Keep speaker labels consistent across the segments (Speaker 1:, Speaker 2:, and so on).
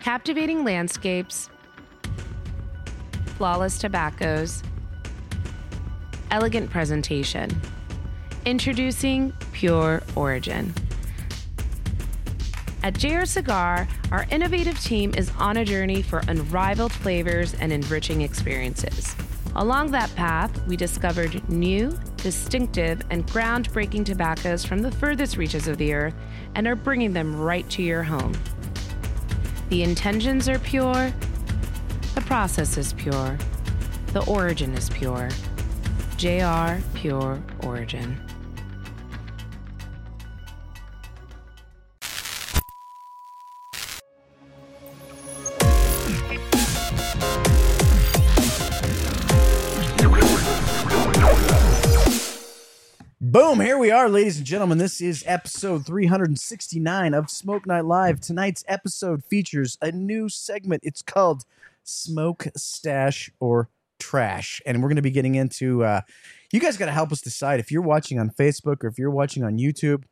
Speaker 1: captivating landscapes, flawless tobaccos, elegant presentation. Introducing Pure Origin. At JR Cigar, our innovative team is on a journey for unrivaled flavors and enriching experiences. Along that path, we discovered new, distinctive, and groundbreaking tobaccos from the furthest reaches of the earth and are bringing them right to your home. The intentions are pure, the process is pure, the origin is pure. JR Pure Origin.
Speaker 2: Boom, here we are, ladies and gentlemen. This is episode 369 of Smoke Night Live. Tonight's episode features a new segment. It's called Smoke, Stash, or Trash. And we're going to be getting into, uh, you guys got to help us decide if you're watching on Facebook or if you're watching on YouTube.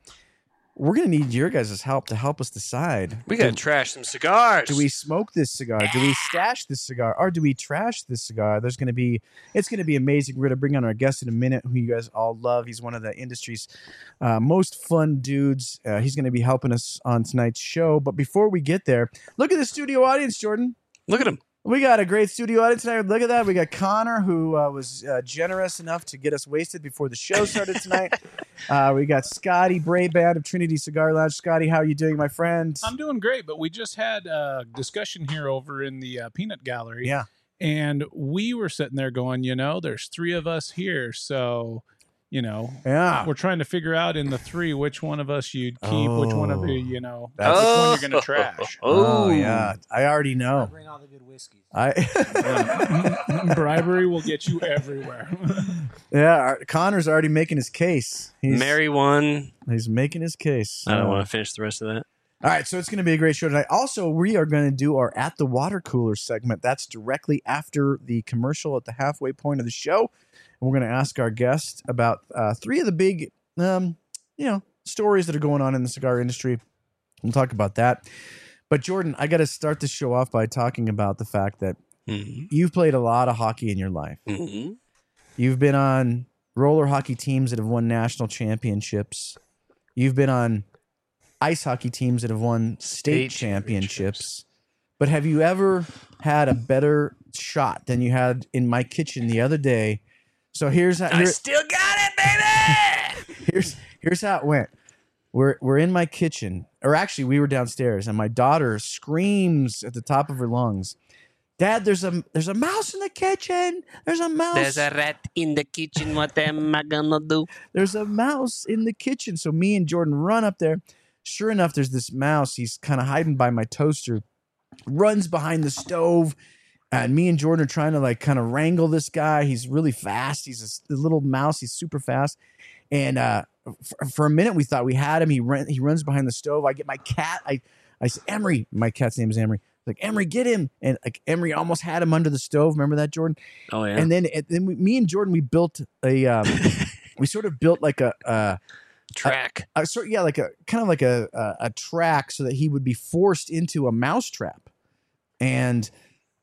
Speaker 2: We're going to need your guys' help to help us decide.
Speaker 3: We gotta
Speaker 2: do,
Speaker 3: trash some cigars.
Speaker 2: do we smoke this cigar? Do we stash this cigar? Or do we trash this cigar? There's to be, it's going to be amazing. We're going to bring on our guest in a minute, who you guys all love. He's one of the industry's uh, most fun dudes. Uh, he's going to be helping us on tonight's show. But before we get there, look at the studio audience, Jordan.
Speaker 3: Look at him.
Speaker 2: We got a great studio audience tonight. Look at that. We got Connor, who uh, was uh, generous enough to get us wasted before the show started tonight. uh, we got Scotty Brayband of Trinity Cigar Lounge. Scotty, how are you doing, my friend?
Speaker 4: I'm doing great, but we just had a discussion here over in the uh, peanut gallery.
Speaker 2: Yeah.
Speaker 4: And we were sitting there going, you know, there's three of us here. So, you know,
Speaker 2: Yeah.
Speaker 4: we're trying to figure out in the three which one of us you'd keep, which one of
Speaker 2: Oh.
Speaker 4: you, you know,
Speaker 2: That's-
Speaker 4: which one you're going to oh. trash.
Speaker 2: Oh, oh, yeah. I already know.
Speaker 5: Bring all the good whiskeys.
Speaker 2: I
Speaker 4: Bribery will get you everywhere.
Speaker 2: yeah. Connor's already making his case. He's,
Speaker 3: Mary one.
Speaker 2: He's making his case.
Speaker 3: I don't want to finish the rest of that.
Speaker 2: All right, so it's going to be a great show tonight. Also, we are going to do our at the water cooler segment. That's directly after the commercial at the halfway point of the show. And we're going to ask our guest about uh, three of the big, um, you know, stories that are going on in the cigar industry. We'll talk about that. But Jordan, I got to start the show off by talking about the fact that
Speaker 3: hmm
Speaker 2: you've played a lot of hockey in your life.
Speaker 3: hmm
Speaker 2: You've been on roller hockey teams that have won national championships. You've been on ice hockey teams that have won state,
Speaker 3: State
Speaker 2: championships.
Speaker 3: championships.
Speaker 2: But have you ever had a better shot than you had in my kitchen the other day? So here's how
Speaker 3: I still got it, baby.
Speaker 2: here's here's how it went. We're we're in my kitchen, or actually we were downstairs, and my daughter screams at the top of her lungs, "Dad, there's a there's a mouse in the kitchen. There's a mouse."
Speaker 3: There's a rat in the kitchen. What am I gonna do?
Speaker 2: there's a mouse in the kitchen. So me and Jordan run up there. Sure enough, there's this mouse. He's kind of hiding by my toaster, runs behind the stove. And me and Jordan are trying to like kind of wrangle this guy. He's really fast. He's a a little mouse. He's super fast. And uh, for, for a minute, we thought we had him. He ran, he runs behind the stove. I get my cat. I I say Emery. My cat's name is Emery. Like Emery, get him. And like Emery almost had him under the stove. Remember that, Jordan?
Speaker 3: Oh yeah.
Speaker 2: And then and then we, me and Jordan we built a um, we sort of built like a, a,
Speaker 3: Track.
Speaker 2: a sort yeah like a kind of like a, a a track so that he would be forced into a mouse trap, and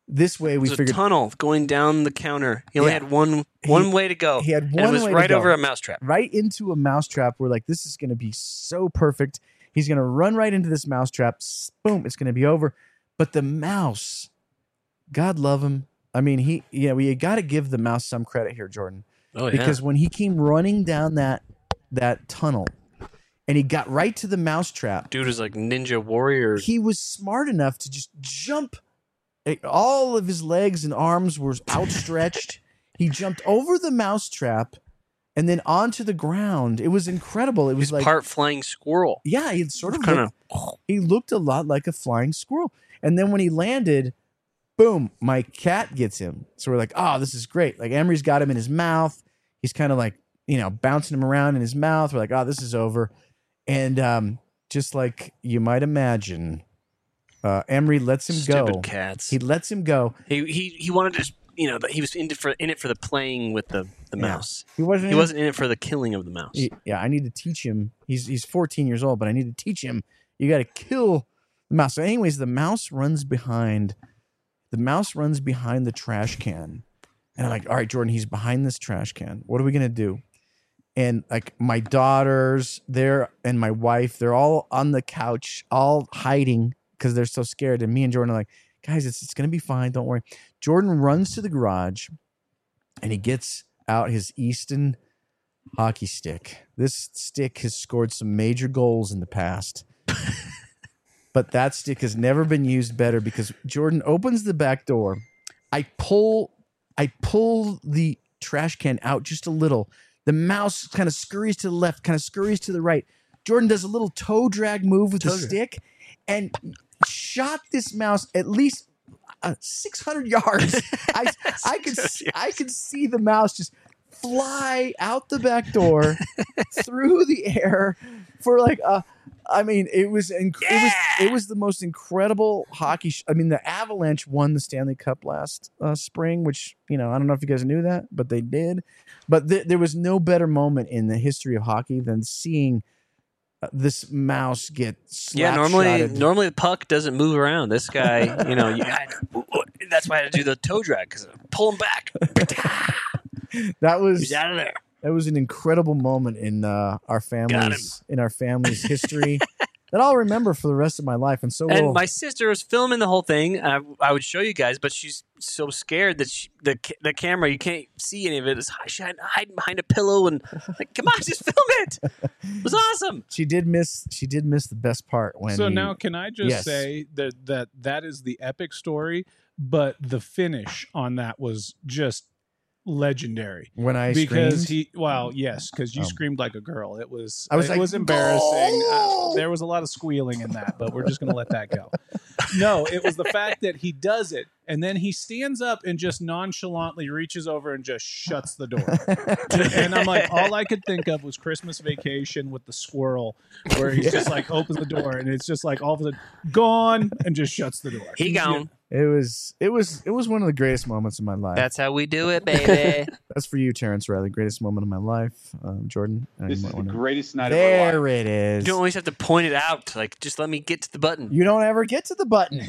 Speaker 2: this way we figured
Speaker 3: tunnel going down the counter. He only
Speaker 2: Yeah.
Speaker 3: had one one way to go.
Speaker 2: he had one.
Speaker 3: and it was
Speaker 2: way
Speaker 3: right over a mousetrap.
Speaker 2: right into a mouse trap. We're like, this is going to be so perfect. He's going to run right into this mouse trap. Boom, it's going to be over. But the mouse, God love him. I mean, he yeah, we got to give the mouse some credit here, Jordan.
Speaker 3: Oh yeah.
Speaker 2: because when he came running down that that tunnel and he got right to the mousetrap,
Speaker 3: dude was like Ninja Warrior.
Speaker 2: he was smart enough to just jump. All of his legs and arms were outstretched. he jumped over the mousetrap and then onto the ground. It was incredible. It was
Speaker 3: was
Speaker 2: like
Speaker 3: part flying squirrel.
Speaker 2: yeah, he sort of
Speaker 3: Kind
Speaker 2: looked,
Speaker 3: of.
Speaker 2: he looked a lot like a flying squirrel. And then when he landed, boom, my cat gets him. So we're like, oh, this is great. Like Emery's got him in his mouth. He's kind of like, you know, bouncing him around in his mouth. We're like, oh, this is over. And um, just like you might imagine, uh, Emery lets him
Speaker 3: Stupid
Speaker 2: go.
Speaker 3: cats.
Speaker 2: He lets him go.
Speaker 3: He he he wanted to. You know, he was in it for in it for the playing with the the
Speaker 2: Yeah.
Speaker 3: mouse.
Speaker 2: He wasn't.
Speaker 3: He
Speaker 2: in-
Speaker 3: wasn't in it for the killing of the mouse.
Speaker 2: He- yeah, I need to teach him. He's he's 14 years old, but I need to teach him. You got to kill the mouse. So, anyways, the mouse runs behind. The mouse runs behind the trash can, and I'm like, "All right, Jordan, he's behind this trash can. What are we gonna do?" And like my daughters, they're and my wife, they're all on the couch, all hiding because they're so scared. And me and Jordan are like, "Guys, it's it's gonna be fine. Don't worry." Jordan runs to the garage, and he gets out his Easton hockey stick. This stick has scored some major goals in the past. but that stick has never been used better because Jordan opens the back door. I pull I pull the trash can out just a little. The mouse kind of scurries to the left, kind of scurries to the right. Jordan does a little toe drag move with the
Speaker 3: drag.
Speaker 2: stick and shot this mouse at least uh, 600 yards. I I could see, I could see the mouse just fly out the back door through the air for like a I mean, it was inc- it was it was the most incredible hockey. Sh- I mean, the Avalanche won the Stanley Cup last uh, spring, which you know I don't know if you guys knew that, but they did. But th- there was no better moment in the history of hockey than seeing uh, this mouse get
Speaker 3: Yeah, normally
Speaker 2: slap-shotted.
Speaker 3: normally the puck doesn't move around. This guy, you know, you, I, that's why I had to do the toe drag because pull him back.
Speaker 2: that was
Speaker 3: He's out of there.
Speaker 2: that was an incredible moment in uh, our families in our family's history that I'll remember for the rest of my life. And so
Speaker 3: And
Speaker 2: will
Speaker 3: my sister was filming the whole thing. I, I would show you guys, but she's so scared that she, the the camera you can't see any of it. It's hi- she hid- hiding behind a pillow and like, come on, just film it. It was awesome.
Speaker 2: she did miss she did miss the best part when
Speaker 4: so
Speaker 2: he-
Speaker 4: now, can I just
Speaker 2: Yes.
Speaker 4: say that that that is the epic story, but the finish on that was just legendary
Speaker 2: when I
Speaker 4: because
Speaker 2: screamed.
Speaker 4: he. Well, yes, because you
Speaker 2: Oh.
Speaker 4: screamed like a girl. It was.
Speaker 2: I was
Speaker 4: it
Speaker 2: like,
Speaker 4: was embarrassing. Uh, there was a lot of squealing in that, but we're just to let that go. No, it was the fact that he does it and then he stands up and just nonchalantly reaches over and just shuts the door. and I'm like, all I could think of was Christmas Vacation with the squirrel, where he just like opens the door and it's just like all of a sudden gone and just shuts the door.
Speaker 3: He gone.
Speaker 2: It was it was it was one of the greatest moments of my life.
Speaker 3: That's how we do it, baby.
Speaker 2: That's for you, Terrence Riley. Greatest moment of my life, um, Jordan.
Speaker 5: This is
Speaker 2: might
Speaker 5: the
Speaker 2: wanna-
Speaker 5: greatest night of our life.
Speaker 2: there it is.
Speaker 3: you don't always have to point it out. Like, just let me get to the button.
Speaker 2: You don't ever get to the button.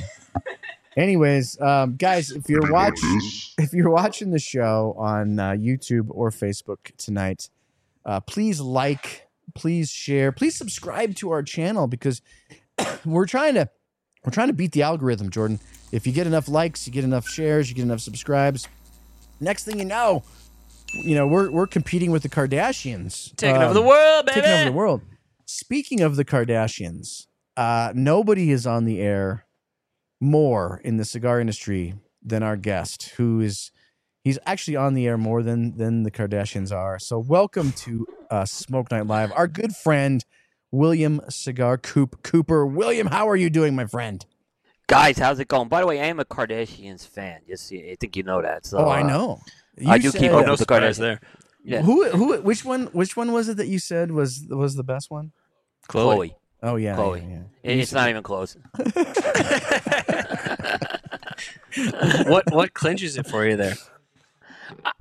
Speaker 2: Anyways, um, guys, if you're watching if you're watching the show on uh, YouTube or Facebook tonight, uh, please like, please share, please subscribe to our channel because we're trying to we're trying to beat the algorithm, Jordan. If you get enough likes, you get enough shares, you get enough subscribes. Next thing you know, you know we're we're competing with the Kardashians,
Speaker 3: Taking
Speaker 2: Um,
Speaker 3: over the world, baby.
Speaker 2: taking over the world. Speaking of the Kardashians, uh, nobody is on the air more in the cigar industry than our guest, who is he's actually on the air more than than the Kardashians are. So welcome to uh, Smoke Night Live, our good friend William Cigar Coop Cooper. William, how are you doing, my friend?
Speaker 6: Guys, how's it going? By the way, I am a Kardashians fan. Just I think you know that. So,
Speaker 2: oh, I
Speaker 6: uh,
Speaker 2: know.
Speaker 6: I do keep up
Speaker 3: no
Speaker 6: with the Kardashians.
Speaker 3: there.
Speaker 6: Yeah.
Speaker 2: Who who which one which one was it that you said was was the best one?
Speaker 3: Khloe.
Speaker 6: Khloe.
Speaker 2: Oh yeah,
Speaker 6: Khloe.
Speaker 2: yeah, yeah.
Speaker 6: It's not even close.
Speaker 3: what what clinches it for you there?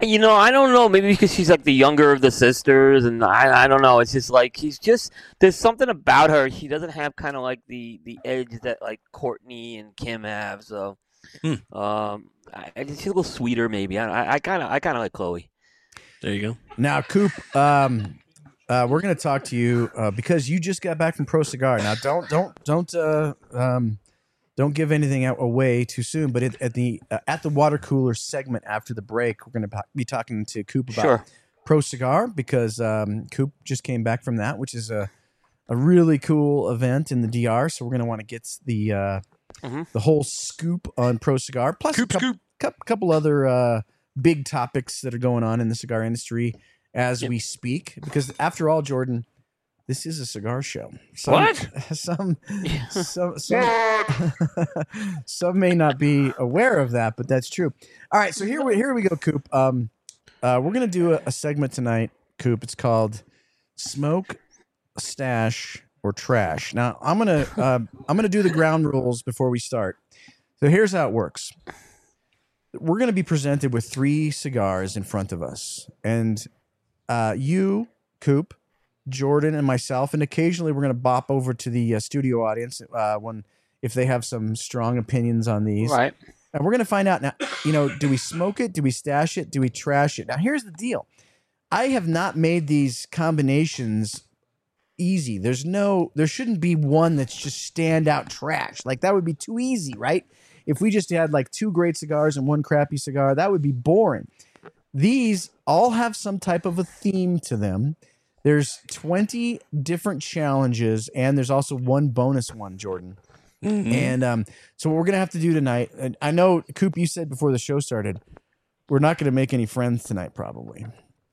Speaker 6: You know, I don't know. Maybe because she's like the younger of the sisters, and I, I don't know. It's just like she's just there's something about her. She doesn't have kind of like the the edge that like Kourtney and Kim have. So,
Speaker 3: Hmm.
Speaker 6: um, I, I just she's a little sweeter. Maybe I kind of I kind of like Khloe.
Speaker 3: There you go.
Speaker 2: Now, Coop, um, uh, we're going to talk to you uh, because you just got back from ProCigar. Now, don't don't don't uh, um, don't give anything out away too soon. But it, at the uh, at the water cooler segment after the break, we're going to be talking to Coop about
Speaker 6: Sure.
Speaker 2: ProCigar because um, Coop just came back from that, which is a a really cool event in the DR. So we're going to want to get the uh,
Speaker 6: Mhm.
Speaker 2: the whole scoop on ProCigar, plus
Speaker 3: Coop
Speaker 2: a couple, couple other uh, big topics that are going on in the cigar industry as we speak. Because after all, Jordan, this is a cigar show. Some,
Speaker 3: What?
Speaker 2: Some some some, some may not be aware of that, but that's true. All right, so here we here we go, Coop. Um, uh, we're gonna do a, a segment tonight, Coop. It's called "Smoke, Stash, or Trash." Now, I'm gonna uh, I'm gonna do the ground rules before we start. So here's how it works. We're gonna be presented with three cigars in front of us, and uh, you, Coop, Jordan, and myself, and occasionally we're gonna bop over to the uh, studio audience uh, when if they have some strong opinions on these.
Speaker 6: Right.
Speaker 2: And we're gonna find out now. You know, do we smoke it? Do we stash it? Do we trash it? Now, here's the deal. I have not made these combinations easy. There's no, there shouldn't be one that's just standout trash. Like that would be too easy, right? If we just had like two great cigars and one crappy cigar, that would be boring. These all have some type of a theme to them. There's 20 different challenges, and there's also one bonus one, Jordan. And um, so what we're gonna have to do tonight, and I know Coop, you said before the show started, we're not gonna make any friends tonight, probably.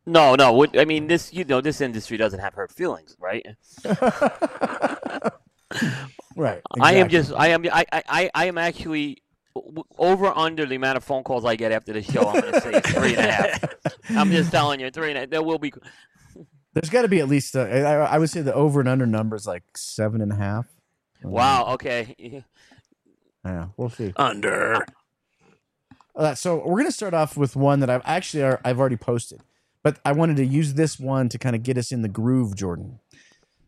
Speaker 6: No, no. I mean, this you know, this industry doesn't have hurt feelings, right?
Speaker 2: Right.
Speaker 6: I am just, I am, I, I- I, am actually over under the amount of phone calls I get after the show. I'm going to say three and a half. I'm just telling you, three and a half. There will be.
Speaker 2: There's got to be at least, uh, I, I would say the over and under number is like seven and a half.
Speaker 6: Wow. Okay.
Speaker 2: Yeah, we'll see.
Speaker 3: Under.
Speaker 2: Uh, so we're gonna start off with one that I've actually I've already posted, but I wanted to use this one to kind of get us in the groove, Jordan.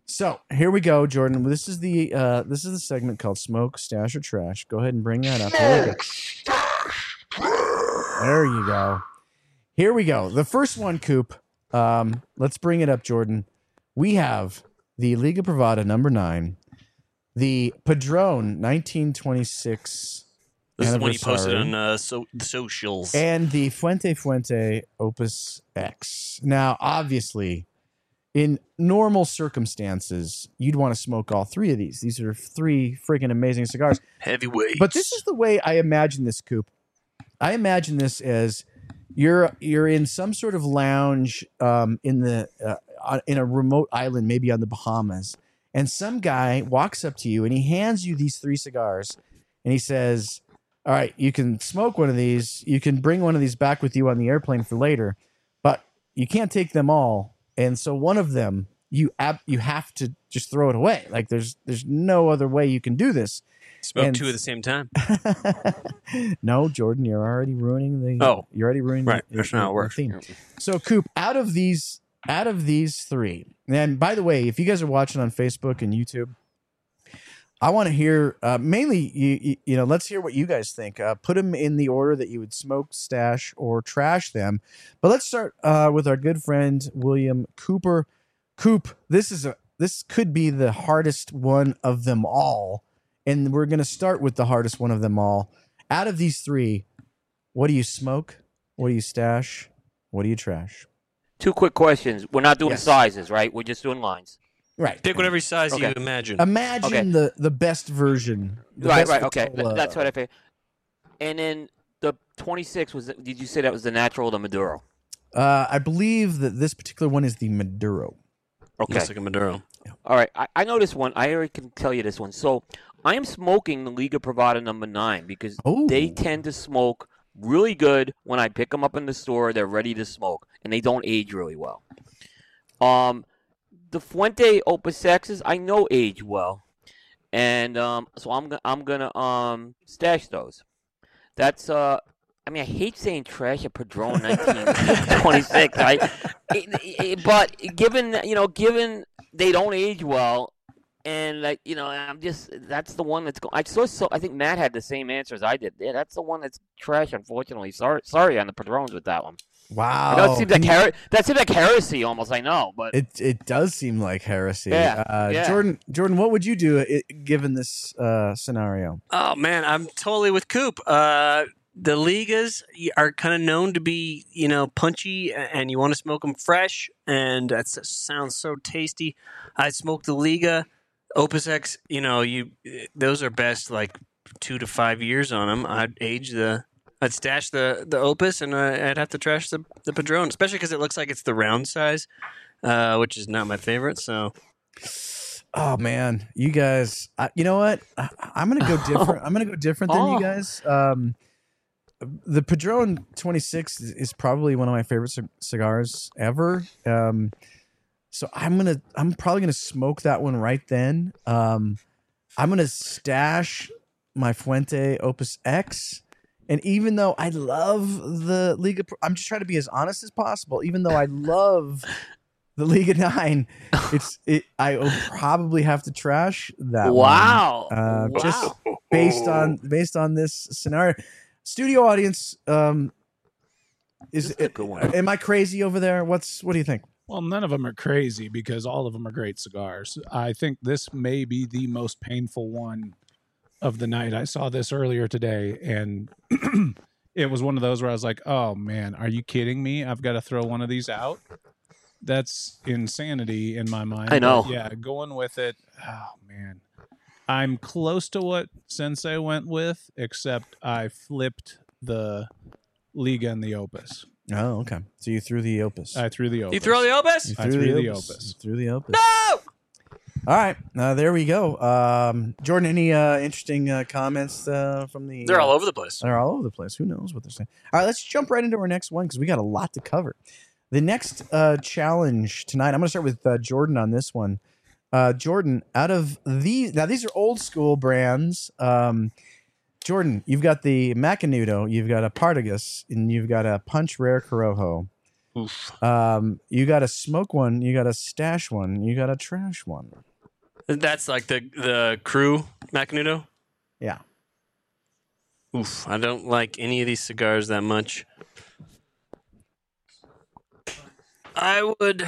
Speaker 2: So here we go, Jordan. This is the uh, this is the segment called "Smoke, Stash, or Trash." Go ahead and bring that up. There, we go. There you go. Here we go. The first one, Coop. Um, let's bring it up, Jordan. We have the Liga Privada number nine, the Padron 1926
Speaker 3: This is when you posted on uh, so, the socials.
Speaker 2: and the Fuente Fuente Opus X. Now, obviously, in normal circumstances, you'd want to smoke all three of these. These are three freaking amazing cigars.
Speaker 3: Heavyweight.
Speaker 2: But this is the way I imagine this coop. I imagine this as you're you're in some sort of lounge um, in the uh, in a remote island, maybe on the Bahamas, and some guy walks up to you and he hands you these three cigars, and he says, "All right, you can smoke one of these. You can bring one of these back with you on the airplane for later, but you can't take them all. And so one of them." You ab- you have to just throw it away. Like there's there's no other way you can do this.
Speaker 3: Smoke
Speaker 2: and-
Speaker 3: two at the same time.
Speaker 2: no, Jordan, you're already ruining the.
Speaker 3: Oh.
Speaker 2: you're already ruining.
Speaker 3: Right,
Speaker 2: the,
Speaker 3: that's not how it
Speaker 2: the
Speaker 3: works.
Speaker 2: theme. So, Coop, out of these, out of these three, and by the way, if you guys are watching on Facebook and YouTube, I want to hear uh, mainly you, you. You know, let's hear what you guys think. Uh, put them in the order that you would smoke, stash, or trash them. But let's start uh, with our good friend William Cooper. Coop, this is a this could be the hardest one of them all, and we're going to start with the hardest one of them all. Out of these three, what do you smoke? What do you stash? What do you trash?
Speaker 6: Two quick questions. We're not doing
Speaker 2: Yes.
Speaker 6: sizes, right? We're just doing lines.
Speaker 2: Right.
Speaker 3: Pick whatever size you imagine.
Speaker 2: Imagine
Speaker 6: Okay.
Speaker 2: the the best version. the
Speaker 6: right,
Speaker 2: best
Speaker 6: right. Okay, Th- that's what I figured. And then the 26 was. Did you say that was the natural or the Maduro?
Speaker 2: Uh, I believe that this particular one is the Maduro.
Speaker 6: Okay.
Speaker 3: Looks like a Maduro.
Speaker 6: All right, I, I know this one. I already can tell you this one. So I am smoking the Liga Privada number nine because
Speaker 2: Oh.
Speaker 6: they tend to smoke really good when I pick them up in the store. They're ready to smoke, and they don't age really well. Um, the Fuente Opus X's I know age well, and um, so I'm gonna I'm gonna um stash those. That's uh. I mean, I hate saying trash at Padron 1926, right? It- it- but given you know, given they don't age well, and like you know, I'm just that's the one that's. going. I saw so I think Matt had the same answer as I did. Yeah, that's the one that's trash. Unfortunately, sorry, sorry on the Padrones with that one.
Speaker 2: Wow.
Speaker 6: I know it seems like
Speaker 2: Can you-
Speaker 6: her- that seems like heresy almost. I know, but
Speaker 2: it it does seem like heresy.
Speaker 6: Yeah,
Speaker 2: Uh,
Speaker 6: yeah.
Speaker 2: Jordan, Jordan, what would you do i given this uh, scenario?
Speaker 3: Oh man, I'm totally with Coop. Uh, the ligas are kind of known to be, you know, punchy, and you want to smoke them fresh, and that sounds so tasty. I smoked the Liga Opus X. You know, you those are best like two to five years on them. I'd age the. I'd stash the, the Opus and uh, I'd have to trash the the Padron, especially because it looks like it's the round size, uh, which is not my favorite. So
Speaker 2: Oh man, you guys, I, you know what? I, I'm gonna go different. I'm gonna go different than you
Speaker 6: Oh.
Speaker 2: guys. Um, the Padron 26 is, is probably one of my favorite c- cigars ever. Um, so I'm gonna, I'm probably gonna smoke that one right then. Um, I'm gonna stash my Fuente Opus X. And even though I love the Liga, Pro- I'm just trying to be as honest as possible. Even though I love the League of Nine. It's it. I will probably have to trash that. one,
Speaker 6: Wow.
Speaker 2: uh,
Speaker 6: wow.
Speaker 2: just based on based on this scenario. Studio audience, um, is
Speaker 6: it, a good one.
Speaker 2: am I crazy over there? What's what do you think?
Speaker 4: Well, none of them are crazy because all of them are great cigars. I think this may be the most painful one of the night. I saw this earlier today and it was one of those where I was like, "Oh man, are you kidding me? I've got to throw one of these out." That's insanity in my mind.
Speaker 6: I know.
Speaker 4: But yeah, going with it. Oh man. I'm close to what Sensei went with except I flipped the Liga and the Opus.
Speaker 2: Oh, okay. So you threw the opus.
Speaker 4: I threw the Opus.
Speaker 3: You threw the Opus?
Speaker 2: You
Speaker 4: I threw the opus.
Speaker 2: You threw the opus.
Speaker 3: No!
Speaker 2: All right, uh, there we go. Um, Jordan, any uh, interesting uh, comments uh, from the?
Speaker 3: They're all over the place.
Speaker 2: They're all over the place. Who knows what they're saying? All right, let's jump right into our next one because we got a lot to cover. The next uh, challenge tonight, I'm going to start with uh, Jordan on this one. Uh, Jordan, out of these, now these are old school brands. Um, Jordan, you've got the Macanudo, you've got a Partagas, and you've got a Punch Rare Corojo.
Speaker 3: Oof.
Speaker 2: Um, you got a smoke one, you got a stash one, you got a trash one.
Speaker 3: That's like the the crew Macanudo.
Speaker 2: Yeah.
Speaker 3: Oof, I don't like any of these cigars that much. I would.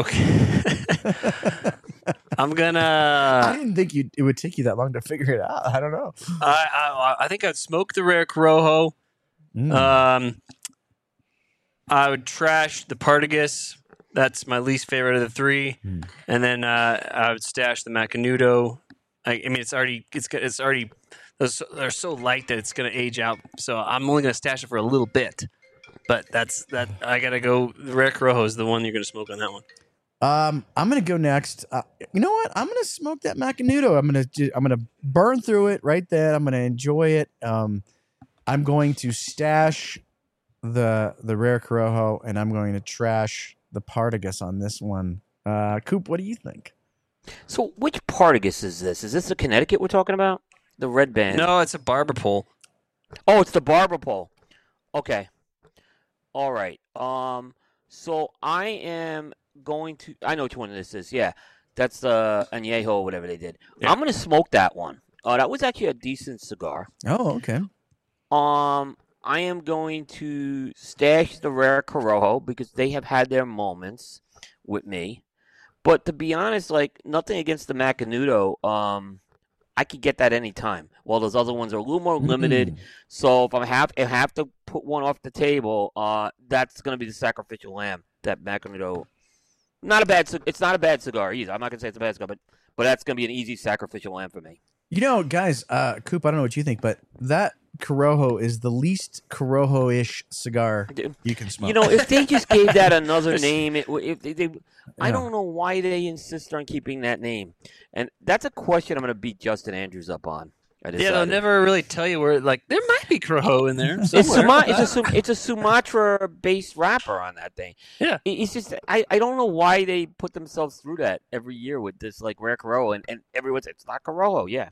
Speaker 3: Okay. I'm gonna.
Speaker 2: I didn't think you it would take you that long to figure it out. I don't know.
Speaker 3: I, I I think I'd smoke the rare Corojo.
Speaker 2: Mm.
Speaker 3: Um, I would trash the Partagas. That's my least favorite of the three.
Speaker 2: Hmm.
Speaker 3: And then uh, I would stash the Macanudo. I, I mean, it's already it's it's already they're so, light that it's going to age out. So I'm only going to stash it for a little bit. But that's that. I got to go. The rare Corojo is the one you're going to smoke on that one.
Speaker 2: Um, I'm gonna go next. Uh, you know what? I'm gonna smoke that Macanudo. I'm gonna I'm gonna burn through it right then. I'm gonna enjoy it. Um, I'm going to stash the the rare Corojo, and I'm going to trash the Partagas on this one. Uh, Coop, what do you think?
Speaker 6: So, which Partagas is this? Is this the Connecticut we're talking about? The red band?
Speaker 3: No, it's a barber pole.
Speaker 6: Oh, it's the barber pole. Okay. All right. Um. So I am going to. I know which one this is. Yeah, that's the añejo or whatever they did.
Speaker 3: Yeah.
Speaker 6: I'm gonna smoke that one. Uh, that was actually a decent cigar.
Speaker 2: Oh, okay.
Speaker 6: Um, I am going to stash the rare Corojo because they have had their moments with me. But to be honest, like nothing against the Macanudo. Um, I could get that anytime. While those other ones are a little more limited. So if I have if I have to put one off the table, uh, that's going to be the sacrificial lamb. That Macanudo. Not a bad. It's not a bad cigar either. I'm not going to say it's a bad cigar, but but that's going to be an easy sacrificial lamb for me.
Speaker 2: You know, guys, uh, Coop, I don't know what you think, but that Corojo is the least Corojo-ish cigar you can smoke.
Speaker 6: You know, if they just gave that another name, it, if they, they I
Speaker 2: Yeah.
Speaker 6: don't know why they insist on keeping that name, and that's a question I'm going to beat Justin Andrews up on. I
Speaker 3: Yeah, they'll never really tell you where. Like there might be Corojo in there.
Speaker 6: It's,
Speaker 3: somewhere.
Speaker 6: Suma- it's a it's a Sumatra based wrapper on that thing.
Speaker 3: Yeah.
Speaker 6: It's just I, I don't know why they put themselves through that every year with this like rare Corojo and, and everyone's it's not Corojo, yeah.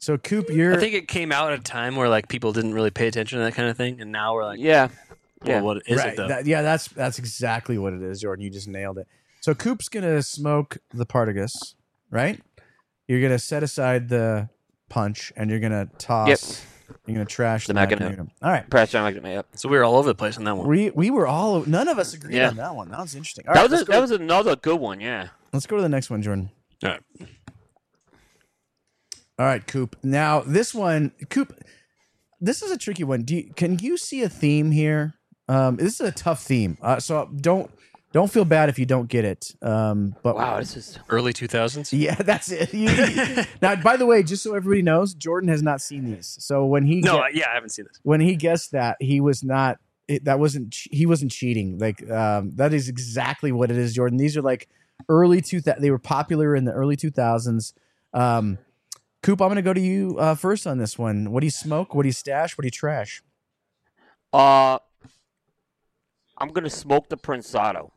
Speaker 2: So Coop, you're
Speaker 3: I think it came out at a time where like people didn't really pay attention to that kind of thing, and now we're like,
Speaker 6: Yeah.
Speaker 3: well,
Speaker 6: Yeah.
Speaker 3: what is
Speaker 2: right.
Speaker 3: it though?
Speaker 2: that- yeah, that's that's exactly what it is, Jordan. You just nailed it. So Coop's gonna smoke the Partagas, right? You're gonna set aside the punch, and you're gonna toss. You're gonna trash the,
Speaker 6: The Macanudo.
Speaker 2: Macanudo. All right.
Speaker 6: Press on like yep.
Speaker 3: so we were all over the place on that one.
Speaker 2: We we were all none of us agreed
Speaker 6: Yeah.
Speaker 2: on that one. That was interesting. All
Speaker 6: That
Speaker 2: right,
Speaker 6: was a,
Speaker 2: go,
Speaker 6: that was another good one, yeah.
Speaker 2: let's go to the next one, Jordan.
Speaker 3: All right.
Speaker 2: All right, Coop. Now this one, Coop. This is a tricky one. Do you, can you see a theme here? Um, this is a tough theme, uh, so don't don't feel bad if you don't get it. Um, but
Speaker 6: Wow, this is
Speaker 3: Early two thousands.
Speaker 2: yeah, that's it. You- now, by the way, just so everybody knows, Jordan has not seen these. So when he
Speaker 3: No,
Speaker 2: ge-
Speaker 3: I- yeah, I haven't seen this.
Speaker 2: when he guessed that, he was not. It, that wasn't. He wasn't cheating. Like um, that is exactly what it is, Jordan. These are like early two. They were popular in the early two thousands. Um, Coop, I'm going to go to you uh, first on this one. What do you smoke? What do you stash? What do you trash?
Speaker 6: Uh, I'm gonna smoke the Prensado.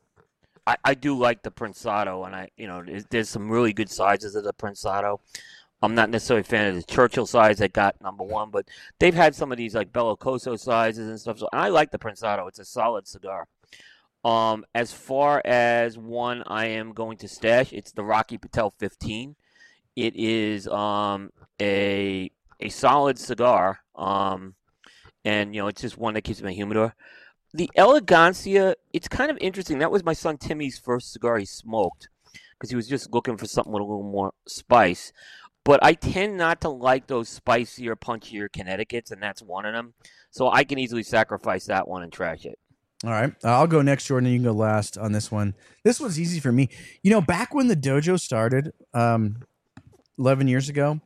Speaker 6: I, I do like the Prensado, and I you know there's, some really good sizes of the Prensado. I'm not necessarily a fan of the Churchill size that got number one, but they've had some of these like Bellicoso sizes and stuff. So and I like the Prensado. It's a solid cigar. Um, as far as one I am going to stash, it's the Rocky Patel 15. It is um, a a solid cigar, um, and you know it's just one that keeps in my humidor. The Elegancia, it's kind of interesting. That was my son Timmy's first cigar he smoked because he was just looking for something with a little more spice. But I tend not to like those spicier, punchier Connecticut's, and that's one of them. So I can easily sacrifice that one and trash it.
Speaker 2: All right, I'll go next, Jordan. You can go last on this one. This one's easy for me. You know, back when the dojo started, um, eleven years ago,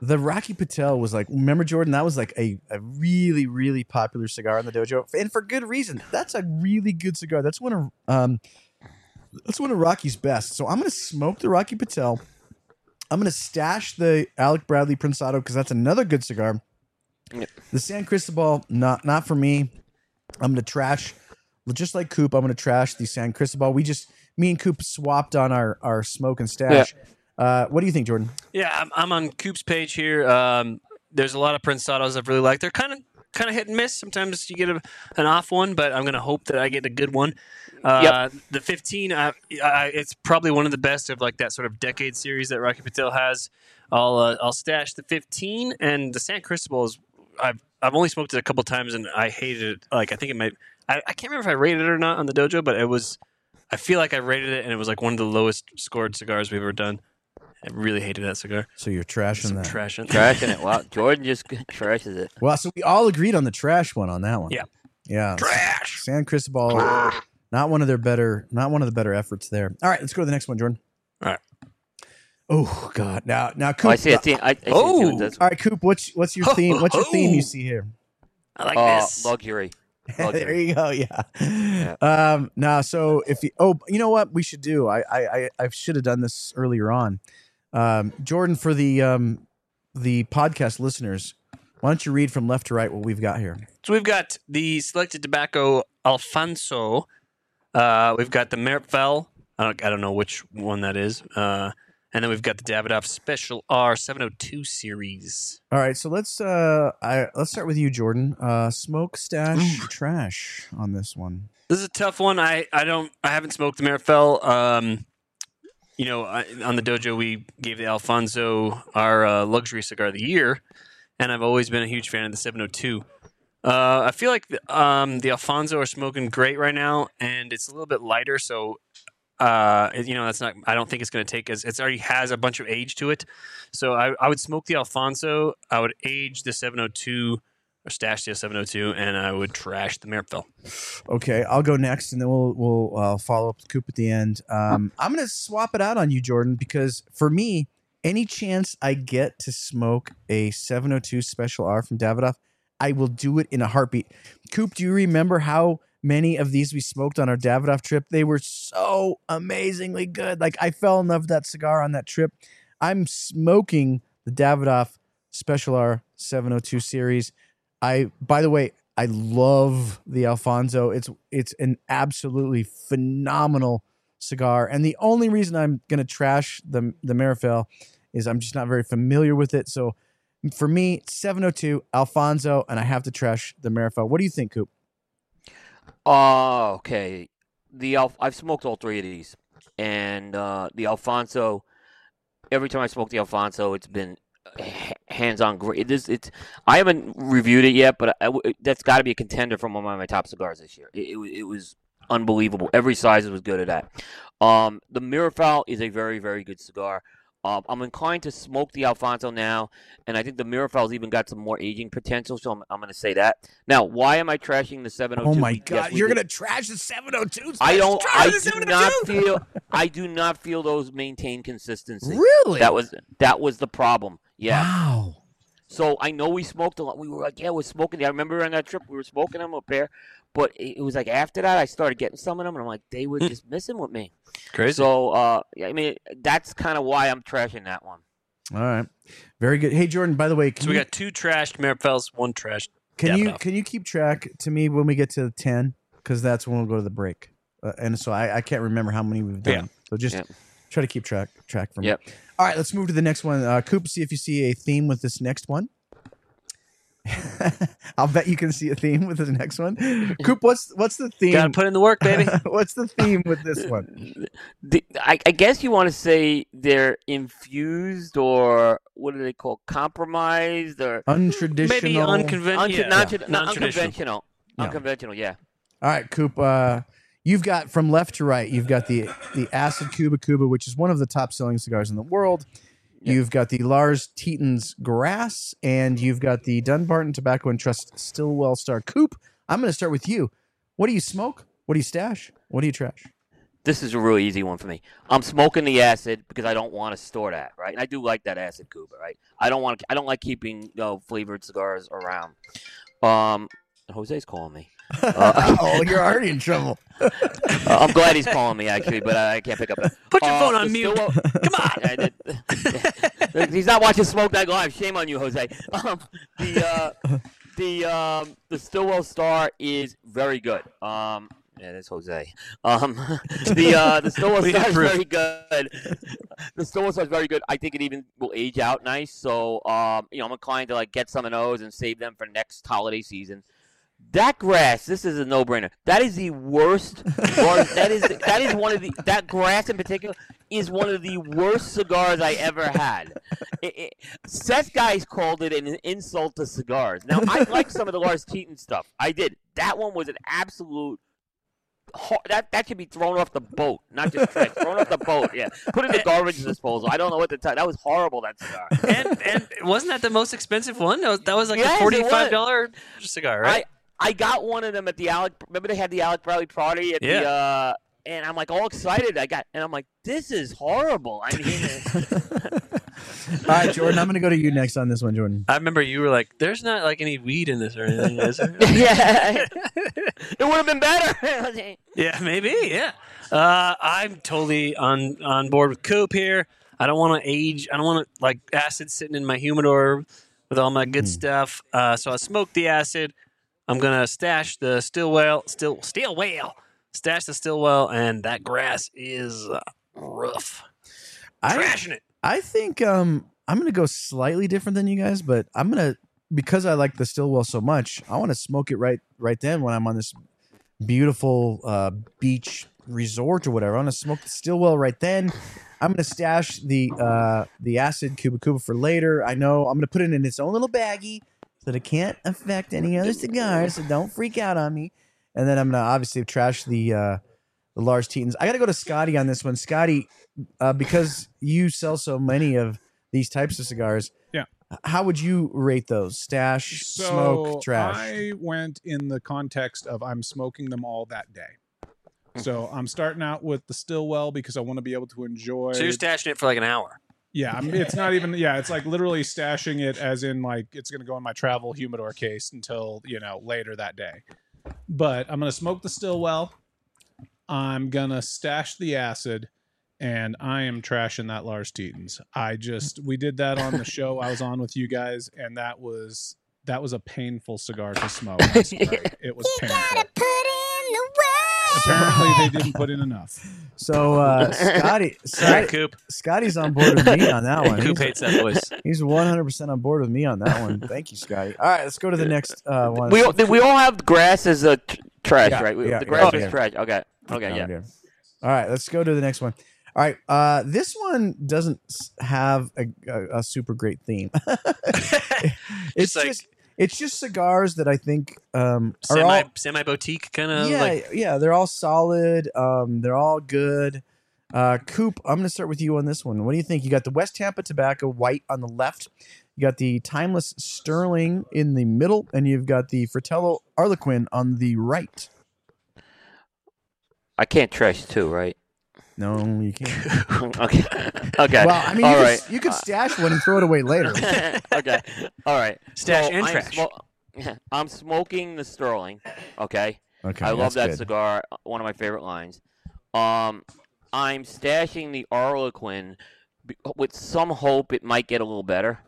Speaker 2: the Rocky Patel was like. Remember, Jordan? That was like a, a really really popular cigar in the dojo, and for good reason. That's a really good cigar. That's one of um, that's one of Rocky's best. So I'm gonna smoke the Rocky Patel. I'm gonna stash the Alec Bradley Prensado because that's another good cigar.
Speaker 6: Yep.
Speaker 2: The San Cristobal, not not for me. I'm gonna trash, just like Coop. I'm gonna trash the San Cristobal. We just me and Coop swapped on our our smoke and stash. Uh, what do you think, Jordan?
Speaker 3: Yeah, I'm, I'm on Coop's page here. Um, there's a lot of Prensados I've really liked. They're kind of kind of hit and miss. Sometimes you get a, an off one, but I'm going to hope that I get a good one. Uh, The 15, I, I, it's probably one of the best of like that sort of decade series that Rocky Patel has. I'll uh, I'll stash the 15 and the San Cristobal is I've I've only smoked it a couple times and I hated it. Like I think it might I, I can't remember if I rated it or not on the dojo, but it was I feel like I rated it and it was like one of the lowest scored cigars we've ever done. I really hated that cigar.
Speaker 2: So you're trashing
Speaker 3: Some
Speaker 2: that.
Speaker 3: trash in
Speaker 6: Trashing it. Wow, Jordan just trashes it.
Speaker 2: well, so we all agreed on the trash one on that one.
Speaker 3: Yeah.
Speaker 2: Yeah.
Speaker 3: Trash.
Speaker 2: San Cristobal, not one of their better, not one of the better efforts there. All right, let's go to the next one, Jordan.
Speaker 3: All right.
Speaker 2: Oh God! Now, now, Coop.
Speaker 6: Oh, I see a theme. I, I see
Speaker 3: Oh.
Speaker 6: a theme. That's
Speaker 2: All right, Coop. What's what's your theme? What's your theme you see here?
Speaker 3: I like
Speaker 6: uh,
Speaker 3: this.
Speaker 6: luxury.
Speaker 2: there you go. Yeah. Um. Now, so if you, oh, you know what we should do? I I I, I should have done this earlier on. Um, Jordan, for the um the podcast listeners, why don't you read from left to right what we've got here?
Speaker 3: So we've got the selected tobacco Alfonso. Uh, we've got the Meerapfel. I don't, I don't know which one that is. Uh, and then we've got the Davidoff Special R702 series.
Speaker 2: All right, so let's uh I let's start with you, Jordan. Uh smoke stash trash on this one.
Speaker 3: This is a tough one. I, I don't I haven't smoked the Meerapfel. Um, you know, on the dojo we gave the Alfonso our uh, luxury cigar of the year, and I've always been a huge fan of the 702. Uh, I feel like the, um, the Alfonso are smoking great right now, and it's a little bit lighter, so uh, you know that's not. I don't think it's going to take as it's already has a bunch of age to it. So I, I would smoke the Alfonso. I would age the 702 or stash the 702, and I would trash the Meerapfel.
Speaker 2: Okay, I'll go next, and then we'll we'll uh, follow up with Coop at the end. Um, I'm gonna swap it out on you, Jordan, because for me, any chance I get to smoke a 702 Special R from Davidoff, I will do it in a heartbeat. Coop, do you remember how many of these we smoked on our Davidoff trip? They were so amazingly good. Like I fell in love with that cigar on that trip. I'm smoking the Davidoff Special R 702 series. I by the way, I love the Alfonso. It's it's an absolutely phenomenal cigar. And the only reason I'm gonna trash the the Meerapfel is I'm just not very familiar with it. So for me, 702 Alfonso, and I have to trash the Meerapfel. What do you think, Coop?
Speaker 6: Oh, okay. The I've smoked all three of these, and uh, the Alfonso. Every time I smoke the Alfonso, it's been hands-on great. It is. It's. I haven't reviewed it yet, but I, that's got to be a contender for one of my top cigars this year. It, it, was- it was unbelievable. Every size was good at that. Um, the Meerapfel is a very, very good cigar. Um, I'm inclined to smoke the Alfonso now, and I think the Meerapfel's even got some more aging potential, so I'm, I'm going to say that. Now, why am I trashing the 702?
Speaker 2: Oh my god,
Speaker 6: we
Speaker 2: you're gonna trash the 702?
Speaker 6: I don't. I do not feel. I do not feel those maintain consistency.
Speaker 2: Really?
Speaker 6: That was that was the problem. Yeah.
Speaker 2: Wow.
Speaker 6: So I know we smoked a lot. We were like, yeah, we're smoking. I remember on that trip we were smoking them a pair, but it it was like after that I started getting some of them, and I'm like, they were just messing with me.
Speaker 3: Crazy.
Speaker 6: So uh, yeah, I mean, that's kind of why I'm trashing that one.
Speaker 2: All right. Very good. Hey Jordan, by the way, can
Speaker 3: so we
Speaker 2: you,
Speaker 3: got two trashed Meerapfels, one trashed.
Speaker 2: can you can you keep track to me when we get to 10 cuz that's when we'll go to the break. Uh, and so I, I can't remember how many we've done.
Speaker 3: Yeah.
Speaker 2: So just
Speaker 6: Yeah.
Speaker 2: Try to keep track track for me.
Speaker 6: Yep.
Speaker 2: All right, let's move to the next one. Uh, Coop, see if you see a theme with this next one. I'll bet you can see a theme with the next one. Coop, what's what's the theme?
Speaker 3: Gotta put in the work, baby.
Speaker 2: what's the theme with this one?
Speaker 6: The, I, I guess you want to say they're infused or what do they call compromised or
Speaker 2: Untraditional.
Speaker 3: Maybe unconventional.
Speaker 6: untra-
Speaker 3: yeah.
Speaker 6: non-
Speaker 3: Non-traditional.
Speaker 6: unconventional.
Speaker 2: Yeah.
Speaker 6: Unconventional, yeah.
Speaker 2: All right, Coop. Uh, you've got from left to right. You've got the the Acid Kuba Kuba, which is one of the top selling cigars in the world.
Speaker 6: Yeah.
Speaker 2: You've got the Lars Tetens Grass, and you've got the Dunbarton Tobacco and Trust Stillwell Star. Coop, I'm going to start with you. What do you smoke? What do you stash? What do you trash?
Speaker 6: This is a really easy one for me. I'm smoking the acid because I don't want to store that, right? And I do like that acid Kuba, right? I don't want. I don't like keeping you know, flavored cigars around. Um, Jose's calling me. Uh,
Speaker 2: oh, you're already in trouble.
Speaker 6: Uh, I'm glad he's calling me actually, but I can't pick up.
Speaker 3: Put your
Speaker 6: Uh,
Speaker 3: phone on mute.
Speaker 6: Stillwell-
Speaker 3: Come on.
Speaker 6: I did. He's not watching Smoke Night Live. Shame on you, Jose. Um, the uh, the um, the Stillwell Star is very good. Um, yeah, that's Jose. Um, the uh, the Stillwell Star is
Speaker 3: approve.
Speaker 6: very good. The Stillwell Star is very good. I think it even will age out nice. So um, you know, I'm inclined to like get some of those and save them for next holiday season. That grass, this is a no-brainer. That is the worst. or that is that is one of the that grass in particular is one of the worst cigars I ever had. It, it, Seth guys called it an insult to cigars. Now I like some of the Lars Keaton stuff. I did. That one was an absolute. That that should be thrown off the boat, not just trash. thrown off the boat. Yeah, put in the garbage disposal. I don't know what to tell. That was horrible. That cigar.
Speaker 3: and and wasn't that the most expensive one? That was, that was like
Speaker 6: Yes,
Speaker 3: a forty-five dollar cigar, right?
Speaker 6: I I got one of them at the Alec. Remember they had the Alec Bradley party at the. Uh, and I'm like all excited. I got and I'm like, this is horrible. I mean,
Speaker 2: All right, Jordan, I'm going to go to you next on this one, Jordan.
Speaker 3: I remember you were like, "There's not like any weed in this or anything." Is there?
Speaker 6: yeah, it would have been better.
Speaker 3: yeah, maybe. Yeah, uh, I'm totally on on board with Coop here. I don't want to age. I don't want to like acid sitting in my humidor with all my good
Speaker 2: Hmm.
Speaker 3: stuff. Uh, so I smoked the acid. I'm gonna stash the Stillwell, still Stillwell, stash the Stillwell, and that grass is uh, rough.
Speaker 2: I,
Speaker 3: Trashing it.
Speaker 2: I think um, I'm going to go slightly different than you guys, but I'm going to because I like the Stillwell so much. I want to smoke it right right then when I'm on this beautiful uh, beach resort or whatever. I want to smoke the Stillwell right then. I'm going to stash the uh, the acid Kuba Kuba for later. I know I'm going to put it in its own little baggie that it can't affect any other cigars. So don't freak out on me. And then I'm going to obviously trash the uh, the Lars Tetens. I got to go to Scotty on this one. Scotty, uh, because you sell so many of these types of cigars.
Speaker 4: Yeah.
Speaker 2: How would you rate those? Stash, smoke, trash.
Speaker 4: I went in the context of I'm smoking them all that day. So I'm starting out with the Stillwell because I want to be able to enjoy.
Speaker 3: So you're stashing it for like an hour.
Speaker 4: Yeah, I'm, it's not even. Yeah, it's like literally stashing it as in like it's going to go in my travel humidor case until you know later that day. But I'm going to smoke the Stillwell. I'm gonna stash the acid, and I am trashing that Lars Tetens. I just we did that on the show I was on with you guys, and that was that was a painful cigar to smoke. I'm sorry. It was painful. Apparently, they didn't put in enough.
Speaker 2: So uh, Scotty,
Speaker 3: All right,
Speaker 2: Scotty,
Speaker 3: Coop.
Speaker 2: Scotty's on board with me on that one.
Speaker 3: Coop
Speaker 2: He's,
Speaker 3: hates that voice.
Speaker 2: he's 100% on board with me on that one. Thank you, Scotty. All right, let's go to the next uh, one.
Speaker 6: we all, we all have grass as a tr- trash,
Speaker 2: Yeah,
Speaker 6: right? We-
Speaker 2: yeah,
Speaker 6: the grass
Speaker 2: yeah.
Speaker 6: is trash. Okay, okay,
Speaker 2: No,
Speaker 6: yeah.
Speaker 2: dude. All right, let's go to the next one. All right, uh, this one doesn't have a, a, a super great theme. it's
Speaker 3: like-
Speaker 2: just it's just cigars that I think um, are
Speaker 3: Semi
Speaker 2: all
Speaker 3: semi boutique kind of
Speaker 2: yeah
Speaker 3: like
Speaker 2: yeah they're all solid. Um, they're all good. Uh, Coop, I'm going to start with you on this one. What do you think? You got the West Tampa Tobacco White on the left. You got the Timeless Sterling in the middle, and you've got the Fratello Arlequin on the right.
Speaker 6: I can't trash two, right?
Speaker 2: No, you can't.
Speaker 6: okay, okay.
Speaker 2: Well, I mean,
Speaker 6: all
Speaker 2: you,
Speaker 6: right.
Speaker 2: could, you could stash one and throw it away later.
Speaker 6: okay, all right.
Speaker 3: Stash
Speaker 6: So
Speaker 3: and
Speaker 6: I'm
Speaker 3: trash.
Speaker 6: smo- I'm smoking the Sterling. Okay,
Speaker 2: Okay,
Speaker 6: I love that
Speaker 2: good.
Speaker 6: cigar. One of my favorite lines. Um, I'm stashing the Arlequin with some hope it might get a little better.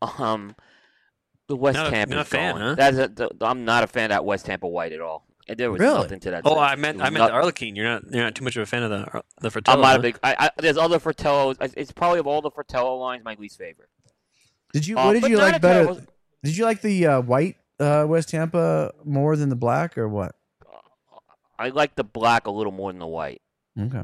Speaker 6: Um, the West
Speaker 3: Not a-
Speaker 6: Tampa
Speaker 3: not a fan, huh?
Speaker 6: That's a, the, I'm not a fan of that West Tampa White at all. And There was
Speaker 2: Really?
Speaker 6: nothing to that.
Speaker 3: Oh,
Speaker 6: thing.
Speaker 3: I meant I meant the Arlequin. You're not you're not too much of a fan of the the Fratello.
Speaker 6: I'm not
Speaker 3: huh?
Speaker 6: a big. I, I, there's other Fratellos. It's probably of all the Fratello lines my least favorite.
Speaker 2: Did you?
Speaker 6: Uh,
Speaker 2: What did you like better?
Speaker 6: terrible-
Speaker 2: Did you like the uh, white uh, West Tampa more than the black, or what?
Speaker 6: I like the black a little more than the white.
Speaker 2: Okay.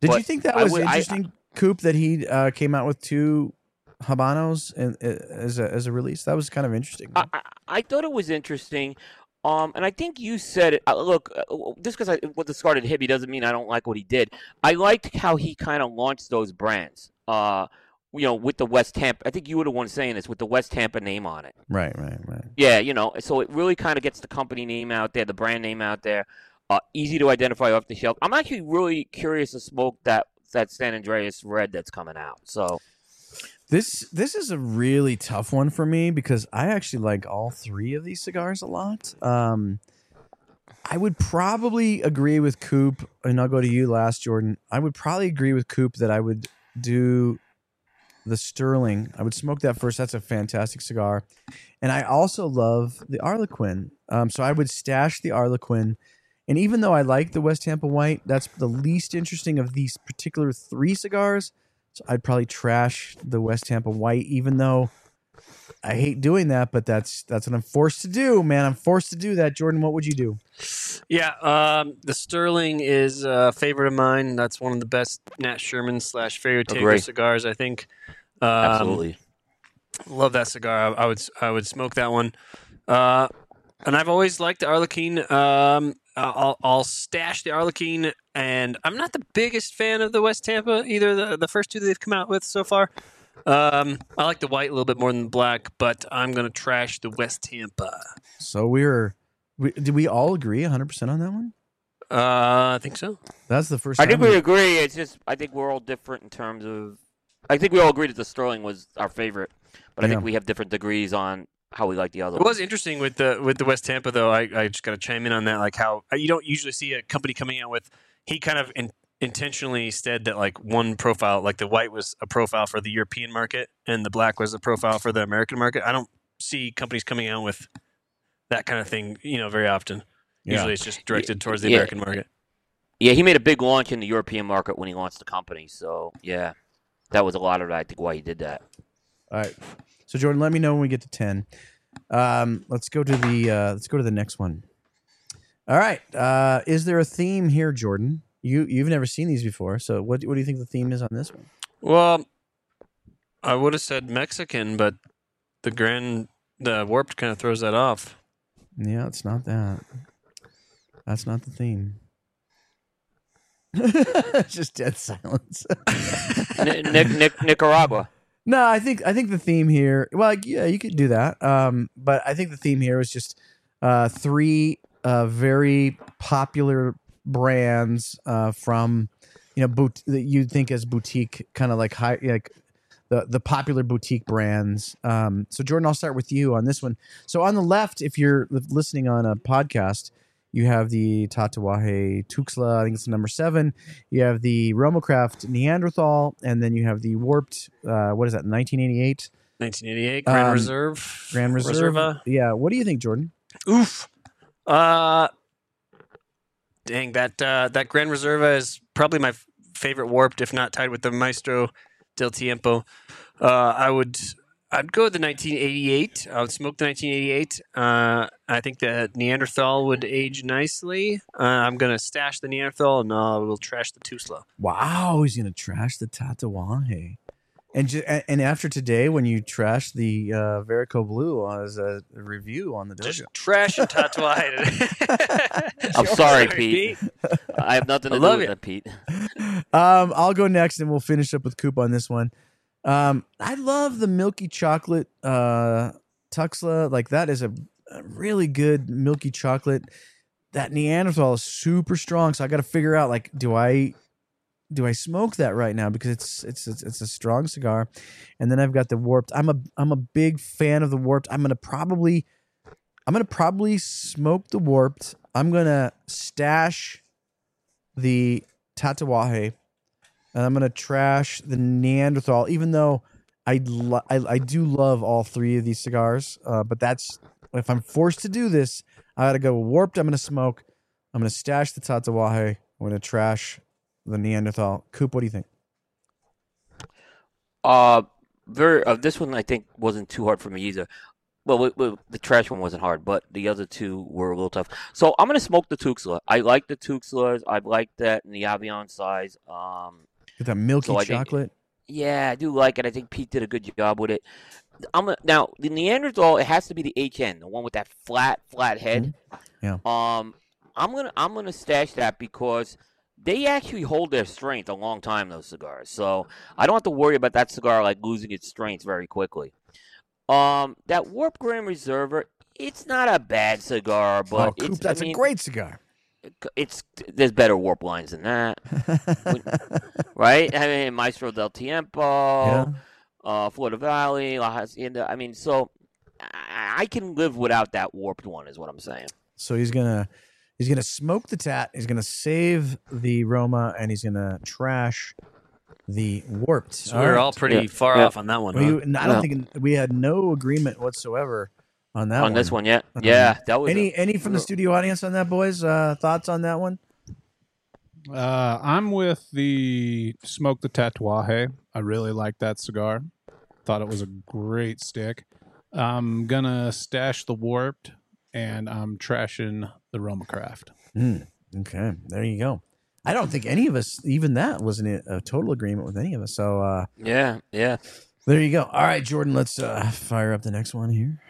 Speaker 2: Did
Speaker 6: But
Speaker 2: you think that was
Speaker 6: would- I-
Speaker 2: interesting, Coop? That he uh, came out with two habanos and as a as a release. That was kind of interesting.
Speaker 6: I, I, I thought it was interesting. Um, and I think you said it. Uh, look, uh, just because what the scar hippie doesn't mean I don't like what he did. I liked how he kind of launched those brands. Uh, you know, with the West Tampa. I think you were the one saying this with the West Tampa name on it.
Speaker 2: right, right, right.
Speaker 6: Yeah, you know, so it really kind of gets the company name out there, the brand name out there. Uh, easy to identify off the shelf. I'm actually really curious to smoke that that San Andreas Red that's coming out. So
Speaker 2: This this is a really tough one for me because I actually like all three of these cigars a lot. Um, I would probably agree with Coop, and I'll go to you last, Jordan. I would probably agree with Coop that I would do the Sterling. I would smoke that first. That's a fantastic cigar, and I also love the Arlequin. Um, so I would stash the Arlequin. And even though I like the West Tampa White, that's the least interesting of these particular three cigars. So I'd probably trash the West Tampa White, even though I hate doing that, but that's that's what I'm forced to do, man. I'm forced to do that. Jordan, what would you do?
Speaker 3: Yeah, um, the Sterling is a favorite of mine. That's one of the best Nat Sherman slash Ferro
Speaker 6: Agree.
Speaker 3: Tegra cigars, I think. Um,
Speaker 6: absolutely.
Speaker 3: Love that cigar. I, I would I would smoke that one. Uh, and I've always liked the Arlequin. Um, I'll, I'll stash the Arlequin, and I'm not the biggest fan of the West Tampa either. The the first two that they've come out with so far. Um, I like the white a little bit more than the black, but I'm gonna trash the West Tampa.
Speaker 2: So we were, we, did we all agree 100 percent on that one?
Speaker 3: Uh, I think so.
Speaker 2: That's the first.
Speaker 6: I
Speaker 2: time
Speaker 6: think we agree. It's just I think we're all different in terms of. I think we all agreed that the Sterling was our favorite, but I think we have different degrees on how we like the other.
Speaker 3: It was interesting with the with the West Tampa though. I, I just got to chime in on that. Like how you don't usually see a company coming out with. He kind of in, intentionally said that like one profile, like the white was a profile for the European market and the black was a profile for the American market. I don't see companies coming out with that kind of thing. You know, very often.
Speaker 2: Yeah.
Speaker 3: Usually, it's just directed towards the
Speaker 6: Yeah.
Speaker 3: American market.
Speaker 6: Yeah, he made a big launch in the European market when he launched the company. So yeah, that was a lot of it. I think why he did that.
Speaker 2: All right. So Jordan, let me know when we get to 10. Um, let's go to the uh, let's go to the next one. All right. Uh, is there a theme here, Jordan? You you've never seen these before, so what what do you think the theme is on this one?
Speaker 3: Well, I would have said Mexican, but the grand the warped kind of throws that off.
Speaker 2: Yeah, it's not that. That's not the theme. Just dead silence.
Speaker 6: Ni- Nic- Nic- Nicaragua.
Speaker 2: No, I think I think the theme here. Well, like, yeah, you could do that. Um, but I think the theme here was just uh, three uh, very popular brands uh, from you know boot that you'd think as boutique, kind of like high like the the popular boutique brands. Um, so Jordan, I'll start with you on this one. So on the left, if you're listening on a podcast. You have the Tatuaje Tuxla, I think it's number seven. You have the Roma Craft Neanderthal, and then you have the Warped. Uh, what is that? 1988
Speaker 3: 1988 Grand
Speaker 2: Um,
Speaker 3: Reserve.
Speaker 2: Grand Reserve.
Speaker 3: Reserva.
Speaker 2: Yeah. What do you think, Jordan?
Speaker 3: Oof. Uh, dang that uh, that Grand Reserva is probably my f- favorite warped, if not tied with the Maestro del Tiempo. Uh, I would I'd go the 1988. I would smoke the 1988. Uh, I think the Neanderthal would age nicely. Uh, I'm gonna stash the Neanderthal and uh, we'll trash the Tusla.
Speaker 2: Wow, he's gonna trash the Tatuaje. And ju- and after today, when you trash the uh, Verocu Blue as a review on the dojo,
Speaker 3: Just trash and Tatuaje.
Speaker 6: I'm sorry, Pete. I have nothing to
Speaker 3: I
Speaker 6: do
Speaker 3: love
Speaker 6: with
Speaker 3: it.
Speaker 6: it, Pete.
Speaker 2: um, I'll go next, and we'll finish up with Coop on this one. Um, I love the milky chocolate uh, Tuxla. Like that is a, a really good milky chocolate. That Neanderthal is super strong, so I got to figure out like, do I do I smoke that right now because it's it's it's, it's a strong cigar, and then I've got the warped. I'm a I'm a big fan of the warped. I'm gonna probably I'm gonna probably smoke the warped. I'm gonna stash the Tatuaje, and I'm gonna trash the Neanderthal. Even though I lo- I, I do love all three of these cigars, uh, but that's if I'm forced to do this, I gotta go warped. I'm gonna smoke. I'm gonna stash the Tatuaje. I'm gonna trash the Neanderthal. Coop, what do you think?
Speaker 6: Uh, very. Uh, this one I think wasn't too hard for me either. well, the trash one wasn't hard, but the other two were a little tough. So I'm gonna smoke the Tuxla. I like the Tuxlas. I like that in the Avion size. Um,
Speaker 2: Get that milky
Speaker 6: So I think-
Speaker 2: chocolate.
Speaker 6: yeah, I do like it. I think Pete did a good job with it. I'm a, now the Neanderthal. It has to be the HN, the one with that flat, flat head.
Speaker 2: Yeah.
Speaker 6: Um, I'm gonna I'm gonna stash that because they actually hold their strength a long time. Those cigars, so I don't have to worry about that cigar like losing its strength very quickly. Um, that Warp Grand Reserver. It's not a bad cigar, but
Speaker 2: oh, Coop,
Speaker 6: it's,
Speaker 2: that's
Speaker 6: I mean,
Speaker 2: a great cigar.
Speaker 6: It's there's better warp lines than that, right? I mean, Maestro del Tiempo
Speaker 2: yeah.
Speaker 6: uh, Flor del Valle, La Hacienda. I mean, so I, I can live without that warped one, is what I'm saying.
Speaker 2: So he's gonna he's gonna smoke the tat. He's gonna save the Roma, and he's gonna trash the warped.
Speaker 3: So we were
Speaker 2: right.
Speaker 3: all pretty
Speaker 6: Yeah.
Speaker 3: far
Speaker 6: Yeah.
Speaker 3: off on that one.
Speaker 2: We,
Speaker 3: huh?
Speaker 2: I don't
Speaker 6: No.
Speaker 2: think we had no agreement whatsoever on that one.
Speaker 6: On this one, yeah,
Speaker 2: Um,
Speaker 6: yeah, that was
Speaker 2: Any
Speaker 6: a-
Speaker 2: any from the studio audience on that, boys? Uh, thoughts on that one?
Speaker 4: Uh, I'm with the Smoke the Tatuaje. I really like that cigar. Thought it was a great stick. I'm gonna stash the warped, and I'm trashing the Roma Craft.
Speaker 2: Mm, okay, there you go. I don't think any of us, even that, wasn't a, a total agreement with any of us. So uh,
Speaker 6: yeah, yeah.
Speaker 2: there you go. All right, Jordan, let's uh, fire up the next one here.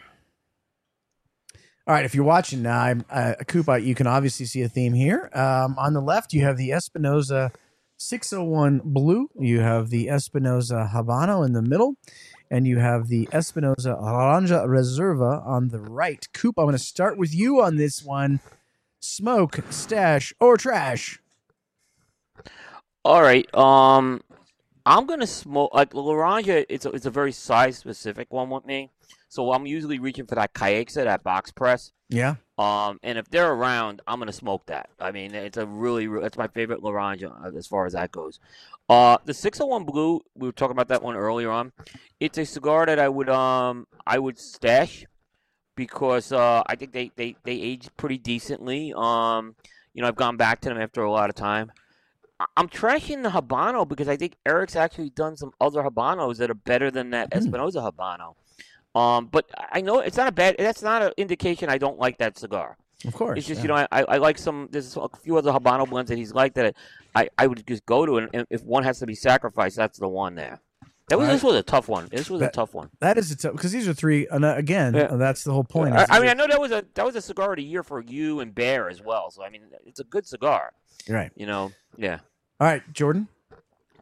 Speaker 2: All right, if you're watching now, I'm, uh, Koopa, you can obviously see a theme here. Um, on the left, you have the Espinosa 601 Blue. You have the Espinosa Habano in the middle, and you have the Espinosa Aranja Reserva on the right. Coop, I'm going to start with you on this one. Smoke, stash, or trash?
Speaker 6: All right. Um, I'm gonna smoke like Laranja. It's a, it's a very size specific one with me, so I'm usually reaching for that Caixa, that box press.
Speaker 2: Yeah.
Speaker 6: Um, and if they're around, I'm gonna smoke that. I mean, it's a really, re- that's my favorite Laranja uh, as far as that goes. Uh, the 601 Blue, we were talking about that one earlier on. It's a cigar that I would um I would stash because uh I think they they they age pretty decently. Um, you know, I've gone back to them after a lot of time. I'm trashing the Habano because I think Eric's actually done some other Habanos that are better than that
Speaker 2: Hmm.
Speaker 6: Espinosa Habano. Um, but I know it's not a bad. That's not an indication I don't like that cigar.
Speaker 2: Of course.
Speaker 6: It's just
Speaker 2: yeah.
Speaker 6: you know I, I like some. There's a few other Habano blends that he's like that. I, I would just go to, and and if one has to be sacrificed, that's the one there. That was
Speaker 2: All
Speaker 6: this was a tough one. This was
Speaker 2: That-
Speaker 6: a tough one.
Speaker 2: that is a tough because these are three. And uh, again,
Speaker 6: Yeah.
Speaker 2: that's the whole point.
Speaker 6: I, I mean, I know that was a that was a cigar of the year for you and Bear as well. So I mean, it's a good cigar.
Speaker 2: right.
Speaker 6: You know, yeah.
Speaker 2: All right, Jordan.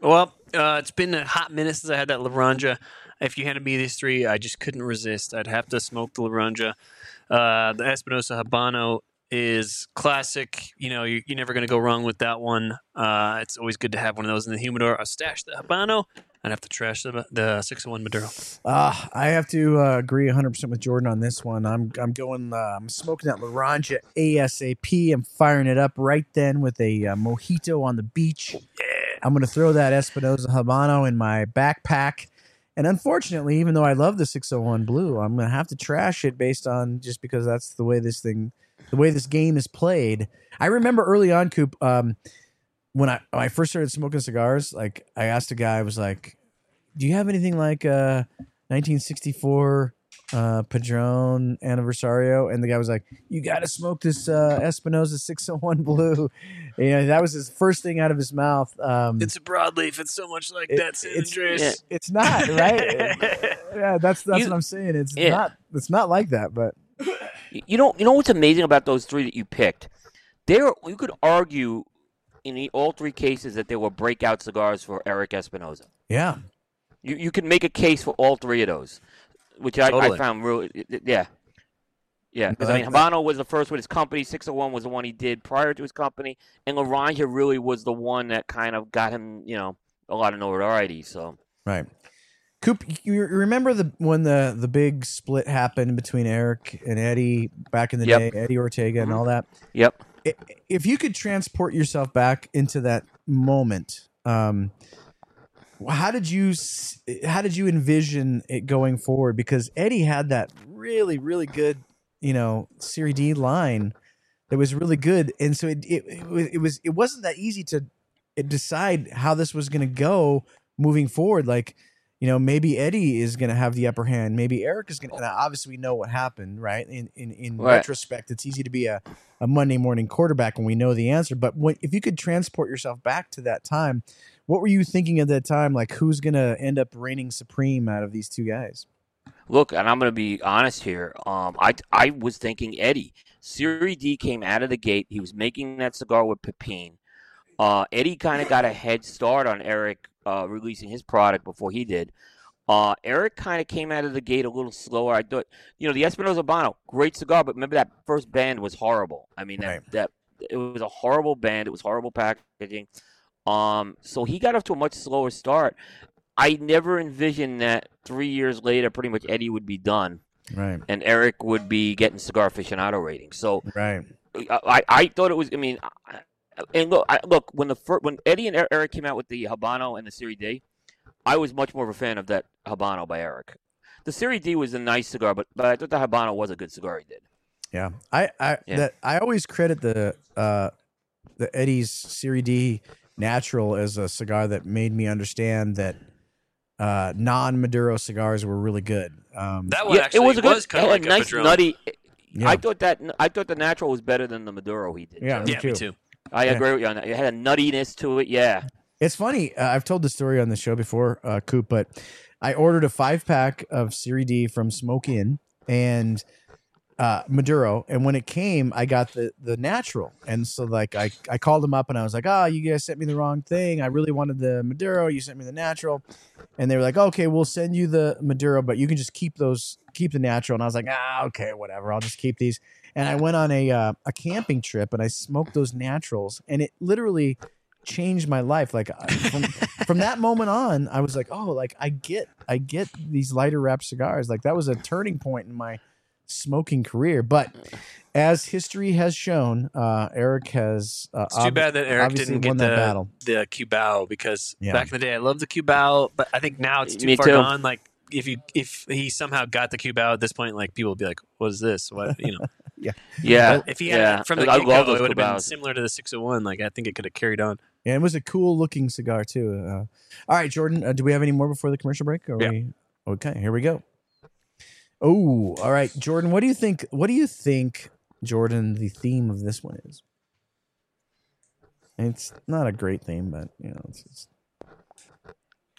Speaker 3: Well, uh, it's been a hot minute since I had that Laranja. If you handed me these three, I just couldn't resist. I'd have to smoke the Laranja. Uh, the Espinosa Habano is classic. You know, you're, you're never going to go wrong with that one. Uh, it's always good to have one of those in the humidor. I stash the Habano. I'd have to trash the, the 601 Maduro.
Speaker 2: Uh, I have to uh, agree 100% with Jordan on this one. I'm I'm going. Uh, I'm smoking that Laranja ASAP. I'm firing it up right then with a uh, mojito on the beach. I'm going to throw that Espinosa Habano in my backpack. And unfortunately, even though I love the 601 Blue, I'm going to have to trash it based on just because that's the way this thing, the way this game is played. I remember early on, Coop, um, when I when I first started smoking cigars, like I asked a guy, I was like, "Do you have anything like uh 1964 uh Padron Anniversario?" And the guy was like, "You got to smoke this uh Espinosa 601 Blue." You know, that was his first thing out of his mouth. Um,
Speaker 3: It's a broadleaf. It's so much like
Speaker 2: It-
Speaker 3: that, San
Speaker 2: it's-
Speaker 3: Andreas.
Speaker 6: yeah.
Speaker 2: it's not right. yeah, that's that's
Speaker 6: You-
Speaker 2: what I'm saying. It's
Speaker 6: Yeah.
Speaker 2: not. It's not like that, but
Speaker 6: You you know, you know what's amazing about those three that you picked? There, you could argue in the, all three cases that they were breakout cigars for Eric Espinosa.
Speaker 2: yeah,
Speaker 6: You you can make a case for all three of those, which I, I found really, yeah, yeah. Because I mean, Habano was the first with his company. Six hundred one was the one he did prior to his company, and Laranja really was the one that kind of got him, you know, a lot of notoriety. So
Speaker 2: right. Coop, you remember the when the the big split happened between Eric and Eddie back in the
Speaker 6: Yep.
Speaker 2: day, Eddie Ortega and
Speaker 6: Mhm.
Speaker 2: all that.
Speaker 6: yep.
Speaker 2: If you could transport yourself back into that moment, um, how did you how did you envision it going forward? Because Eddie had that really really good, you know, Serie D line that was really good, and so it it, it, was, it was it wasn't that easy to decide how this was going to go moving forward. Like, you know, maybe Eddie is going to have the upper hand. Maybe Eric is going to. Obviously, we know what happened, right? In in, in
Speaker 6: Right.
Speaker 2: retrospect, it's easy to be a, a Monday morning quarterback when we know the answer. But when, if you could transport yourself back to that time, what were you thinking at that time? Like, who's going to end up reigning supreme out of these two guys?
Speaker 6: Look, and I'm going to be honest here. Um, I I was thinking Eddie. Serie D came out of the gate. He was making that cigar with Pepin. Uh, Eddie kind of got a head start on Eric uh, releasing his product before he did. Uh, Eric kind of came out of the gate a little slower. I thought, you know, the Espinosa Habano, great cigar, but remember that first band was horrible. I mean, that,
Speaker 2: Right.
Speaker 6: that it was a horrible band. It was horrible packaging. Um, so he got off to a much slower start. I never envisioned that three years later, pretty much Eddie would be done
Speaker 2: Right,
Speaker 6: and Eric would be getting cigar aficionado ratings. So
Speaker 2: right,
Speaker 6: I, I, thought it was. I mean, I, and look, I, look when the fir- when Eddie and Eric came out with the Habano and the Serie D, I was much more of a fan of that Habano by Eric. The Serie D was a nice cigar, but but I thought the Habano was a good cigar he did.
Speaker 2: yeah. I I
Speaker 6: Yeah.
Speaker 2: that I always credit the uh the Eddie's Serie D Natural as a cigar that made me understand that uh non Maduro cigars were really good. Um,
Speaker 3: That one
Speaker 6: yeah,
Speaker 3: actually
Speaker 6: it was a good,
Speaker 3: kind of like
Speaker 6: a nice
Speaker 3: Padron.
Speaker 6: nutty.
Speaker 2: yeah.
Speaker 6: I thought that I thought the natural was better than the Maduro he did.
Speaker 2: Yeah,
Speaker 6: too.
Speaker 3: Yeah,
Speaker 2: too.
Speaker 3: me too.
Speaker 6: I
Speaker 2: Yeah.
Speaker 6: agree with you on that. It had a nuttiness to it. Yeah,
Speaker 2: It's funny. Uh, I've told the story on the show before, uh, Coop, but I ordered a five pack of Serie D from Smoke Inn and uh, Maduro, and when it came, I got the the natural, and so like I I called them up and I was like, oh, you guys sent me the wrong thing. I really wanted the Maduro. You sent me the natural, and they were like, okay, we'll send you the Maduro, but you can just keep those, keep the natural. And I was like, ah, okay, whatever. I'll just keep these. And I went on a uh, a camping trip and I smoked those naturals, and it literally changed my life. Like from, from that moment on, I was like, oh, like I get, I get these lighter wrap cigars. Like that was a turning point in my smoking career. But as history has shown, uh, Eric has. Uh,
Speaker 3: It's too
Speaker 2: ob-
Speaker 3: bad that Eric didn't get the
Speaker 2: battle.
Speaker 3: the Cubao because
Speaker 2: Yeah.
Speaker 3: back in the day I loved the Cubao, but I think now it's too
Speaker 6: Me
Speaker 3: far
Speaker 6: too.
Speaker 3: gone. Like if you if he somehow got the Cubao at this point, like people would be like, "What is this?" What you know?
Speaker 6: yeah. Yeah.
Speaker 3: If he had
Speaker 6: yeah.
Speaker 3: it from the
Speaker 6: I
Speaker 3: get
Speaker 6: love
Speaker 3: go,
Speaker 6: those
Speaker 3: it would have been similar to the 601. Like I think it could have carried on.
Speaker 2: Yeah, it was a cool looking cigar too. Uh, all right, Jordan, uh, do we have any more before the commercial break? Or
Speaker 3: Yeah.
Speaker 2: we, okay, here we go. Oh, all right, Jordan. What do you think? What do you think, Jordan? The theme of this one is. It's not a great theme, but you know, it's, it's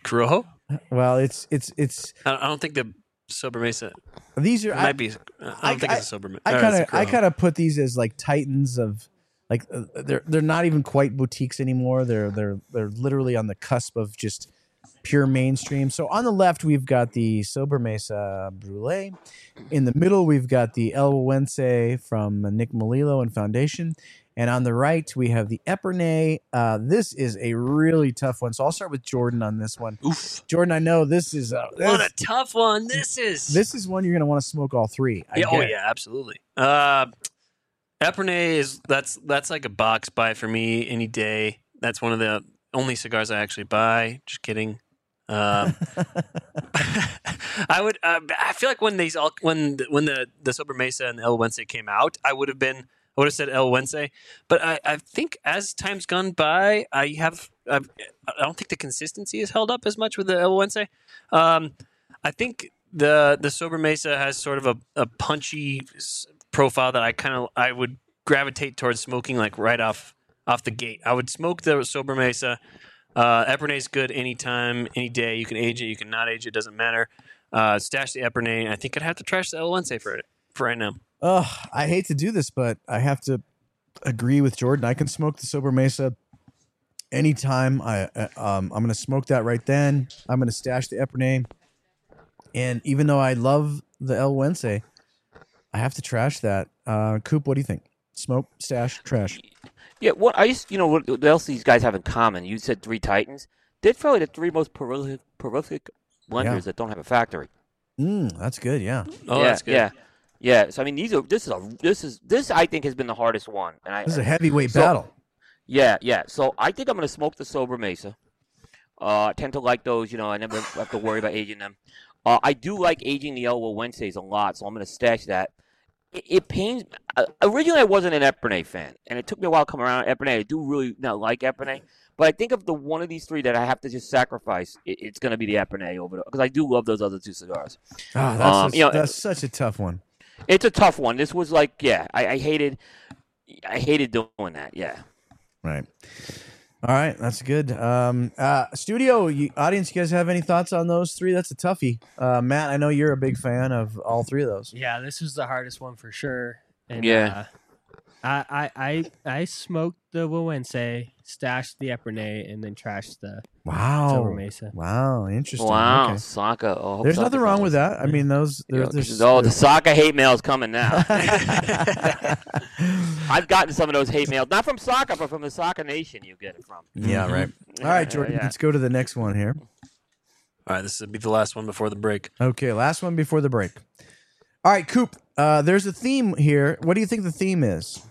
Speaker 3: Corojo?
Speaker 2: well, it's it's it's
Speaker 3: I don't think the Sobremesa
Speaker 2: these are
Speaker 3: it
Speaker 2: I,
Speaker 3: might be. I don't
Speaker 2: I-
Speaker 3: think
Speaker 2: I-
Speaker 3: it's a Sobremesa.
Speaker 2: I kind of I kind of put these as like titans of like uh, they're they're not even quite boutiques anymore. They're they're they're literally on the cusp of just pure mainstream. So on the left we've got the Sobremesa Brulee. In the middle we've got the El Güegüense from Nick Melillo and Foundation. And on the right we have the Epernay. Uh, this is a really tough one. So I'll start with Jordan on this one.
Speaker 3: Oof!
Speaker 2: Jordan, I know this is uh,
Speaker 3: What a tough one this is.
Speaker 2: this is one you're gonna want to smoke all three. I
Speaker 3: yeah, oh yeah, absolutely. Uh, Epernay is that's that's like a box buy for me any day. That's one of the only cigars I actually buy. Just kidding. Um, I would. Uh, I feel like when these all when the- when the the Sobremesa and El Güegüense came out, I would have been. I would have said El Güegüense, but I, I think as time's gone by, I have. I've, I don't think the consistency is held up as much with the El Güegüense. Um, I think the the Sobremesa has sort of a, a punchy profile that I kind of I would gravitate towards smoking like right off off the gate. I would smoke the Sobremesa. Uh, Epernay is good anytime, any day. You can age it, you can not age it, doesn't matter. Uh, stash the Epernay. I think I'd have to trash the El Güegüense for it for right now.
Speaker 2: Oh, I hate to do this, but I have to agree with Jordan. I can smoke the Sobremesa anytime. I uh, um, I'm gonna smoke that right then. I'm gonna stash the Epernay, and even though I love the El Güegüense, I have to trash that. Uh, Coop, what do you think? Smoke, stash, trash.
Speaker 6: Yeah, what I used, you know, what, what else these guys have in common? You said three Titans. They're probably the three most prolific, prolific blenders
Speaker 2: Yeah.
Speaker 6: that don't have a factory.
Speaker 2: Mm, that's good. Yeah,
Speaker 3: Oh,
Speaker 6: yeah,
Speaker 3: that's good.
Speaker 6: Yeah, yeah. So I mean, these are this is a this is this I think has been the hardest one. And I,
Speaker 2: this is a heavyweight
Speaker 6: So-
Speaker 2: battle.
Speaker 6: yeah, yeah. So I think I'm gonna smoke the Sobremesa. Uh, I tend to like those. You know, I never have to worry about aging them. Uh, I do like aging the Elwood Wednesdays a lot, so I'm gonna stash that. It, it pains. Uh, originally, I wasn't an Epernay fan, and it took me a while to come around Epernay. I do really not like Epernay, But I think of the one of these three that I have to just sacrifice, it, it's going to be the Epernay over because I do love those other two cigars.
Speaker 2: Oh, that's,
Speaker 6: Um,
Speaker 2: a-
Speaker 6: you know,
Speaker 2: that's such a tough one.
Speaker 6: It's a tough one. This was like, yeah, I, I hated, I hated doing that. Yeah.
Speaker 2: Right. All right, that's good. Um, uh, studio you, audience, you guys have any thoughts on those three? That's a toughie. Uh, Matt, I know you're a big fan of all three of those.
Speaker 5: Yeah, this was the hardest one for sure. And,
Speaker 6: Yeah.
Speaker 5: uh, I, I I I smoked the Güegüense, stashed the Epernay, and then trashed the
Speaker 2: Wow.
Speaker 5: Silver Mesa.
Speaker 2: Wow, interesting.
Speaker 6: Wow,
Speaker 2: Okay.
Speaker 6: Saka. Oh,
Speaker 2: There's
Speaker 6: Saka's
Speaker 2: nothing wrong with that. I mean, those.
Speaker 6: You
Speaker 2: There,
Speaker 6: know,
Speaker 2: there's,
Speaker 6: this is- oh, the Saka hate mail is coming now. I've gotten some of those hate mails, not from Saka, but from the Saka Nation. You get it from.
Speaker 2: yeah, right. All right, Jordan,
Speaker 6: Yeah.
Speaker 2: let's go to the next one here.
Speaker 3: All right, this will be the last one before the break.
Speaker 2: Okay, last one before the break. All right, Coop. Uh, there's a theme here. What do you think the theme is?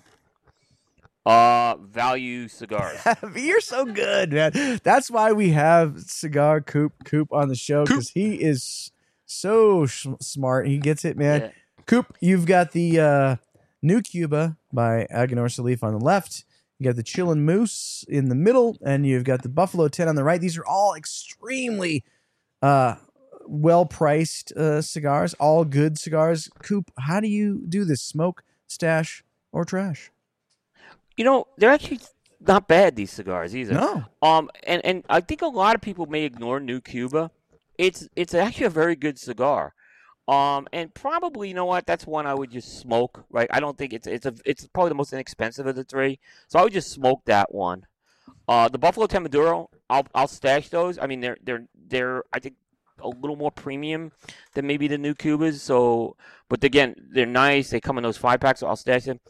Speaker 6: Uh, value cigars.
Speaker 2: You're so good, man. That's why we have Cigar Coop Coop on the show because he is so sh- smart. He gets it, man.
Speaker 6: Yeah.
Speaker 2: Coop, you've got the uh, New Cuba by Aganorsa Leaf on the left. You got the Chillin' Moose in the middle, and you've got the Buffalo 10 on the right. These are all extremely uh, well priced uh, cigars, all good cigars. Coop, how do you do this? Smoke, stash, or trash?
Speaker 6: You know, they're actually not bad. These cigars either.
Speaker 2: No.
Speaker 6: Um, and and I think a lot of people may ignore New Cuba. It's it's actually a very good cigar. Um, and probably you know what? That's one I would just smoke. Right? I don't think it's it's a it's probably the most inexpensive of the three. So I would just smoke that one. Uh, the Buffalo Ten Maduro, I'll I'll stash those. I mean, they're they're they're I think a little more premium than maybe the new Cubas. So, but again, they're nice. They come in those five packs, so I'll stash them.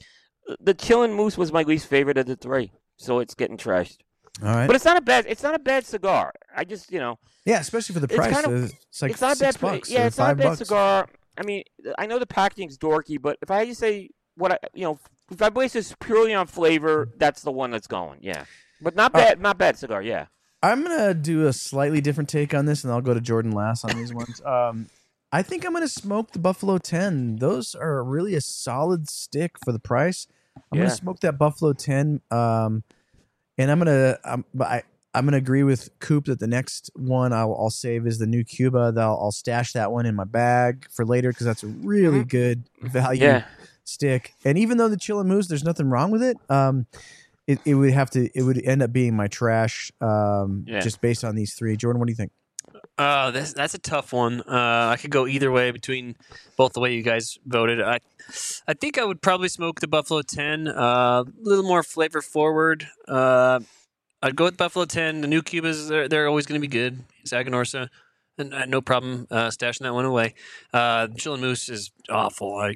Speaker 6: The Chillin' Moose was my least favorite of the three, so it's getting trashed.
Speaker 2: All right.
Speaker 6: But it's not a bad. It's not a bad cigar. I just you know
Speaker 2: Yeah, especially for the
Speaker 6: It's
Speaker 2: price.
Speaker 6: kind of-
Speaker 2: uh, it's like
Speaker 6: it's not a
Speaker 2: six
Speaker 6: bad.
Speaker 2: bucks.
Speaker 6: yeah, it's not a bad
Speaker 2: bucks.
Speaker 6: cigar. I mean, I know the packaging's dorky, but if I had to say what I you know, if I base this purely on flavor, that's the one that's going. Yeah, but not
Speaker 2: Uh,
Speaker 6: bad. not bad cigar. Yeah.
Speaker 2: I'm gonna do a slightly different take on this, and I'll go to Jordan last on these ones. Um, I think I'm gonna smoke the Buffalo Ten. Those are really a solid stick for the price. I'm
Speaker 6: Yeah.
Speaker 2: gonna smoke that Buffalo Ten, um, and I'm gonna. But I. I'm gonna agree with Coop that the next one I'll, I'll save is the new Cuba. That I'll, I'll stash that one in my bag for later because that's a really good value
Speaker 6: Mm-hmm. Yeah.
Speaker 2: stick. And even though the Chillin' Moose, there's nothing wrong with it. Um, it, it would have to. It would end up being my trash. Um,
Speaker 6: Yeah.
Speaker 2: just based on these three. Jordan, what do you think?
Speaker 3: Uh, that's that's a tough one. Uh, I could go either way between both the way you guys voted. I, I think I would probably smoke the Buffalo Ten. Uh, a little more flavor forward. Uh, I'd go with Buffalo Ten. The new Cubas, they're they're always going to be good. Saganorsa, and uh, no problem uh, stashing that one away. Uh, Chillin' Moose is awful. I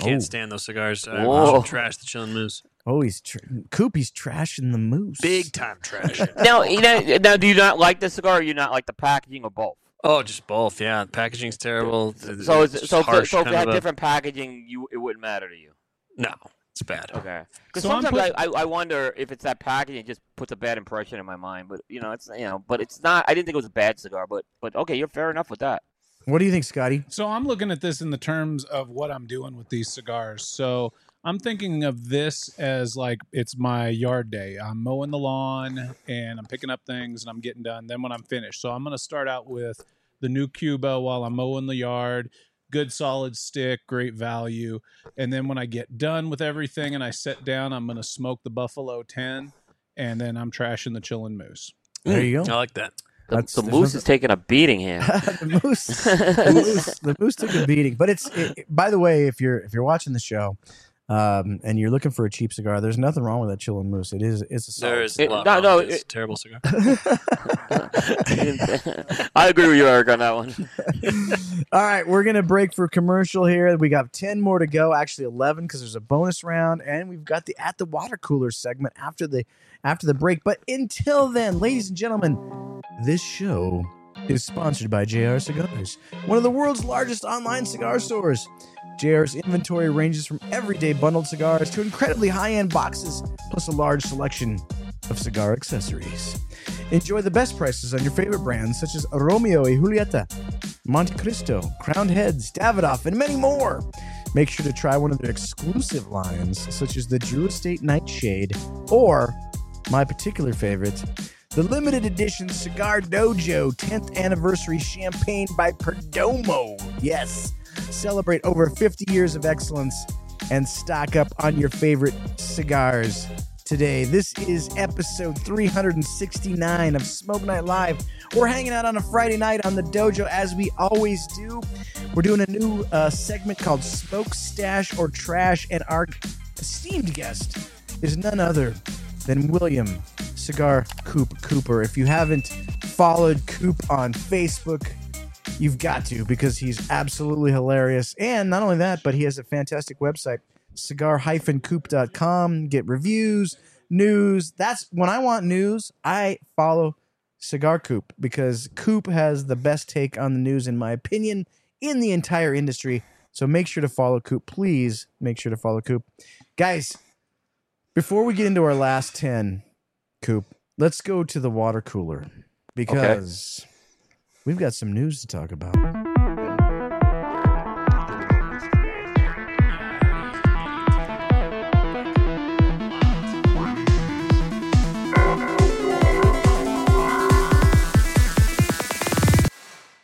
Speaker 3: can't
Speaker 2: Oh.
Speaker 3: stand those cigars. I
Speaker 6: Whoa.
Speaker 3: trash the Chillin' Moose.
Speaker 2: Oh, he's tr- Coop. Trashing the moose.
Speaker 3: Big time trash.
Speaker 6: Now, you know, now, do you not like the cigar, or you not like the packaging, or both?
Speaker 3: oh, just both. Yeah, the packaging's terrible.
Speaker 6: So, is,
Speaker 3: It's
Speaker 6: so,
Speaker 3: harsh,
Speaker 6: so if it had
Speaker 3: a-
Speaker 6: different packaging, you it wouldn't matter to you.
Speaker 3: No, it's bad.
Speaker 6: Okay. Because
Speaker 4: So
Speaker 6: sometimes
Speaker 4: put-
Speaker 6: I, I, I wonder if it's that packaging it just puts a bad impression in my mind. But you know, it's you know, but it's not. I didn't think it was a bad cigar. But but okay, you're fair enough with that.
Speaker 2: What do you think, Scotty?
Speaker 4: So I'm looking at this in the terms of what I'm doing with these cigars. So I'm thinking of this as like it's my yard day. I'm mowing the lawn and I'm picking up things and I'm getting done. Then when I'm finished, so I'm going to start out with the new Cuba while I'm mowing the yard. Good solid stick, great value. And then when I get done with everything and I sit down, I'm going to smoke the Buffalo 10 and then I'm trashing the Chillin' Moose.
Speaker 2: There you go.
Speaker 3: I like that.
Speaker 6: The,
Speaker 2: That's-
Speaker 6: the moose
Speaker 2: nothing-
Speaker 6: is taking a beating here.
Speaker 2: the moose, the moose, the moose took a beating. But it's. It, it- by the way, if you're if you're watching the show, um, and you're looking for a cheap cigar, there's nothing wrong with that Chillin' Moose. It is. It's a solid
Speaker 3: There's
Speaker 6: It-
Speaker 3: a lot
Speaker 6: no, no,
Speaker 3: with this
Speaker 6: it-
Speaker 3: terrible cigar.
Speaker 6: I agree with you, Eric, on that one.
Speaker 2: All right, we're gonna break for commercial here. We got ten more to go, actually eleven, because there's a bonus round, and we've got the at the water cooler segment after the after the break. But until then, ladies and gentlemen, this show is sponsored by JR Cigars, one of the world's largest online cigar stores. JR's inventory ranges from everyday bundled cigars to incredibly high-end boxes, plus a large selection of cigar accessories. Enjoy the best prices on your favorite brands such as Romeo y Julieta, Montecristo, Crowned Heads, Davidoff, and many more. Make sure to try one of their exclusive lines, such as the Drew Estate Nightshade or my particular favorite, the limited edition Cigar Dojo 10th anniversary champagne by Perdomo. Yes, celebrate over 50 years of excellence and stock up on your favorite cigars today. This is episode 369 of Smoke Night Live. We're hanging out on a Friday night on the dojo as we always do. We're doing a new uh, segment called Smoke Stash or Trash, and our esteemed guest is none other than William Cigar Coop Cooper. If you haven't followed Coop on Facebook, you've got to because he's absolutely hilarious. And not only that, but he has a fantastic website, cigar-coop.com. Get reviews, news. That's when I want news, I follow Cigar Coop because Coop has the best take on the news, in my opinion, in the entire industry. So make sure to follow Coop. Please make sure to follow Coop. Guys, before we get into our last 10, Coop, let's go to the water cooler because we've got some news to talk about.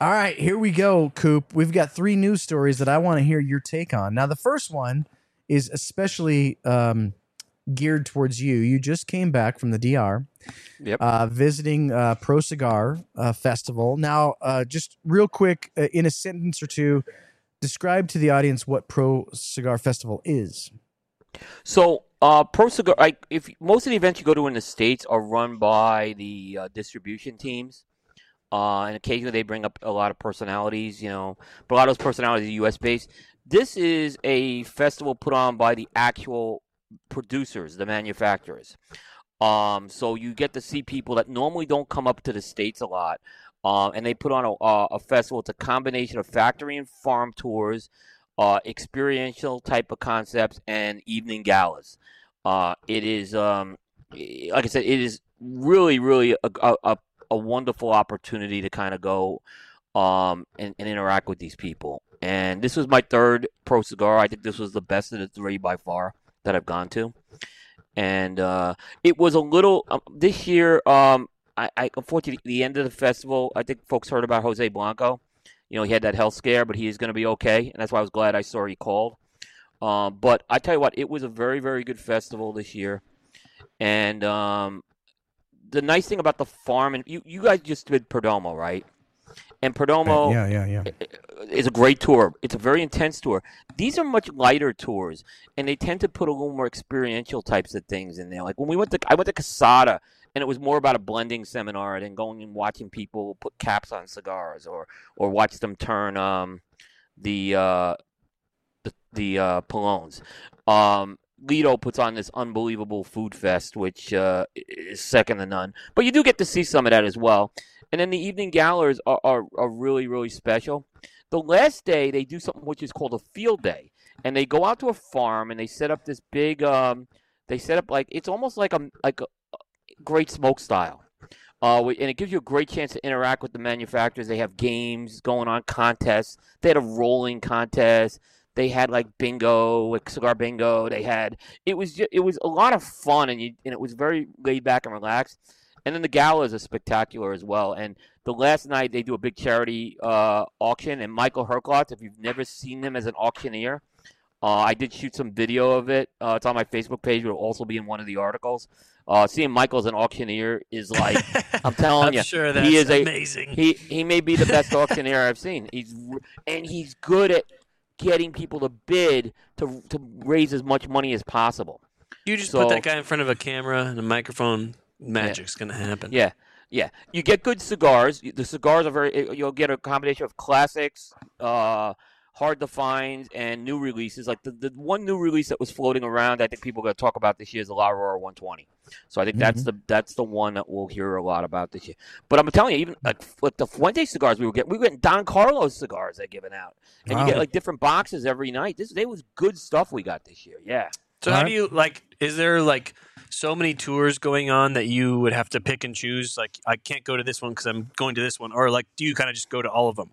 Speaker 2: All right, here we go, Coop. We've got three news stories that I want to hear your take on. Now, the first one is especially um, geared towards you. You just came back from the DR,
Speaker 6: Yep.
Speaker 2: uh, visiting uh, ProCigar uh, Festival. Now, uh, just real quick, uh, in a sentence or two, describe to the audience what ProCigar Festival is.
Speaker 6: So, uh, ProCigar, like if most of the events you go to in the states are run by the uh, distribution teams, uh, and occasionally they bring up a lot of personalities, you know, but a lot of those personalities are U.S. based. This is a festival put on by the actual producers, the manufacturers. Um, so you get to see people that normally don't come up to the states a lot, um, and they put on a, a, festival. It's a combination of factory and farm tours, uh, experiential type of concepts, and evening galas. Uh, it is, um, like I said, it is really, really a, a, a, a wonderful opportunity to kind of go um, and, and interact with these people. And this was my third ProCigar. I think this was the best of the three by far that I've gone to. And uh, it was a little um, this year. Um, I, I unfortunately the end of the festival. I think folks heard about Jose Blanco. You know, he had that health scare, but he is going to be okay, and that's why I was glad I saw he called. Um, but I tell you what, it was a very, very good festival this year, and um, the nice thing about the farm and you, you guys just did Perdomo, right? And Perdomo
Speaker 2: yeah, yeah, yeah.
Speaker 6: is a great tour. It's a very intense tour. These are much lighter tours, and they tend to put a little more experiential types of things in there. Like when we went to, I went to Quesada, and it was more about a blending seminar than going and watching people put caps on cigars or or watch them turn um the uh the the uh pilones. Um Litto puts on this unbelievable food fest, which uh, is second to none. But you do get to see some of that as well. And then the evening galas are, are, are really, really special. The last day, they do something which is called a field day. And they go out to a farm and they set up this big, um, they set up like, it's almost like a, like a great smoke style. Uh, and it gives you a great chance to interact with the manufacturers. They have games going on, contests. They had a rolling contest. They had like bingo, like cigar bingo. They had it was just, it was a lot of fun, and you and it was very laid back and relaxed. And then the galas are spectacular as well. And the last night they do a big charity uh, auction, and Michael Herklots, if you've never seen him as an auctioneer, uh, I did shoot some video of it. Uh, it's on my Facebook page. It'll also be in one of the articles. Uh, seeing Michael as an auctioneer is like I'm telling
Speaker 3: I'm
Speaker 6: you,
Speaker 3: sure that's
Speaker 6: he is a
Speaker 3: amazing.
Speaker 6: he he may be the best auctioneer I've seen. He's and he's good at getting people to bid to to raise as much money as possible.
Speaker 3: you just
Speaker 6: so-
Speaker 3: put that guy in front of a camera and a microphone. Magic's gonna happen.
Speaker 6: Yeah, yeah. You get good cigars. The cigars are very. You'll get a combination of classics, uh, hard to find, and new releases. Like the, the one new release that was floating around, I think people are going to talk about this year is the La Aurora 120. So I think that's the that's the one that we'll hear a lot about this year. But I'm telling you, even like, like the Fuente cigars we were getting, we were getting Don Carlos cigars they're giving out, and
Speaker 2: Wow.
Speaker 6: you get like different boxes every night. This they was good stuff we got this year. Yeah.
Speaker 3: So how
Speaker 2: Alright.
Speaker 3: do you like? Is there like so many tours going on that you would have to pick and choose? Like, I can't go to this one because I'm going to this one, or like, do you kind of just go to all of them?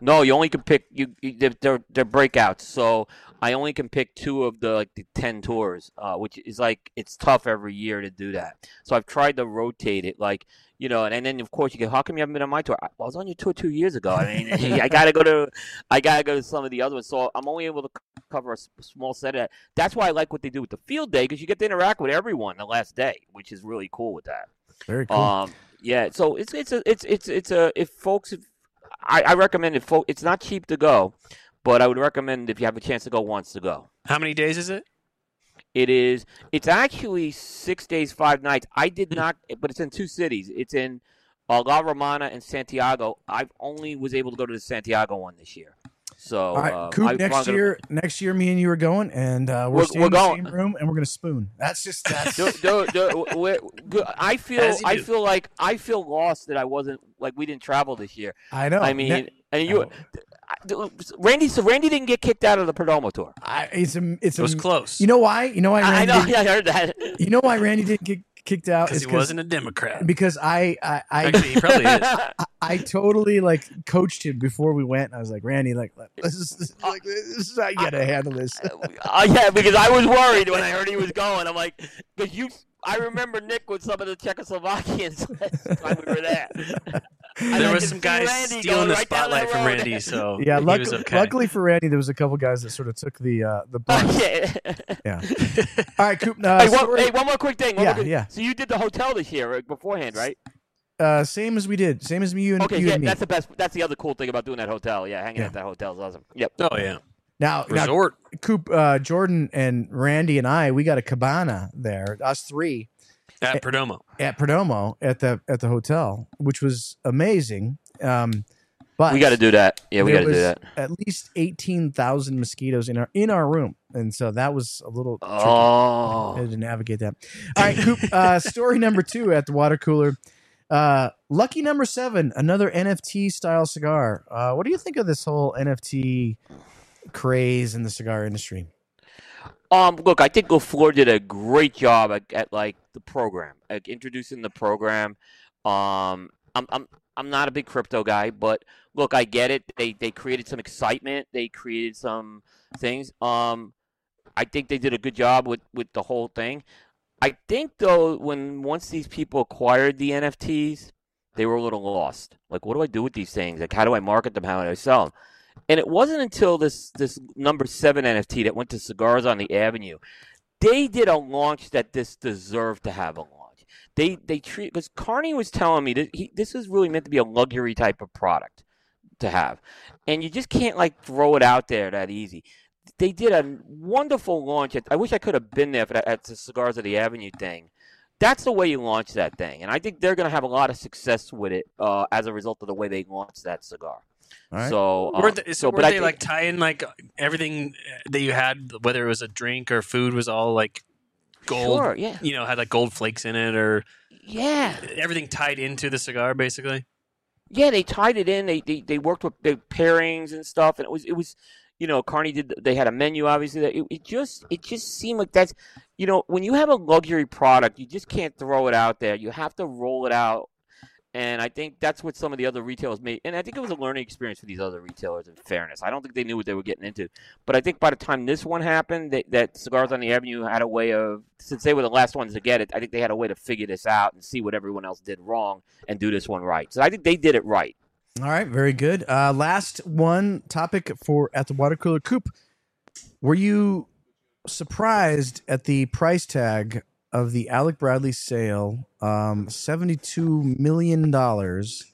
Speaker 6: No, you only can pick you. you they're, they're they're breakouts. So I only can pick two of the like the ten tours, uh, which is like it's tough every year to do that. So I've tried to rotate it, like you know, and, and then of course you go, how come you haven't been on my tour? I, I was on your tour two years ago. I mean, I gotta go to, I gotta go to some of the other ones. So I'm only able to c- cover a s- small set of that. That's why I like what they do with the field day because you get to interact with everyone the last day, which is really cool with that.
Speaker 2: Very cool.
Speaker 6: Um, yeah. So it's it's a it's it's it's a if folks, if, I, I recommend if folk, it's not cheap to go, but I would recommend if you have a chance to go once to go.
Speaker 3: How many days is it?
Speaker 6: It is. It's actually six days, five nights. I did not, but it's in two cities. It's in uh, La Romana and Santiago. I only was able to go to the Santiago one this year. So,
Speaker 2: All right,
Speaker 6: uh,
Speaker 2: Coop.
Speaker 6: I-
Speaker 2: next
Speaker 6: I'm gonna-
Speaker 2: year, next year, me and you are going, and uh, we're,
Speaker 6: We're- we're
Speaker 2: in the
Speaker 6: going.
Speaker 2: same room, and we're gonna spoon. That's just that's.
Speaker 6: Do- do- do- we're- I feel. I
Speaker 3: do.
Speaker 6: feel like I feel lost that I wasn't like we didn't travel this year.
Speaker 2: I know.
Speaker 6: I mean,
Speaker 2: Ne-
Speaker 6: and you, I- Randy. So Randy didn't get kicked out of the Perdomo tour.
Speaker 2: I, it's a, it's
Speaker 3: It was
Speaker 2: a,
Speaker 3: close.
Speaker 2: You know why? You know why?
Speaker 6: I, I know.
Speaker 2: didn't-
Speaker 6: I heard that.
Speaker 2: You know why Randy didn't get kicked out?
Speaker 3: because
Speaker 2: Is
Speaker 3: he wasn't a Democrat.
Speaker 2: because I I I,
Speaker 3: Actually, he probably is.
Speaker 2: I I totally like coached him before we went. I was like, Randy, like this is, this is, like, this is how you gotta handle this.
Speaker 6: Uh, yeah, because I was worried when I heard he was going. I'm like, because you, I remember Nick with some of the Czechoslovakians last time we were there. And I
Speaker 3: There
Speaker 6: could
Speaker 3: was some guys
Speaker 6: Randy
Speaker 3: stealing the
Speaker 6: right
Speaker 3: spotlight
Speaker 6: that
Speaker 3: from. Randy, so
Speaker 2: Yeah,
Speaker 3: he
Speaker 2: luck-
Speaker 3: was okay.
Speaker 2: luckily for Randy, there was a couple guys that sort of took the uh, the brunt.
Speaker 6: yeah.
Speaker 2: Yeah. All right, Coop. Uh,
Speaker 6: hey, one, hey, one more quick thing. One
Speaker 2: Yeah,
Speaker 6: quick-
Speaker 2: yeah.
Speaker 6: So you did the hotel this year right, beforehand, right?
Speaker 2: uh, same as we did. Same as me, you and
Speaker 6: Okay,
Speaker 2: you
Speaker 6: yeah,
Speaker 2: and me.
Speaker 6: that's the best. That's the other cool thing about doing that hotel. Yeah, hanging
Speaker 2: Yeah.
Speaker 6: at that hotel is awesome. Yep.
Speaker 3: oh yeah,
Speaker 2: Now, now
Speaker 3: resort.
Speaker 2: Coop, uh, Jordan, and Randy and I, we got a cabana there. Us three
Speaker 3: at Perdomo.
Speaker 2: at Perdomo at the at the hotel, which was amazing. Um, but
Speaker 6: We got to do that. Yeah, we got to do that.
Speaker 2: At least eighteen thousand mosquitoes in our in our room, and so that was a little tricky. I
Speaker 6: Oh,
Speaker 2: had to navigate that. All right, Coop. Uh, story number two at the water cooler. Uh, lucky number seven, another NFT style cigar. Uh, what do you think of this whole NFT craze in the cigar industry?
Speaker 6: Um, look, I think La Flor did a great job at, at like the program, like introducing the program. Um, I'm I'm I'm not a big crypto guy, but look, I get it. They they created some excitement. They created some things. Um, I think they did a good job with with the whole thing. I think though, when once these people acquired the NFTs, they were a little lost. Like, what do I do with these things? Like, how do I market them? How do I sell them? And it wasn't until this this number seven NFT that went to Cigars on the Avenue, they did a launch that this deserved to have a launch. They they treat because Carney was telling me that he, this is really meant to be a luxury type of product to have, and you just can't like throw it out there that easy. They did a wonderful launch. At, I wish I could have been there for that, at the Cigars of the Avenue thing. That's the way you launch that thing, and I think they're going to have a lot of success with it uh, as a result of the way they launched that cigar.
Speaker 2: All right.
Speaker 6: So,
Speaker 3: Were
Speaker 6: um,
Speaker 3: they, so,
Speaker 6: so,
Speaker 3: were
Speaker 6: but
Speaker 3: they
Speaker 6: think-
Speaker 3: like tying like everything that you had, whether it was a drink or food, was all like gold?
Speaker 6: Sure, yeah,
Speaker 3: You know, had like gold flakes in it, or
Speaker 6: yeah,
Speaker 3: everything tied into the cigar, basically.
Speaker 6: yeah. They tied it in. They they, they worked with the pairings and stuff, and it was it was, you know, Carney did. They had a menu, obviously. That it, it just it just seemed like that's, you know, when you have a luxury product, you just can't throw it out there. You have to roll it out. And I think that's what some of the other retailers made. And I think it was a learning experience for these other retailers. In fairness, I don't think they knew what they were getting into. But I think by the time this one happened, that, that Cigars on the Avenue had a way of, since they were the last ones to get it, I think they had a way to figure this out and see what everyone else did wrong and do this one right. So I think they did it right.
Speaker 2: All right, very good. Uh, last one topic for at the water cooler coop. Were you surprised at the price tag of the Alec Bradley sale? Um, Seventy-two million dollars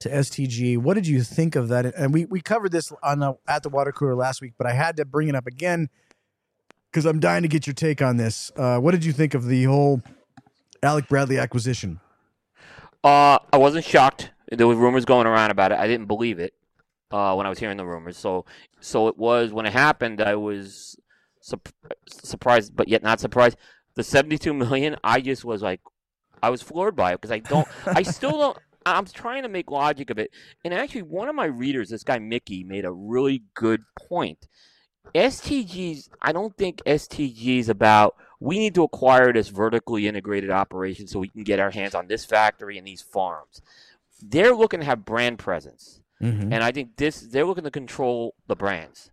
Speaker 2: to STG. What did you think of that? And we we covered this on the, at the water cooler last week, but I had to bring it up again because I'm dying to get your take on this. Uh, what did you think of the whole Alec Bradley acquisition?
Speaker 6: Uh, I wasn't shocked. There were rumors going around about it. I didn't believe it uh, when I was hearing the rumors. So, so it was when it happened. I was surprised, but yet not surprised. The seventy-two million. I just was like, I was floored by it because I don't. I still don't. I'm trying to make logic of it. And actually, one of my readers, this guy Mickey, made a really good point. STGs, I don't think STGs about we need to acquire this vertically integrated operation so we can get our hands on this factory and these farms. They're looking to have brand presence.
Speaker 2: Mm-hmm.
Speaker 6: And I think this they're looking to control the brands.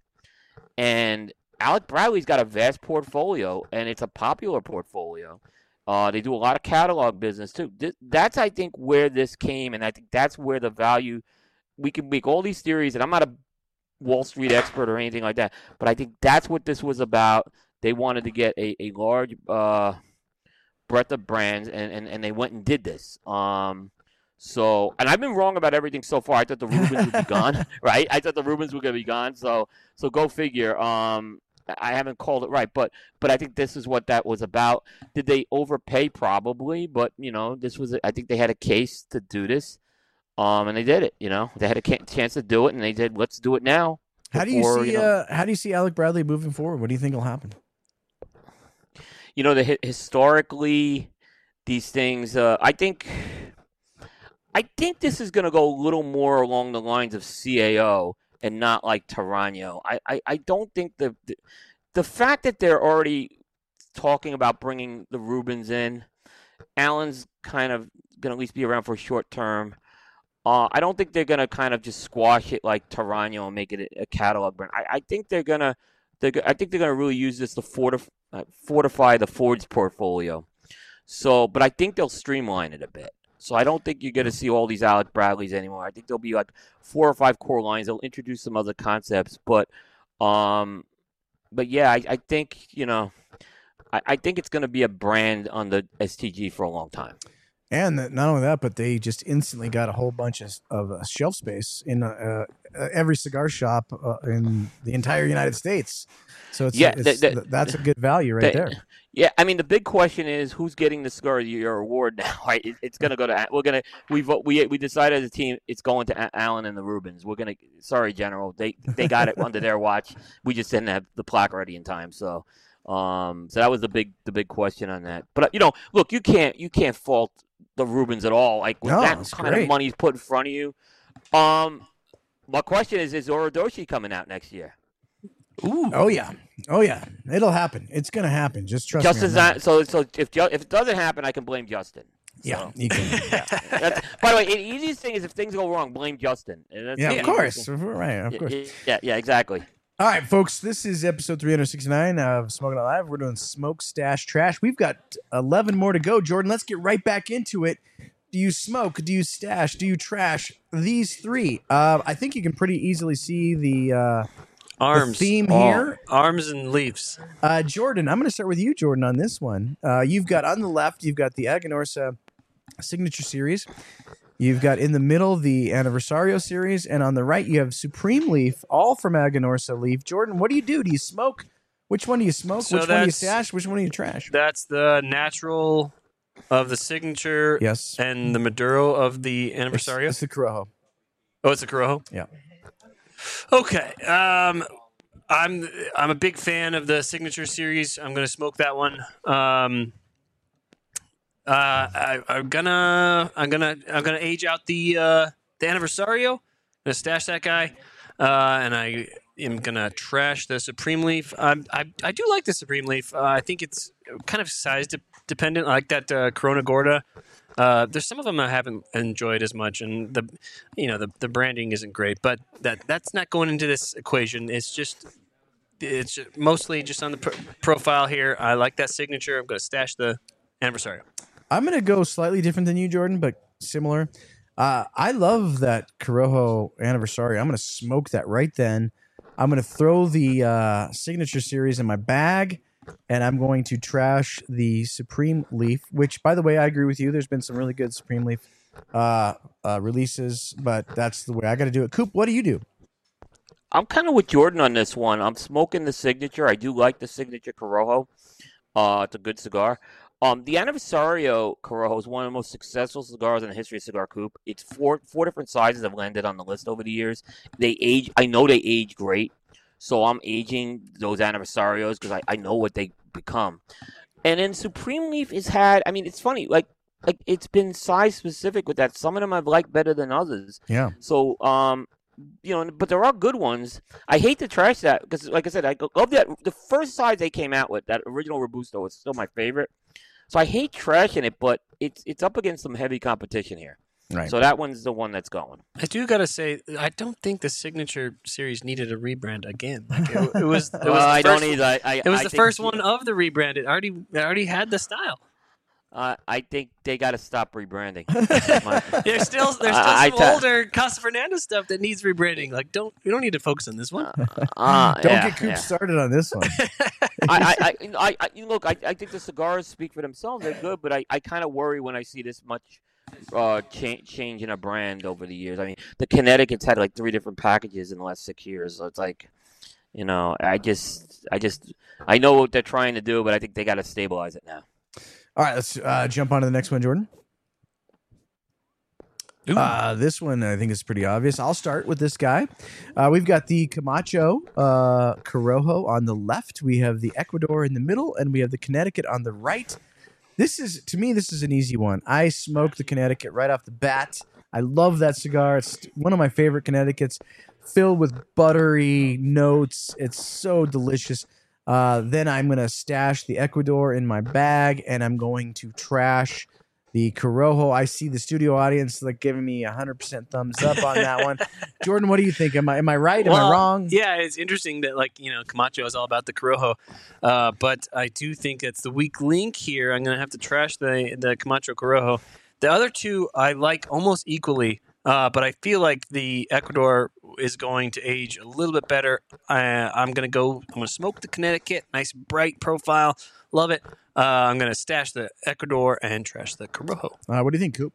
Speaker 6: And Alec Bradley's got a vast portfolio, and it's a popular portfolio. Uh, they do a lot of catalog business too. Th- That's, I think, where this came, and I think that's where the value. We can make all these theories, and I'm not a Wall Street expert or anything like that, but I think that's what this was about. They wanted to get a, a large uh, breadth of brands, and, and, and they went and did this. Um, so, and I've been wrong about everything so far. I thought the Rubins would be gone, right? I thought the Rubins were going to be gone. So, so go figure. Um, I haven't called it right, but but I think this is what that was about. Did they overpay? Probably, but you know, this was. I think they had a case to do this, um, and they did it. You know, they had a chance to do it, and they did. Let's do it now.
Speaker 2: How do you see?
Speaker 6: know-
Speaker 2: uh, how do you see Alec Bradley moving forward? What do you think will happen?
Speaker 6: you know, the historically these things. Uh, I think, I think this is going to go a little more along the lines of CAO and not like Torano. I, I, I don't think the, the the fact that they're already talking about bringing the Rubins in. Alan's kind of going to at least be around for a short term. Uh, I don't think they're going to kind of just squash it like Torano and make it a, a catalog brand. I, I think they're going to. I think they're going to really use this to fortif- uh, fortify the Ford's portfolio. So, but I think they'll streamline it a bit. So I don't think you're going to see all these Alec Bradleys anymore. I think there'll be like four or five core lines. They'll introduce some other concepts, but, um, but yeah, I, I think you know, I, I think it's going to be a brand on the STG for a long time.
Speaker 2: And that, not only that, but they just instantly got a whole bunch of, of uh, shelf space in uh, uh, every cigar shop uh, in the entire United States. So it's,
Speaker 6: Yeah,
Speaker 2: it's- that's a good value right
Speaker 6: the-
Speaker 2: there.
Speaker 6: Yeah, I mean the big question is who's getting the Cigar of the Year award now? Right, it, it's going to go to we're going to we vote we we decided as a team it's going to Alan and the Rubins. We're going to sorry General they they got it under their watch. We just didn't have the plaque ready in time, so um so that was the big the big question on that. But uh, you know, look, you can't you can't fault the Rubins at all. Like with
Speaker 2: No,
Speaker 6: that kind
Speaker 2: great.
Speaker 6: of money put in front of you. Um, my question is: Is Orodoshi coming out next year?
Speaker 3: Ooh.
Speaker 2: Oh yeah, oh yeah, it'll happen. It's gonna happen. Just trust
Speaker 6: Justin's
Speaker 2: me. that.
Speaker 6: not. So so if if it doesn't happen, I can blame Justin.
Speaker 2: Yeah,
Speaker 6: So-
Speaker 2: you can.
Speaker 6: That's, by the way, the easiest thing is if things go wrong, blame Justin.
Speaker 2: Yeah, of course, right, of
Speaker 6: Yeah,
Speaker 2: course.
Speaker 6: Yeah, yeah, yeah, exactly.
Speaker 2: All right, folks, this is episode 369 of Smoking Out Live. We're doing Smoke Stash Trash. We've got 11 more to go. Jordan, let's get right back into it. Do you smoke? Do you stash? Do you trash? These three. Uh, I think you can pretty easily see the. Uh,
Speaker 3: Arms.
Speaker 2: theme
Speaker 3: all-
Speaker 2: here-
Speaker 3: Arms and leaves.
Speaker 2: uh, Jordan, I'm going to start with you, Jordan, on this one. Uh, you've got on the left, you've got the Aganorsa Signature Series. You've got in the middle the Anniversario Series, and on the right you have Supreme Leaf, all from Aganorsa Leaf. Jordan, what do you do? Do you smoke? Which one do you smoke?
Speaker 3: So
Speaker 2: Which one do you stash? Which one do you trash?
Speaker 3: That's the natural of the signature
Speaker 2: Yes,
Speaker 3: and the Maduro of the
Speaker 2: it's,
Speaker 3: Anniversario.
Speaker 2: it's the Corojo.
Speaker 3: Oh, it's a Corojo.
Speaker 2: Yeah.
Speaker 3: Okay. Um, I'm I'm a big fan of the signature series. I'm gonna smoke that one. Um, uh, I, I'm gonna I'm gonna I'm gonna age out the uh, the Anniversario. I'm gonna stash that guy, uh, and I am gonna trash the Supreme Leaf. I I do like the Supreme Leaf. Uh, I think it's kind of size de- dependent. I like that uh, Corona Gorda. Uh, there's some of them I haven't enjoyed as much, and the, you know, the, the branding isn't great. But that that's not going into this equation. It's just, it's mostly just on the pr- profile here. I like that signature. I'm going to stash the anniversary.
Speaker 2: I'm going to go slightly different than you, Jordan, but similar. Uh, I love that Corojo Anniversary. I'm going to smoke that right then. I'm going to throw the uh, Signature Series in my bag, and I'm going to trash the Supreme Leaf, which, by the way, I agree with you. There's been some really good Supreme Leaf uh, uh, releases, but that's the way I got to do it. Coop, what do you do?
Speaker 6: I'm kind of with Jordan on this one. I'm smoking the signature. I do like the signature Corojo. Uh, it's a good cigar. Um, the Anniversario Corojo is one of the most successful cigars in the history of Cigar Coop. It's four four different sizes have landed on the list over the years. They age. I know they age great, so I'm aging those Anniversarios because I, I know what they become. And then Supreme Leaf has had. I mean, it's funny. Like like it's been size specific with that. Some of them I've liked better than others.
Speaker 2: Yeah.
Speaker 6: So, um, you know, but there are good ones. I hate to trash that because, like I said, I love that. The first size they came out with, that original Robusto, was still my favorite. So I hate trashing it, but it's it's up against some heavy competition here.
Speaker 2: Right.
Speaker 6: So that one's the one that's going.
Speaker 3: I do gotta say, I don't think the signature series needed a rebrand again. Like it, it was, it was
Speaker 6: Well,
Speaker 3: the
Speaker 6: I don't
Speaker 3: first-
Speaker 6: either. I, I,
Speaker 3: It was
Speaker 6: I
Speaker 3: the
Speaker 6: think-
Speaker 3: first one of the rebrand. It already, it already had the style.
Speaker 6: Uh, I think they got to stop rebranding.
Speaker 3: There's still, there's still
Speaker 6: I- I
Speaker 3: some
Speaker 6: ta-
Speaker 3: older Casa Fernandez stuff that needs rebranding. Like, don't, we don't need to focus on this one.
Speaker 6: Uh,
Speaker 2: Don't
Speaker 6: yeah,
Speaker 2: get Coop
Speaker 6: yeah.
Speaker 2: started on this one.
Speaker 6: I, I, I, I, I, you look. I, I think the cigars speak for themselves. They're good, but I, I kind of worry when I see this much uh, cha- change in a brand over the years. I mean, the Connecticut's had like three different packages in the last six years, so it's like, you know, I just, I just, I know what they're trying to do, but I think they got to stabilize it now.
Speaker 2: All right, let's uh, jump on to the next one, Jordan. Uh, this one I think is pretty obvious. I'll start with this guy. Uh, we've got the Camacho uh, Corojo on the left. We have the Ecuador in the middle, and we have the Connecticut on the right. This is to me, this is an easy one. I smoked the Connecticut right off the bat. I love that cigar. It's one of my favorite Connecticut's, filled with buttery notes. It's so delicious. Uh, then I'm gonna stash the Ecuador in my bag, and I'm going to trash the Corojo. I see the studio audience like giving me a hundred percent thumbs up on that one. Jordan, what do you think? Am I am I right? Am I wrong?
Speaker 3: Yeah, it's interesting that like you know Camacho is all about the Corojo, uh, but I do think it's the weak link here. I'm gonna have to trash the the Camacho Corojo. The other two I like almost equally, uh, but I feel like the Ecuador is going to age a little bit better. Uh, I'm gonna go. I'm gonna smoke the Connecticut, nice bright profile, love it. Uh, I'm gonna stash the Ecuador and trash the Corojo.
Speaker 2: Uh, what do you think, Coop?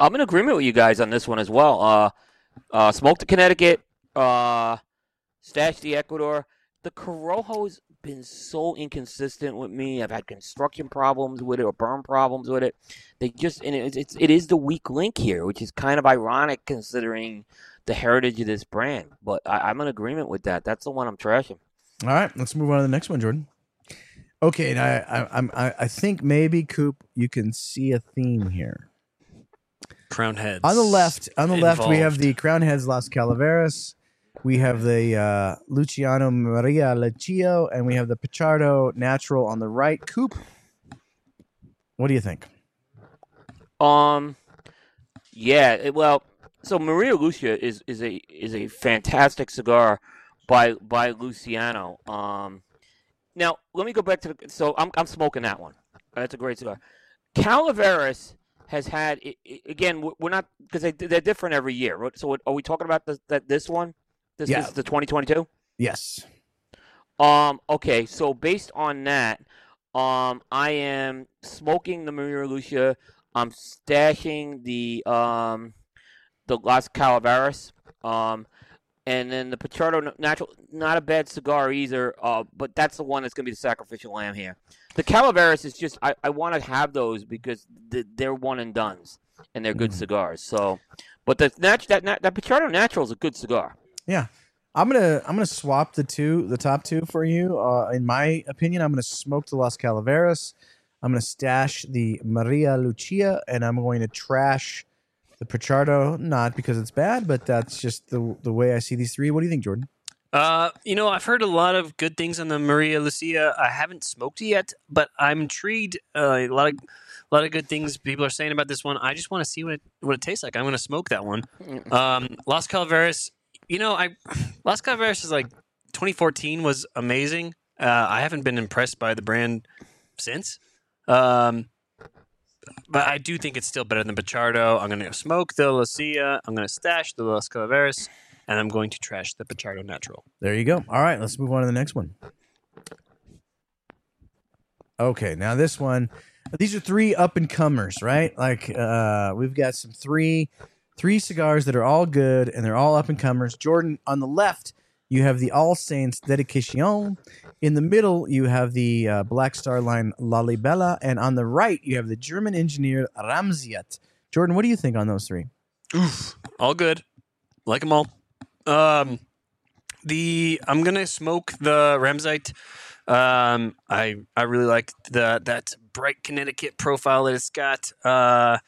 Speaker 6: I'm in agreement with you guys on this one as well. Uh, uh, smoke the Connecticut, uh, stash the Ecuador. The Corojo's been so inconsistent with me. I've had construction problems with it or burn problems with it. They just and it's, it's it is the weak link here, which is kind of ironic considering the heritage of this brand. But I, I'm in agreement with that. That's the one I'm trashing.
Speaker 2: All right, let's move on to the next one, Jordan. Okay, and I, I, I'm, I, I think maybe Coop, you can see a theme here.
Speaker 3: Crown heads
Speaker 2: On the left, on the left, we have the Crown Heads Las Calaveras. We have the uh, Luciano Maria Lechio, and we have the Pichardo Natural on the right. Coop, what do you think?
Speaker 6: Um, yeah. It, well, so Maria Lucia is is a is a fantastic cigar by by Luciano. Um, now let me go back to the. So I'm I'm smoking that one. That's a great cigar. Calaveras has had again. we're- not because they they're different every year. So are we talking about that this one? This,
Speaker 2: Yeah.
Speaker 6: is the 2022.
Speaker 2: Yes.
Speaker 6: Um. Okay. So based on that, um, I am smoking the Maria Lucia. I'm stashing the um, the Las Calaveras. Um, and then the Pichardo Natural, not a bad cigar either. Uh, but that's the one that's gonna be the sacrificial lamb here. The Calaveras is just I, I want to have those because th- they're one and duns and they're good
Speaker 2: Mhm.
Speaker 6: cigars. So, but the nat- that nat- that Pichardo Natural is a good cigar.
Speaker 2: I'm gonna I'm gonna swap the two the top two for you. Uh, in my opinion, I'm gonna smoke the Las Calaveras. I'm gonna stash the Maria Lucia, and I'm going to trash the Pichardo. Not because it's bad, but that's just the the way I see these three. What do you think, Jordan?
Speaker 3: Uh, you know, I've heard a lot of good things on the Maria Lucia. I haven't smoked it yet, but I'm intrigued. Uh, a lot of, a lot of good things people are saying about this one. I just want to see what it, what it tastes like. I'm going to smoke that one. Um, Las Calaveras. You know, I Las Calaveras is like 2014 was amazing. Uh, I haven't been impressed by the brand since. Um, but I do think it's still better than Pichardo. I'm going to smoke the Lucia. I'm going to stash the Las Calaveras, and I'm going to trash the Pichardo Natural.
Speaker 2: There you go. All right, let's move on to the next one. Okay, now this one, these are three up and comers, right? Like uh, we've got some three three cigars that are all good and they're all up and comers. Jordan on the left, you have the All Saints Dedication. In the middle, you have the uh, Black Star Line Lalibela, and on the right, you have the German engineer Ramsiat. Jordan, what do you think on those three?
Speaker 3: Oof, all good. Like them all. Um, the I'm gonna smoke the Ramsite. Um, I I really like the that bright Connecticut profile that it's got. Uh,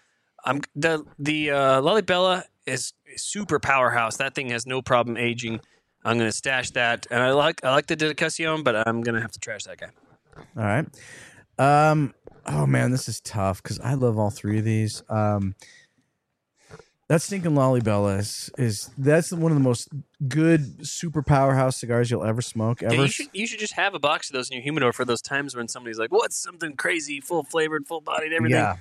Speaker 3: I'm the the uh, Lalibela is super powerhouse. That thing has no problem aging. I'm gonna stash that, and I like I like the Dedicacion, but I'm gonna have to trash that guy.
Speaker 2: All right. Um. Oh man, this is tough because I love all three of these. Um. That stinking Lalibela is, is that's one of the most good super powerhouse cigars you'll ever smoke
Speaker 3: Yeah,
Speaker 2: ever.
Speaker 3: you should you should just have a box of those in your humidor for those times when somebody's like, "What's something crazy, full flavored, full bodied, everything?"
Speaker 2: yeah,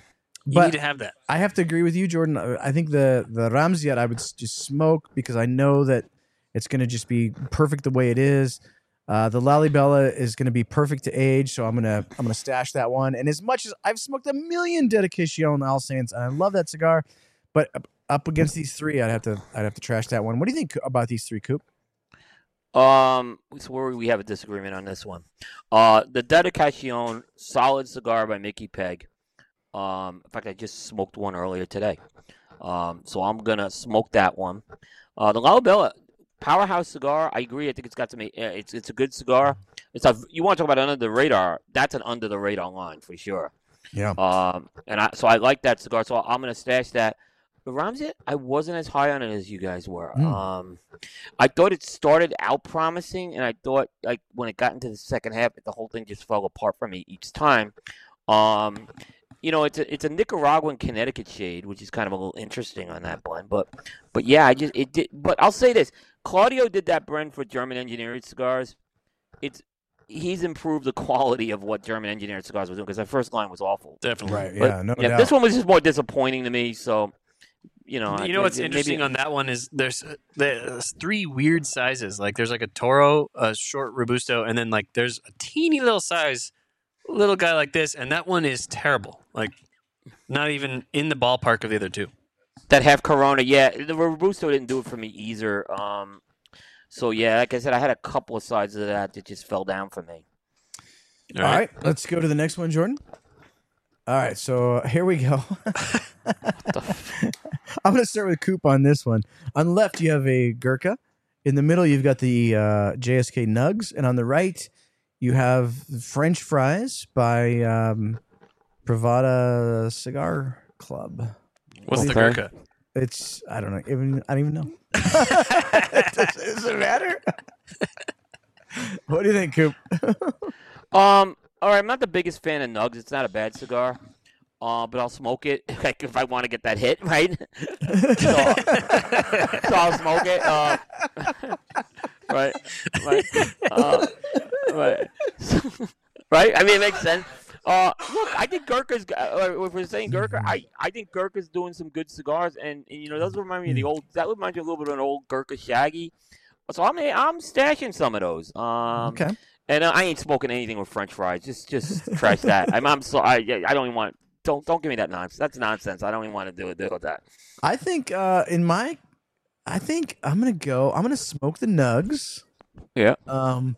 Speaker 3: You
Speaker 2: but
Speaker 3: need to have that.
Speaker 2: I have to agree with you, Jordan. Uh, I think the the Ramsiyat I would just smoke because I know that it's going to just be perfect the way it is. Uh, the Lalibela is going to be perfect to age, so I'm gonna I'm gonna stash that one. And as much as I've smoked a million Dedication All Saints, and I love that cigar, but up- up against these three, I'd have to I'd have to trash that one. What do you think about these three, Coop?
Speaker 6: Um, so where we have a disagreement on this one. Uh, the Dedication solid cigar by Mickey Peg. Um, in fact, I just smoked one earlier today. Um, so I'm gonna smoke that one. Uh, the Lalibela powerhouse cigar. I agree. I think it's got to uh, It's it's a good cigar. It's a. You want to talk about under the radar? That's an under the radar line for sure.
Speaker 2: Yeah.
Speaker 6: Um, and I so I like that cigar. So I'm gonna stash that. The Ramsey, I wasn't as high on it as you guys were.
Speaker 2: Mm.
Speaker 6: Um, I thought it started out promising, and I thought like when it got into the second half, the whole thing just fell apart for me each time. Um, you know, it's a it's a Nicaraguan Connecticut shade, which is kind of a little interesting on that blend. But but yeah, I just it did. But I'll say this: Claudio did that blend for German engineered cigars. It's he's improved the quality of what German engineered cigars was doing because that first line was awful.
Speaker 3: Definitely.
Speaker 2: Right.
Speaker 6: But,
Speaker 2: Yeah. No
Speaker 6: Yeah,
Speaker 2: doubt.
Speaker 6: this one was just more disappointing to me. So, you know,
Speaker 3: You know what's interesting on that one is there's there's three weird sizes. Like there's like a Toro, a short Robusto, and then like there's a teeny little size little guy like this, and that one is terrible. Like not even in the ballpark of the other two.
Speaker 6: that half Corona. Yeah, the Robusto didn't do it for me either. Um, so yeah, like I said, I had a couple of sides of that that just fell down for me.
Speaker 2: All right. Let's go to the next one, Jordan. All right. So uh, here we go. I'm going to start with Coop on this one. On the left, you have a Gurkha. In the middle, you've got the uh, JSK Nugs. And on the right, you have French fries by um, Privada Cigar Club.
Speaker 3: What's the
Speaker 6: Okay.
Speaker 3: Gurkha?
Speaker 2: It's, I don't know. Even, I don't even know. does, does it matter? what do you think, Coop?
Speaker 6: Um, all right, I'm not the biggest fan of Nugs. It's not a bad cigar. Uh, but I'll smoke it like if I want to get that hit, right? so, so I'll smoke it. Uh, right, right, uh, right, right. I mean, it makes sense. Uh, look, I think Gurkha's. Uh, if we're saying Gurkha, I, I think Gurkha's doing some good cigars, and, and you know those remind me of the old. That reminds remind you a little bit of an old Gurkha Shaggy. So I'm I'm stashing some of those. Um,
Speaker 2: okay.
Speaker 6: and uh, I ain't smoking anything with French fries. Just, just trash that. I'm, I'm so, I, I don't even want. Don't, don't give me that nonsense. That's nonsense. I don't even want to do it. Do with that.
Speaker 2: I think uh, in my, I think I'm gonna go. I'm gonna smoke the nugs.
Speaker 6: Yeah.
Speaker 2: Um,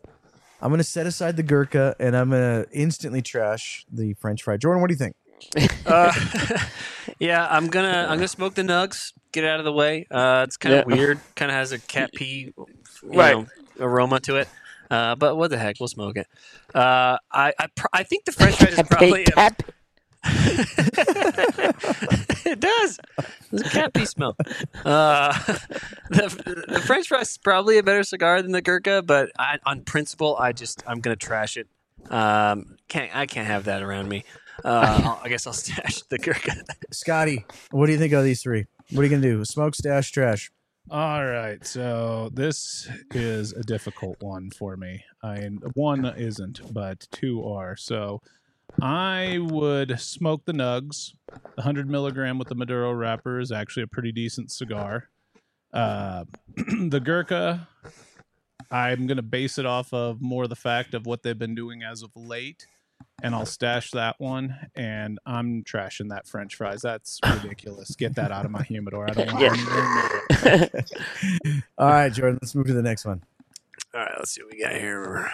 Speaker 2: I'm gonna set aside the Gurkha and I'm gonna instantly trash the French fry. Jordan, what do you think?
Speaker 3: Uh, yeah, I'm gonna I'm gonna smoke the nugs. Get it out of the way. Uh, it's kind of
Speaker 6: Yeah.
Speaker 3: weird. Kind of has a cat pee,
Speaker 6: Right.
Speaker 3: know, aroma to it. Uh, but what the heck? We'll smoke it. Uh, I I, pr- I think the French fries is probably.
Speaker 6: Cat-
Speaker 3: it does. There's a cat pee smell. Uh, the, the French fries is probably a better cigar than the Gurkha, but I, on principle, I just I'm gonna trash it. Um, can't I can't have that around me. Uh, I'll, I guess I'll stash the Gurkha.
Speaker 2: Scotty, what do you think of these three? What are you gonna do? Smoke, stash, trash.
Speaker 4: All right, so this is a difficult one for me. I one isn't, but two are. So I would smoke the Nugs. The hundred milligram with the Maduro wrapper is actually a pretty decent cigar. Uh, the Gurkha, I'm gonna base it off of more the fact of what they've been doing as of late, and I'll stash that one. And I'm trashing that French fries. That's ridiculous. Get that out of my humidor. I don't want
Speaker 6: Yeah.
Speaker 4: anywhere near.
Speaker 2: All right, Jordan, let's move to the next one.
Speaker 3: All right, let's see what we got here.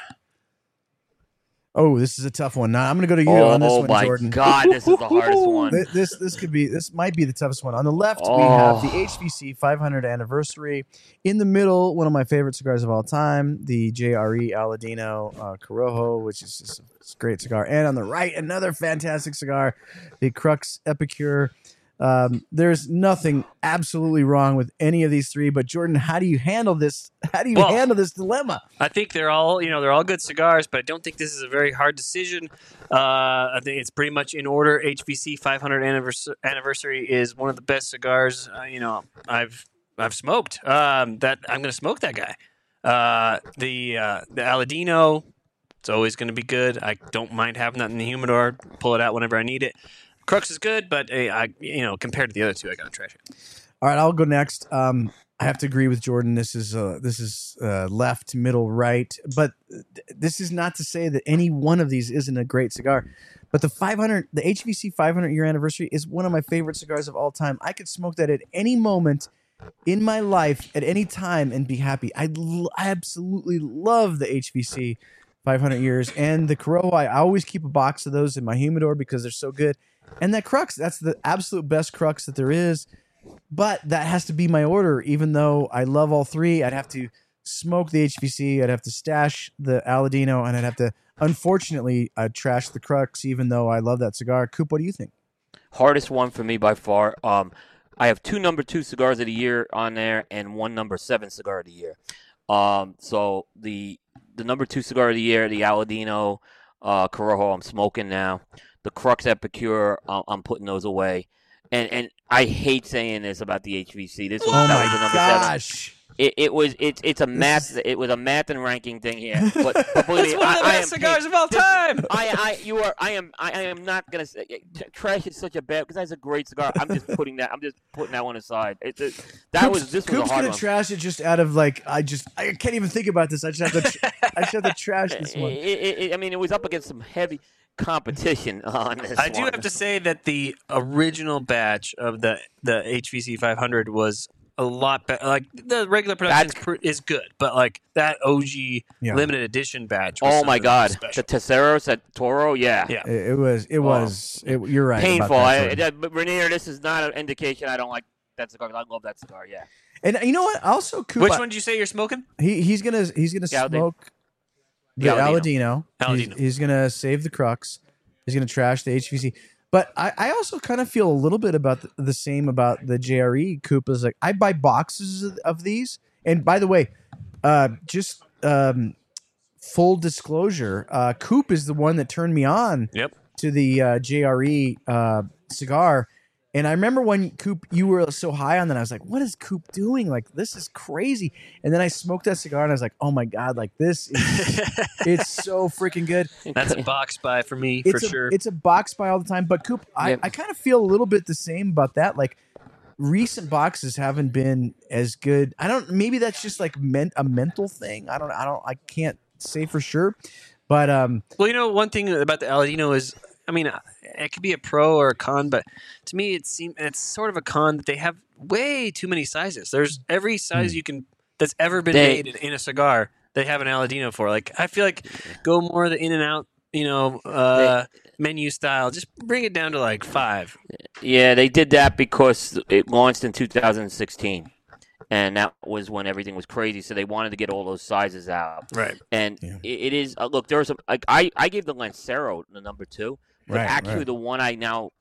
Speaker 2: Oh, this is a tough one. Now I'm gonna go to you on this
Speaker 6: oh
Speaker 2: one,
Speaker 6: my
Speaker 2: Jordan.
Speaker 6: god, this is the hardest one.
Speaker 2: Th- This this could be this might be the toughest one. On the left, we have the
Speaker 6: Oh.
Speaker 2: HVC 500 anniversary. In the middle, one of my favorite cigars of all time, the JRE Aladino uh, Corojo, which is just a great cigar. And on the right, another fantastic cigar, the Crux Epicure. Um, there's nothing absolutely wrong with any of these three. But Jordan, how do you handle this? How do you
Speaker 3: Well-
Speaker 2: handle this dilemma?
Speaker 3: I think they're all, you know, they're all good cigars, but I don't think this is a very hard decision. Uh, I think it's pretty much in order. HVC 500 anniversary, anniversary is one of the best cigars, uh, you know, I've I've smoked. Um, that I'm going to smoke that guy. Uh, the uh, the Aladino, it's always going to be good. I don't mind having that in the humidor. Pull it out whenever I need it. Crux is good, but uh, I, you know, compared to the other two, I got to trash it.
Speaker 2: All right, I'll go next. Um, I have to agree with Jordan. This is uh, this is uh, left, middle, right, but th- this is not to say that any one of these isn't a great cigar. But the 500, the HVC 500 year anniversary is one of my favorite cigars of all time. I could smoke that at any moment in my life, at any time, and be happy. I, l- I absolutely love the HVC 500 years and the Corojo. I always keep a box of those in my humidor because they're so good. And that Crux, that's the absolute best Crux that there is but that has to be my order. Even though I love all three, I'd have to smoke the HVC, I'd have to stash the Aladino, and I'd have to, unfortunately, uh, trash the Crux. Even though I love that cigar. Coop, what do you think?
Speaker 6: Hardest one for me by far. Um, I have two number two cigars of the year on there and one number seven cigar of the year. Um, so the the number two cigar of the year, the Aladino uh, Corojo, I'm smoking now. The Crux Epicure, uh, I'm putting those away. And and I hate saying this about the HVC. This was
Speaker 2: Oh
Speaker 6: that was the
Speaker 2: my
Speaker 6: number seven.
Speaker 2: gosh!
Speaker 6: It, it was it's it's a math it was a math and ranking thing here. But, but believe me,
Speaker 3: one
Speaker 6: I,
Speaker 3: of the best cigars of all time.
Speaker 6: I, I, you are, I am, I, I am not gonna say trash is such a bad because that's a great cigar. I'm just putting that, I'm just putting that one aside. It's a, that
Speaker 2: Coop's,
Speaker 6: was this was
Speaker 2: Coop's
Speaker 6: a hard
Speaker 2: gonna
Speaker 6: one.
Speaker 2: trash it just out of like I just I can't even think about this. I just have to tr- I just have to trash this one.
Speaker 6: I- I- I mean, it was up against some heavy competition on this.
Speaker 3: I do
Speaker 6: one.
Speaker 3: have to say that the original batch of the the HVC 500 was a lot better. Like the regular production is, pr- is good, but like that OG
Speaker 2: Yeah.
Speaker 3: limited edition batch. Was
Speaker 6: Oh my God,
Speaker 3: special.
Speaker 6: the Tesseros at Toro, yeah,
Speaker 3: Yeah.
Speaker 2: It, it was it was it, you're right.
Speaker 6: painful.
Speaker 2: that,
Speaker 6: I,
Speaker 2: Jordan.
Speaker 6: but Rainier, this is not an indication I don't like that cigar. I love that cigar. Yeah,
Speaker 2: and you know what? Also, Coop,
Speaker 3: Which one did you say you're smoking?
Speaker 2: He he's gonna he's gonna
Speaker 6: Yeah,
Speaker 2: smoke the
Speaker 6: The
Speaker 2: Aladino.
Speaker 6: Aladino.
Speaker 2: He's, he's gonna save the Crux. He's gonna trash the HVC. But I, I also kind of feel a little bit about the, the same about the JRE Koopas. Like I buy boxes of, of these, and by the way, uh, just um, full disclosure, uh, Coop is the one that turned me on
Speaker 3: Yep.
Speaker 2: to the uh, JRE uh, cigar. And I remember when Coop, you were so high on that, I was like, "What is Coop doing? Like, this is crazy." And then I smoked that cigar, and I was like, "Oh my god! Like this is it's so freaking good."
Speaker 3: That's a box buy for me for
Speaker 2: a,
Speaker 3: sure.
Speaker 2: It's a box buy all the time. But Coop, I,
Speaker 6: Yep.
Speaker 2: I kind of feel a little bit the same about that. Like recent boxes haven't been as good. I don't. Maybe that's just like meant a mental thing. I don't. I don't. I can't say for sure. But um,
Speaker 3: Well, you know, one thing about the Aladino is, I mean, uh, it could be a pro or a con, but to me, it seems it's sort of a con that they have way too many sizes. There's every size
Speaker 2: Hmm.
Speaker 3: you can that's ever been
Speaker 6: They-
Speaker 3: made in, in a cigar. They have an Aladino for. Like, I feel like go more the in and out, you know, uh, menu style. Just bring it down to like five.
Speaker 6: yeah, they did that because it launched in 2016, and that was when everything was crazy. So they wanted to get all those sizes out.
Speaker 3: Right.
Speaker 6: And
Speaker 2: Yeah.
Speaker 6: it, it is uh, look. There's a like I I gave the Lancero the number two, but
Speaker 2: Right,
Speaker 6: actually
Speaker 2: right.
Speaker 6: the one I now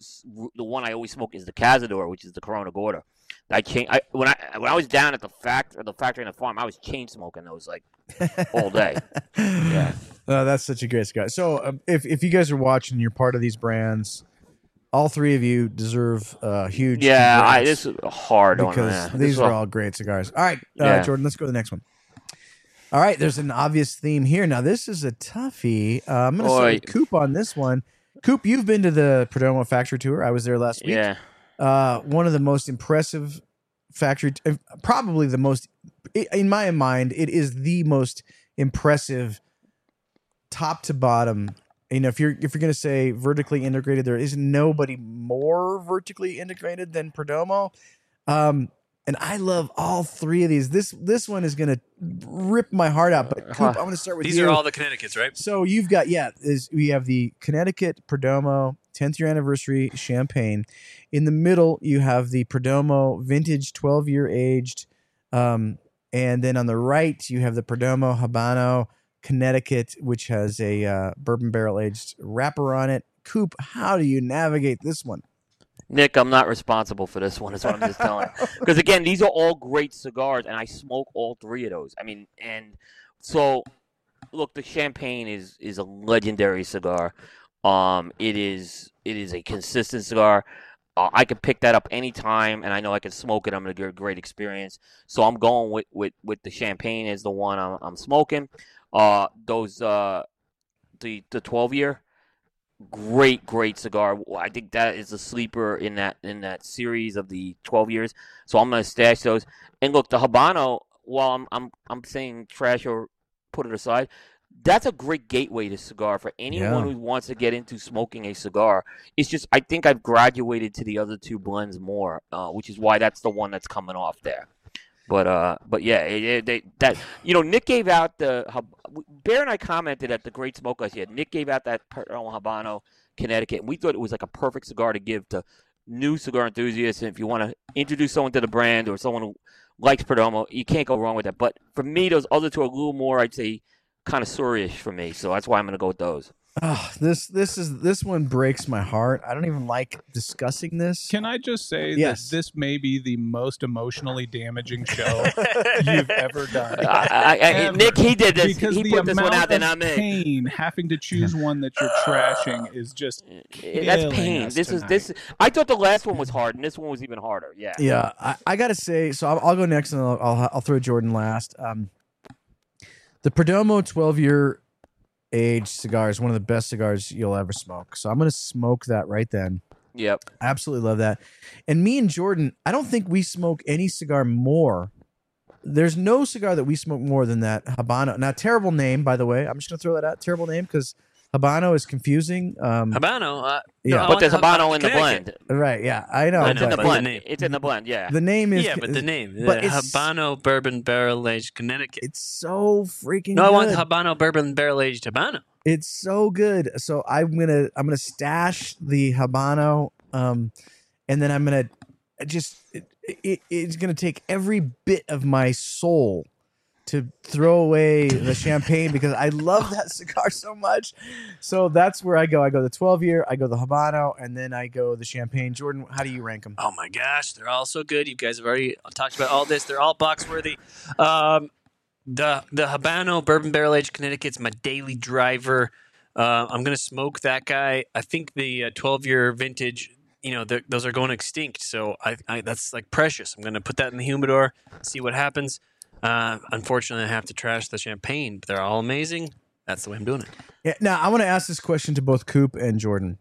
Speaker 6: the one I always smoke is the Cazador, which is the Corona Gorda. I changed I when I when I was down at the fact the factory and the farm, I was chain smoking those like all day.
Speaker 2: yeah, oh, that's such a great cigar. So uh, if if you guys are watching, you're part of these brands. All three of you deserve uh, huge.
Speaker 6: Yeah, I, this is hard
Speaker 2: because.
Speaker 6: This
Speaker 2: these are all great cigars. All right, uh,
Speaker 6: Yeah.
Speaker 2: Jordan, let's go to the next one. All right, there's an obvious theme here. Now this is a toughie. Uh, I'm going to say Coop on this one. Coop, you've been to the Perdomo factory tour. I was there last week.
Speaker 6: yeah.
Speaker 2: uh, one of the most impressive factory, uh, probably the most, in my mind, it is the most impressive, top to bottom. You know, if you're if you're gonna say vertically integrated, there is nobody more vertically integrated than Perdomo. Um, and I love all three of these. This this one is gonna rip my heart out. But Coop, I'm gonna start with
Speaker 3: These
Speaker 2: you.
Speaker 3: are all the Connecticut's, right?
Speaker 2: So you've got yeah, is we have the Connecticut Perdomo 10th year anniversary champagne. In the middle, you have the Perdomo vintage 12 year aged, um, and then on the right you have the Perdomo Habano Connecticut, which has a uh, bourbon barrel aged wrapper on it. Coop, how do you navigate this one?
Speaker 6: Nick, I'm not responsible for this one. Is what I'm just telling. Because again, these are all great cigars, and I smoke all three of those. I mean, and so look, the champagne is is a legendary cigar. Um, it is it is a consistent cigar. Uh, I can pick that up anytime, and I know I can smoke it. I'm gonna get a great experience. So I'm going with with, with the champagne as the one I'm, I'm smoking. Uh, those uh, the the 12 year great great cigar. I think that is a sleeper in that in that series of the 12 years. So i'm gonna stash those. And look the habano while i'm i'm, I'm saying trash or put it aside that's a great gateway to cigar for anyone
Speaker 2: Yeah.
Speaker 6: who wants to get into smoking a cigar. It's just i think i've graduated to the other two blends more uh, which is why that's the one that's coming off there but uh, but yeah, they, that you know, Nick gave out the Bear and I commented at the Great Smoke last year. Nick gave out that Perdomo Habano, Connecticut, and we thought it was like a perfect cigar to give to new cigar enthusiasts. And if you want to introduce someone to the brand or someone who likes Perdomo, you can't go wrong with that. But for me, those other two are a little more, I'd say, kind of connoisseurish for me. So that's why I'm going to go with those.
Speaker 2: Oh, this this is this one breaks my heart. I don't even like discussing this.
Speaker 4: Can I just say
Speaker 2: Yes.
Speaker 4: that this may be the most emotionally damaging show you've ever done?
Speaker 6: I, I, I,
Speaker 4: Ever.
Speaker 6: Nick, he did this.
Speaker 4: because
Speaker 6: he
Speaker 4: the
Speaker 6: put this one out there,
Speaker 4: of
Speaker 6: not me.
Speaker 4: pain having to choose one that you're trashing is just
Speaker 6: eh,
Speaker 4: eh, That's
Speaker 6: pain.
Speaker 4: us
Speaker 6: This is this. I thought the last one was hard, and this one was even harder. Yeah.
Speaker 2: Yeah, I, I gotta say. So I'll, I'll go next, and I'll, I'll I'll throw Jordan last. Um, the Perdomo 12 year age cigar is one of the best cigars you'll ever smoke. So I'm gonna smoke that right then.
Speaker 6: Yep.
Speaker 2: Absolutely love that. And me and Jordan, I don't think we smoke any cigar more. There's no cigar that we smoke more than that Habano. Now, terrible name, by the way. I'm just gonna throw that out. Terrible name because Habano is confusing. Um,
Speaker 3: Habano. Uh,
Speaker 2: Yeah.
Speaker 3: no,
Speaker 6: But there's Habano in the blend.
Speaker 2: right? Yeah, I know.
Speaker 3: I
Speaker 6: It's
Speaker 3: know,
Speaker 6: in the
Speaker 2: but
Speaker 3: but
Speaker 6: blend.
Speaker 3: name.
Speaker 6: It's in the blend. Yeah.
Speaker 2: the name is
Speaker 3: yeah, but the name.
Speaker 2: but
Speaker 3: the Habano Bourbon Barrel Aged Connecticut.
Speaker 2: It's so freaking.
Speaker 3: No, I want. Habano Bourbon Barrel Aged Habano.
Speaker 2: It's so good. So I'm gonna I'm gonna stash the habano, um, and then I'm gonna just it, it, it's gonna take every bit of my soul to throw away the champagne because I love that cigar so much. So that's where I go. I go the 12 year, I go the habano, and then I go the champagne. Jordan, how do you rank them?
Speaker 3: Oh my gosh, they're all so good. You guys have already talked about all this. They're all box worthy. Um, the the Habano Bourbon Barrel Aged Connecticut's my daily driver. Uh, I'm gonna smoke that guy. I think the 12 year vintage. You know, those are going extinct, so I, I that's like precious. I'm gonna put that in the humidor, see what happens. Uh, unfortunately, I have to trash the champagne, but they're all amazing. That's the way I'm doing it.
Speaker 2: Yeah, now I want to ask this question to both Coop and Jordan.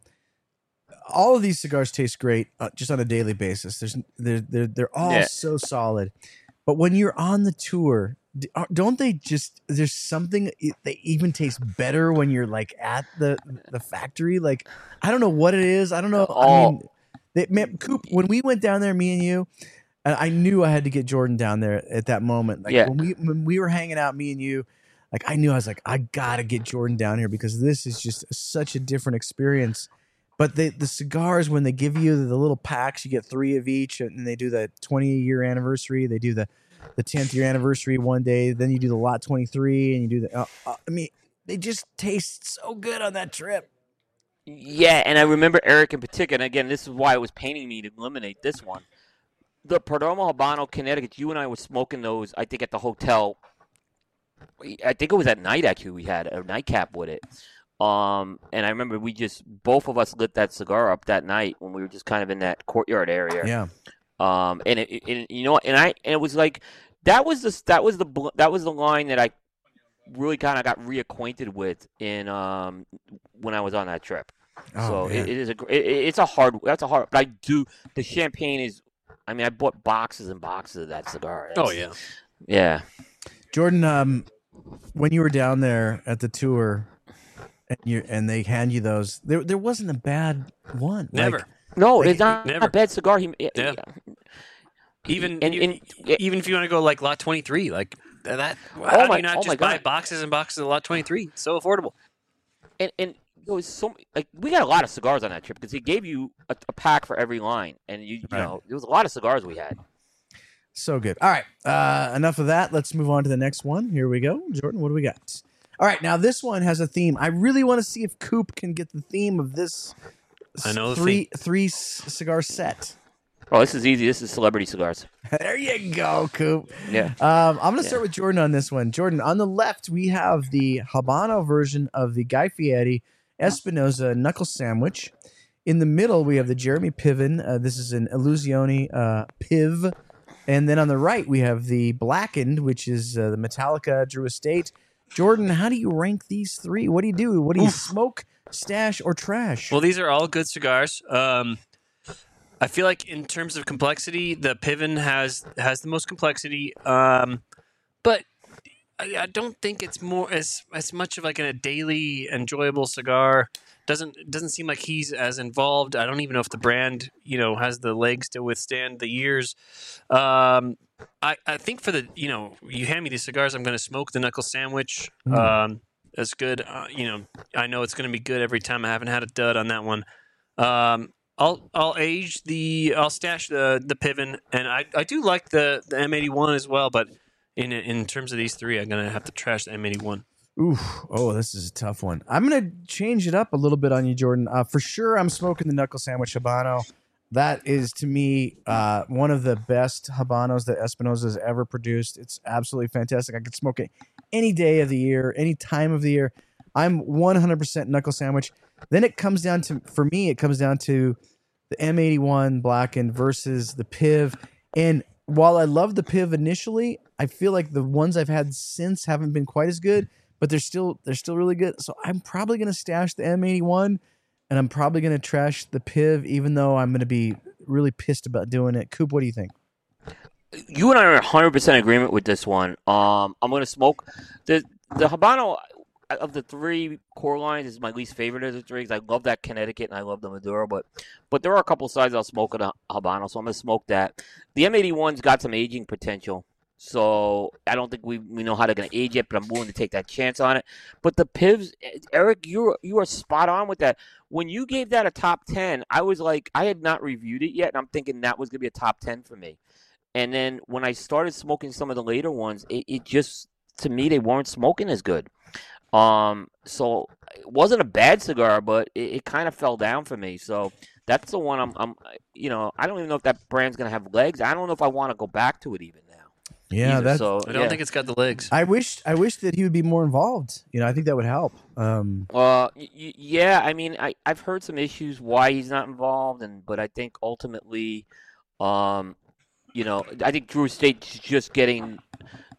Speaker 2: All of these cigars taste great uh, just on a daily basis. There's they're they're, they're all
Speaker 6: Yeah.
Speaker 2: so solid, but when you're on the tour, don't they just? There's something i- they even taste better when you're like at the the factory. Like I don't know what it is. I don't know. I
Speaker 6: Oh.
Speaker 2: mean, they, man, Coop. When we went down there, me and you. And I knew I had to get Jordan down there at that moment. Like
Speaker 6: Yeah.
Speaker 2: when we when we were hanging out, me and you, like I knew I was like I gotta get Jordan down here because this is just such a different experience. But they, the cigars when they give you the little packs, you get three of each, and they do the 20 year anniversary. They do the the 10th year anniversary one day. Then you do the lot 23, and you do the. Uh, uh, I mean, they just taste so good on that trip.
Speaker 6: Yeah, and I remember Eric in particular. And again, this is why it was paining me to eliminate this one. The Perdomo Habano, Connecticut. You and I were smoking those. I think at the hotel. I think it was at night. Actually, we had a nightcap with it. Um, and I remember we just both of us lit that cigar up that night when we were just kind of in that courtyard area.
Speaker 2: Yeah,
Speaker 6: Um, and it, it, it- you know, and I, and it was like that was the that was the that was the line that I really kind of got reacquainted with in um when I was on that trip.
Speaker 2: Oh,
Speaker 6: so it, it is a it, it- it's a hard that's a hard. But I do the champagne is. I mean, I bought boxes and boxes of that cigar.
Speaker 3: Oh yeah,
Speaker 6: yeah.
Speaker 2: Jordan. Um, when you were down there at the tour, and you and they hand you those, there there wasn't a bad one. Like,
Speaker 3: never.
Speaker 6: No,
Speaker 2: Like,
Speaker 6: it's not
Speaker 3: never.
Speaker 6: a bad cigar. He,
Speaker 3: Yeah. Even
Speaker 6: And-
Speaker 3: even,
Speaker 6: and-
Speaker 3: even if you want to go like lot 23, like that. How
Speaker 6: Oh
Speaker 3: do you not
Speaker 6: oh
Speaker 3: just buy boxes and boxes of lot 23? So affordable.
Speaker 6: and and there was so like we got a lot of cigars on that trip because he gave you a, a pack for every line, and you you
Speaker 2: Right.
Speaker 6: know there was a lot of cigars we had.
Speaker 2: So good. All right. Uh, enough of that. Let's move on to the next one. Here we go. Jordan, what do we got? All right. Now, this one has a theme. I really want to see if Coop can get the theme of this
Speaker 3: I know the
Speaker 2: three three c- cigar set.
Speaker 6: Oh, this is easy. This is celebrity cigars.
Speaker 2: there you go, Coop.
Speaker 6: Yeah.
Speaker 2: Um, I'm gonna
Speaker 6: Yeah.
Speaker 2: start with Jordan on this one. Jordan, on the left we have the Habano version of the Guy Fieri Espinosa knuckle sandwich. In the middle we have the Jeremy Piven. Uh, this is an Illusione uh, Piv. And then on the right we have the blackened, which is uh, the Metallica Drew Estate. Jordan, how do you rank these three? What do you do? What do you smoke, stash, or trash?
Speaker 3: Well, these are all good cigars. Um, I feel like in terms of complexity, the Piven has has the most complexity. Um, but I, I don't think it's more as as much of like a daily enjoyable cigar. Doesn't doesn't seem like he's as involved. I don't even know if the brand you know has the legs to withstand the years. Um, I I think for the you know you hand me these cigars, I'm going to smoke the knuckle sandwich.
Speaker 2: Mm.
Speaker 3: Um, that's good. Uh, you know, I know it's going to be good every time. I haven't had a dud on that one. Um, I'll I'll age the I'll stash the the Piven, and I, I do like the the M81 as well. But in in terms of these three, I'm gonna have to trash the M81.
Speaker 2: Oof. Oh, this is a tough one. I'm to change it up a little bit on you, Jordan. Uh, for sure, I'm smoking the knuckle sandwich Habano. That is, to me, uh, one of the best Habanos that Espinosa has ever produced. It's absolutely fantastic. I could smoke it any day of the year, any time of the year. I'm 100% knuckle sandwich. Then it comes down to, for me, it comes down to the M81 Blackened versus the Piv. And while I love the Piv initially, I feel like the ones I've had since haven't been quite as good but they're still they're still really good. So I'm probably gonna stash the M81, and I'm probably gonna trash the Piv, even though I'm gonna be really pissed about doing it. Coop, what do you think?
Speaker 6: you and I are 100% agreement with this one. Um, I'm to smoke the the Habano of the three core lines is my least favorite of the three 'cause I love that Connecticut and I love the Maduro, but but there are a couple sides I'll smoke a Habano, so I'm to smoke that. The M81's got some aging potential. So I don't think we, we know how they're to age it, but I'm willing to take that chance on it. But the Pivs, Eric, you you are spot on with that. When you gave that a top ten, I was like, I had not reviewed it yet, and I'm thinking that was to be a top ten for me. And then when I started smoking some of the later ones, it, it just to me they weren't smoking as good. Um, so it wasn't a bad cigar, but it, it kind of fell down for me. So that's the one I'm, I'm, you know, I don't even know if that brand's gonna have legs. I don't know if I want to go back to it even now.
Speaker 2: Yeah,
Speaker 6: either.
Speaker 2: that's.
Speaker 6: so.
Speaker 3: I don't
Speaker 6: yeah.
Speaker 3: think it's got the legs.
Speaker 2: I wish I wish that he would be more involved. You know, I think that would help. Um,
Speaker 6: Uh, y- y- yeah. I mean, I I've heard some issues why he's not involved, and but I think ultimately, um, you know, I think Drew Estate's just getting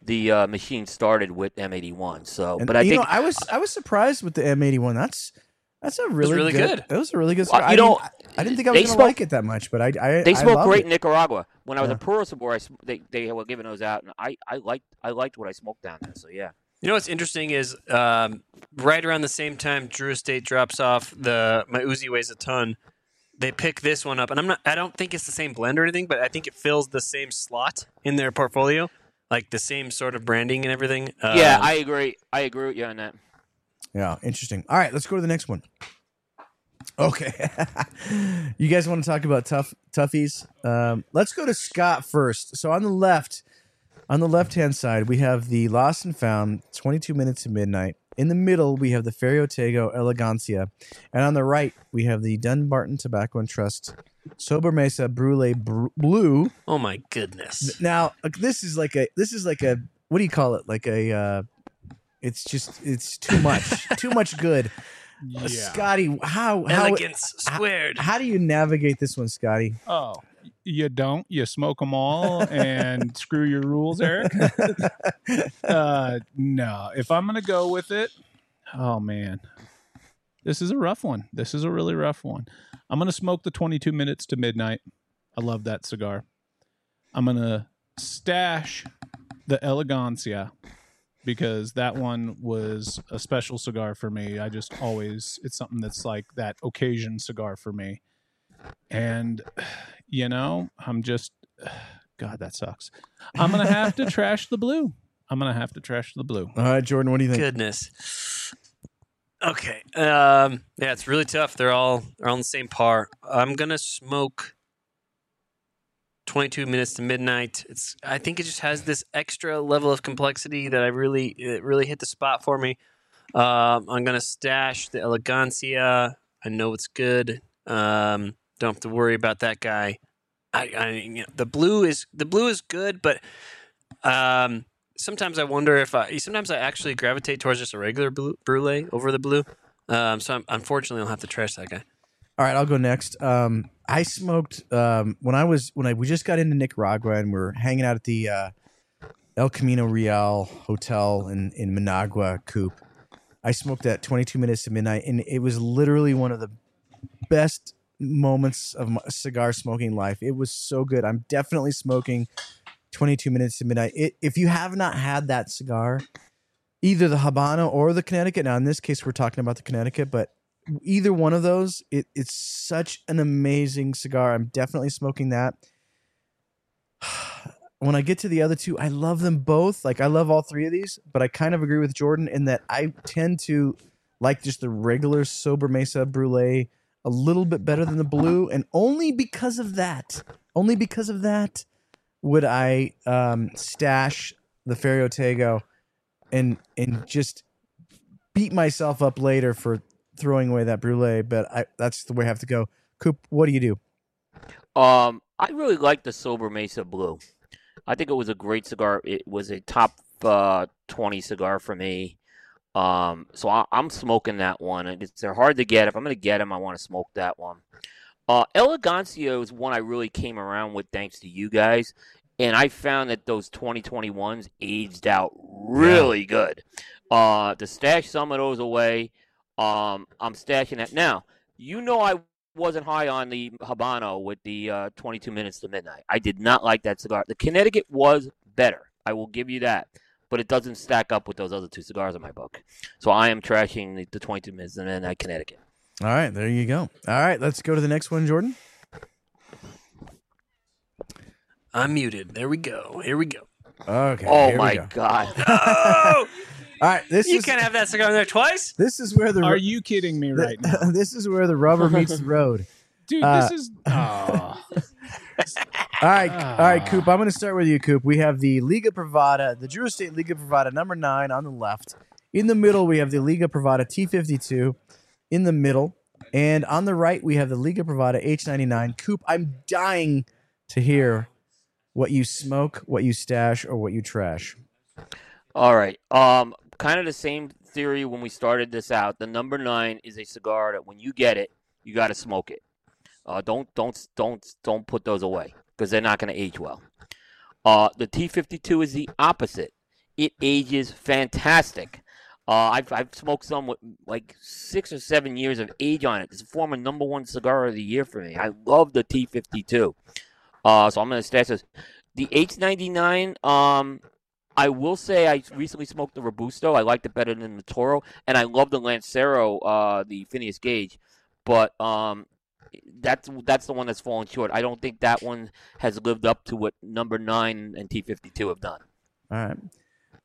Speaker 6: the uh, machine started with M81. So,
Speaker 2: and,
Speaker 6: but I
Speaker 2: you
Speaker 6: think
Speaker 2: know, I was I was surprised with the M81. That's that's a really
Speaker 3: really good.
Speaker 2: That was a really good.
Speaker 6: Well, you
Speaker 2: I
Speaker 6: know,
Speaker 2: didn't, I didn't think I was gonna like it that much, but I I
Speaker 6: they
Speaker 2: I
Speaker 6: smoke great
Speaker 2: it.
Speaker 6: in Nicaragua. When I was
Speaker 2: Yeah.
Speaker 6: at Puro Sabor, I, they they were giving those out, and I I liked I liked what I smoked down there. So yeah.
Speaker 3: You know what's interesting is um, right around the same time Drew Estate drops off the my Uzi weighs a ton. They pick this one up, and I'm not. I don't think it's the same blend or anything, but I think it fills the same slot in their portfolio, like the same sort of branding and everything.
Speaker 6: yeah,
Speaker 3: Um,
Speaker 6: I agree. I agree with you on that.
Speaker 2: Yeah, interesting. All right, let's go to the next one. Okay, you guys want to talk about tough toughies? Um, let's go to Scott first. So on the left, on the left hand side, we have the Lost and Found, twenty two minutes to midnight. In the middle, we have the Ferio Tego Elegancia, and on the right, we have the Dunbarton Tobacco and Trust Sobremesa Brule Br- Blue.
Speaker 3: oh my goodness!
Speaker 2: Now, this is like a this is like a what do you call it? Like a uh, it's just it's too much, too much good. Uh, Scotty, how how
Speaker 3: Elegance squared.
Speaker 2: how do you navigate this one, Scotty?
Speaker 4: Oh, you don't. You smoke them all and screw your rules, Eric. uh, no, if I'm gonna go with it, oh man, this is a rough one. This is a really rough one. I'm gonna smoke the 22 minutes to midnight. I love that cigar. I'm gonna stash the Elegancia because that one was a special cigar for me. I just always it's something that's like that occasion cigar for me. And you know, I'm just God, that sucks. I'm gonna have to trash the blue. I'm gonna have to trash the blue.
Speaker 2: All right, Jordan, what do you think?
Speaker 3: Goodness. Okay. Um, yeah, it's really tough. They're all are on the same par. I'm gonna smoke 22 minutes to midnight. It's. I think it just has this extra level of complexity that I really it really hit the spot for me. Um, I'm gonna stash the elegancia. I know it's good. Um, don't have to worry about that guy. I, I you know, the blue is the blue is good, but um, sometimes I wonder if I sometimes I actually gravitate towards just a regular brulee over the blue. Um, so I'm, unfortunately, I'll have to trash that guy.
Speaker 2: All right, I'll go next. Um, I smoked um, when I was when I we just got into Nicaragua and we're hanging out at the uh, El Camino Real Hotel in in Managua Coop. I smoked at 22 minutes to midnight, and it was literally one of the best moments of cigar smoking life. It was so good. I'm definitely smoking 22 minutes to midnight. It, if you have not had that cigar, either the Habano or the Connecticut. Now, in this case, we're talking about the Connecticut, but either one of those, it, it's such an amazing cigar. I'm definitely smoking that. When I get to the other two, I love them both. Like I love all three of these, but I kind of agree with Jordan in that I tend to like just the regular Sobremesa Brulee a little bit better than the blue, and only because of that, only because of that, would I um, stash the Ferio Tego and and just beat myself up later for throwing away that brulee. But I, that's the way I have to go. Coop, what do you do?
Speaker 6: Um, I really like the Sobremesa Blue. I think it was a great cigar. It was a top uh, 20 cigar for me. Um, so I, am smoking that one. It's, they're hard to get. If I'm going to get them, I want to smoke that one. Uh, Elegancia is one I really came around with thanks to you guys. And I found that those 2021s aged out really yeah. good. Uh, to stash some of those away, um, I'm stashing that. Now, you know I wasn't high on the Habano with the uh, 22 minutes to midnight. I did not like that cigar. The Connecticut was better. I will give you that. But it doesn't stack up with those other two cigars in my book. So I am trashing the, the 22 minutes to midnight Connecticut.
Speaker 2: All right, there you go. All right, let's go to the next one, Jordan.
Speaker 3: I'm muted. There we go. Here we go.
Speaker 2: Okay.
Speaker 6: Oh my go. god.
Speaker 3: oh!
Speaker 2: All right, this
Speaker 3: you
Speaker 2: is,
Speaker 3: can't have that cigar in there twice.
Speaker 2: This is where the
Speaker 4: Are you kidding me right
Speaker 2: the,
Speaker 4: now?
Speaker 2: this is where the rubber meets the road.
Speaker 4: Dude,
Speaker 2: Uh,
Speaker 4: this is oh.
Speaker 2: All right, all right, Coop. I'm going to start with you, Coop. We have the Liga Privada, the Drew Estate Liga Privada, number nine on the left. In the middle, we have the Liga Privada T52 in the middle, and on the right, we have the Liga Privada H99. Coop, I'm dying to hear what you smoke, what you stash, or what you trash.
Speaker 6: All right. Um, kind of the same theory when we started this out. The number nine is a cigar that when you get it, you got to smoke it. Uh, don't don't don't don't put those away because they're not going to age well. Uh, the T52 is the opposite. It ages fantastic. Uh, I've I've smoked some with like six or seven years of age on it. It's a former number one cigar of the year for me. I love the T52. Uh, so I'm going to stash this. The H99, um, I will say I recently smoked the Robusto. I liked it better than the Toro, and I love the Lancero, uh, the Phineas Gage. But um, that's that's the one that's fallen short. I don't think that one has lived up to what number nine and T fifty two have done.
Speaker 2: All right.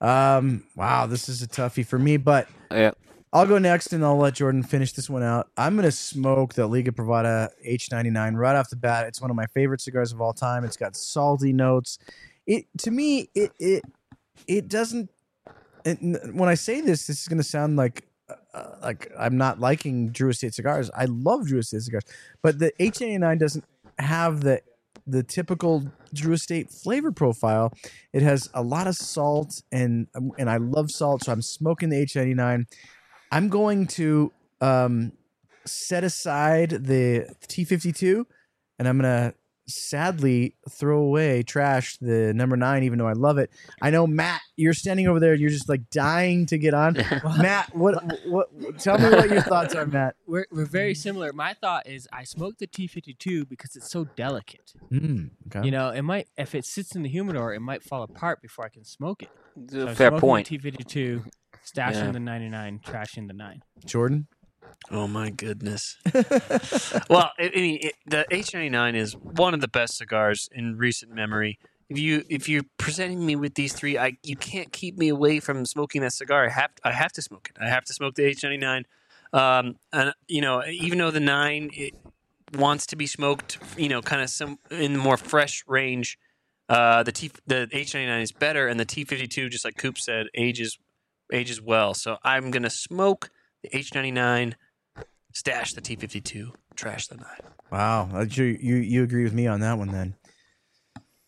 Speaker 2: Um. Wow, this is a toughie for me, but
Speaker 6: Yeah.
Speaker 2: I'll go next, and I'll let Jordan finish this one out. I'm gonna smoke the Liga Privada H99 right off the bat. It's one of my favorite cigars of all time. It's got salty notes. It to me, it it it doesn't. It, when I say this, this is gonna sound like uh, like I'm not liking Drew Estate cigars. I love Drew Estate cigars, but the H99 doesn't have the the typical Drew Estate flavor profile. It has a lot of salt, and and I love salt, so I'm smoking the H99. I'm going to um, set aside the T52, and I'm gonna sadly throw away, trash the number nine, even though I love it. I know Matt, you're standing over there, you're just like dying to get on. Matt, what, what? Tell me what your thoughts are, Matt.
Speaker 5: We're, we're very similar. My thought is I smoke the T52 because it's so delicate.
Speaker 2: Mm, okay.
Speaker 5: You know, it might if it sits in the humidor, it might fall apart before I can smoke it. So I'm
Speaker 6: Fair point.
Speaker 5: The T52, stashing
Speaker 6: Yeah.
Speaker 5: the 99, trashing the nine.
Speaker 2: Jordan.
Speaker 3: Oh my goodness. well, I mean, it, the H99 is one of the best cigars in recent memory. If you if you're presenting me with these three, I you can't keep me away from smoking that cigar. I have I have to smoke it. I have to smoke the H99. Um, and you know, even though the nine it wants to be smoked, you know, kind of some in the more fresh range. Uh, the T the H99 is better, and the T52, just like Coop said, ages ages well. So I'm gonna smoke the H99, stash the T52, trash the 9.
Speaker 2: Wow, Uh, you you you agree with me on that one then?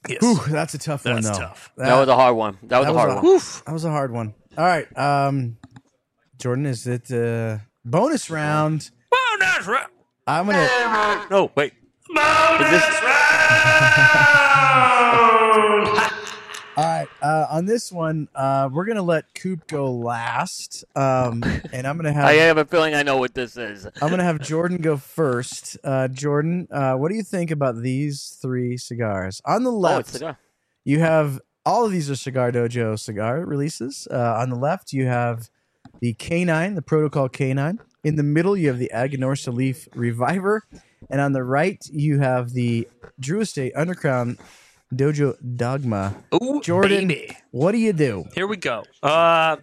Speaker 3: Yes.
Speaker 2: Whew, that's a tough one
Speaker 3: That's
Speaker 2: though.
Speaker 3: tough.
Speaker 6: That was a hard one. That was
Speaker 2: that
Speaker 6: a
Speaker 2: was
Speaker 6: hard
Speaker 2: a-
Speaker 6: one.
Speaker 3: Woof.
Speaker 2: That was a hard one. All right, um, Jordan, is it uh, bonus round?
Speaker 3: Bonus round.
Speaker 2: I'm gonna.
Speaker 6: No, wait.
Speaker 3: Bonus
Speaker 6: this-
Speaker 2: All right, uh, on this one, uh, we're gonna let Coop go last, um, and I'm gonna have
Speaker 6: I have a feeling I know what this is.
Speaker 2: I'm gonna have Jordan go first. Uh, Jordan, uh, what do you think about these three cigars? On the
Speaker 6: Oh,
Speaker 2: left,
Speaker 6: cigar.
Speaker 2: you have all of these are Cigar Dojo cigar releases. Uh, on the left, you have the K9, the Protocol K9. In the middle, you have the Aganorsa Leaf Reviver, and on the right, you have the Drew Estate Undercrown Dojo Dogma.
Speaker 3: Ooh,
Speaker 2: Jordan.
Speaker 3: baby.
Speaker 2: What do you do?
Speaker 3: Here we go. Uh,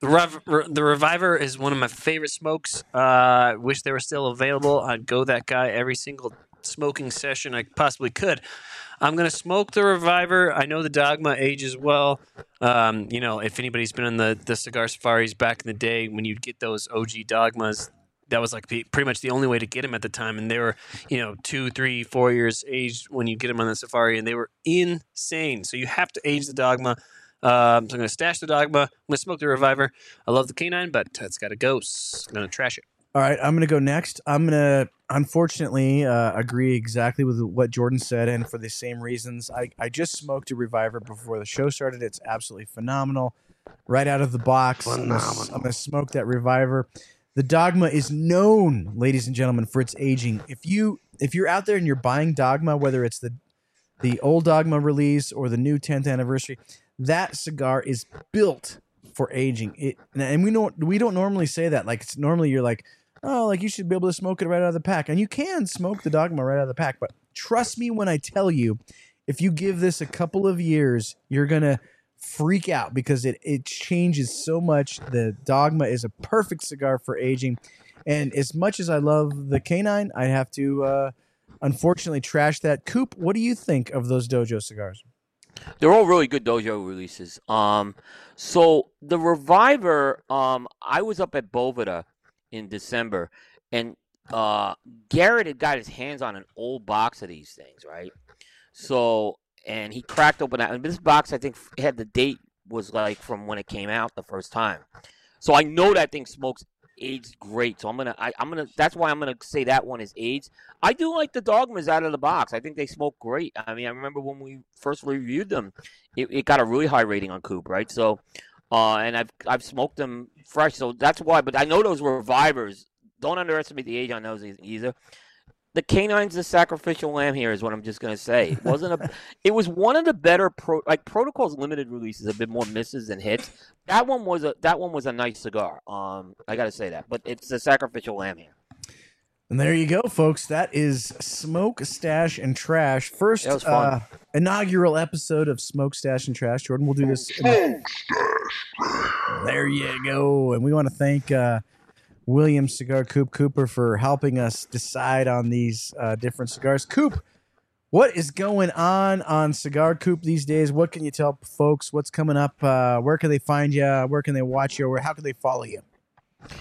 Speaker 3: the, Rev- the Reviver is one of my favorite smokes. Uh, wish they were still available. I'd go that guy every single smoking session I possibly could. I'm gonna smoke the Reviver. I know the Dogma ages well. Um, you know, if anybody's been in the the cigar safaris back in the day when you'd get those OG Dogmas, that was like the, pretty much the only way to get him at the time, and they were you know two, three, four years aged when you get them on the safari, and they were insane. So you have to age the Dogma. Um, so I'm going to stash the Dogma. I'm going to smoke the Reviver. I love the K9, but it's got a ghost. I'm going to trash it.
Speaker 2: All right, I'm going to go next. I'm going to, unfortunately, uh, agree exactly with what Jordan said, and for the same reasons. I, I just smoked a Reviver before the show started. It's absolutely phenomenal. Right out of the box, phenomenal. I'm gonna s- I'm going to smoke that Reviver. The Dogma is known, ladies and gentlemen, for its aging. If you if you're out there and you're buying Dogma, whether it's the the old Dogma release or the new 10th anniversary, that cigar is built for aging. It and we don't we don't normally say that. Like it's normally you're like, oh, like you should be able to smoke it right out of the pack, and you can smoke the Dogma right out of the pack. But trust me when I tell you, if you give this a couple of years, you're gonna freak out because it it changes so much. The Dogma is a perfect cigar for aging, and as much as I love the K9, I have to uh, unfortunately trash that. Coop, what do you think of those Dojo cigars?
Speaker 6: They're all really good dojo releases. Um, so the Reviver, um, I was up at Bovida in December, and uh, Garrett had got his hands on an old box of these things, right? So, and he cracked open this box I think had the date was like from when it came out the first time. So I know that thing smokes aged great. So I'm gonna, I, I'm gonna. That's why I'm gonna say that one is aged. I do like the dogmas out of the box. I think they smoke great. I mean, I remember when we first reviewed them, it, it got a really high rating on Coop, right? So, uh, and I've I've smoked them fresh, so that's why. But I know those revivers. Don't underestimate the age on those either. The K9's the sacrificial lamb here is what I'm just gonna say. It wasn't a. it was one of the better pro like protocols limited releases have been more misses than hits. That one was a that one was a nice cigar. Um, I gotta say that, but it's the sacrificial lamb here.
Speaker 2: And there you go, folks. That is Smoke, Stash, and Trash. First
Speaker 6: That was fun.
Speaker 2: Uh, inaugural episode of Smoke, Stash, and Trash. Jordan, we'll do this. in- there you go. And we want to thank uh, William Cigar Coop Cooper for helping us decide on these uh, different cigars. Coop, what is going on on Cigar Coop these days? What can you tell folks? What's coming up? Uh, where can they find you? Where can they watch you? Or how can they follow you?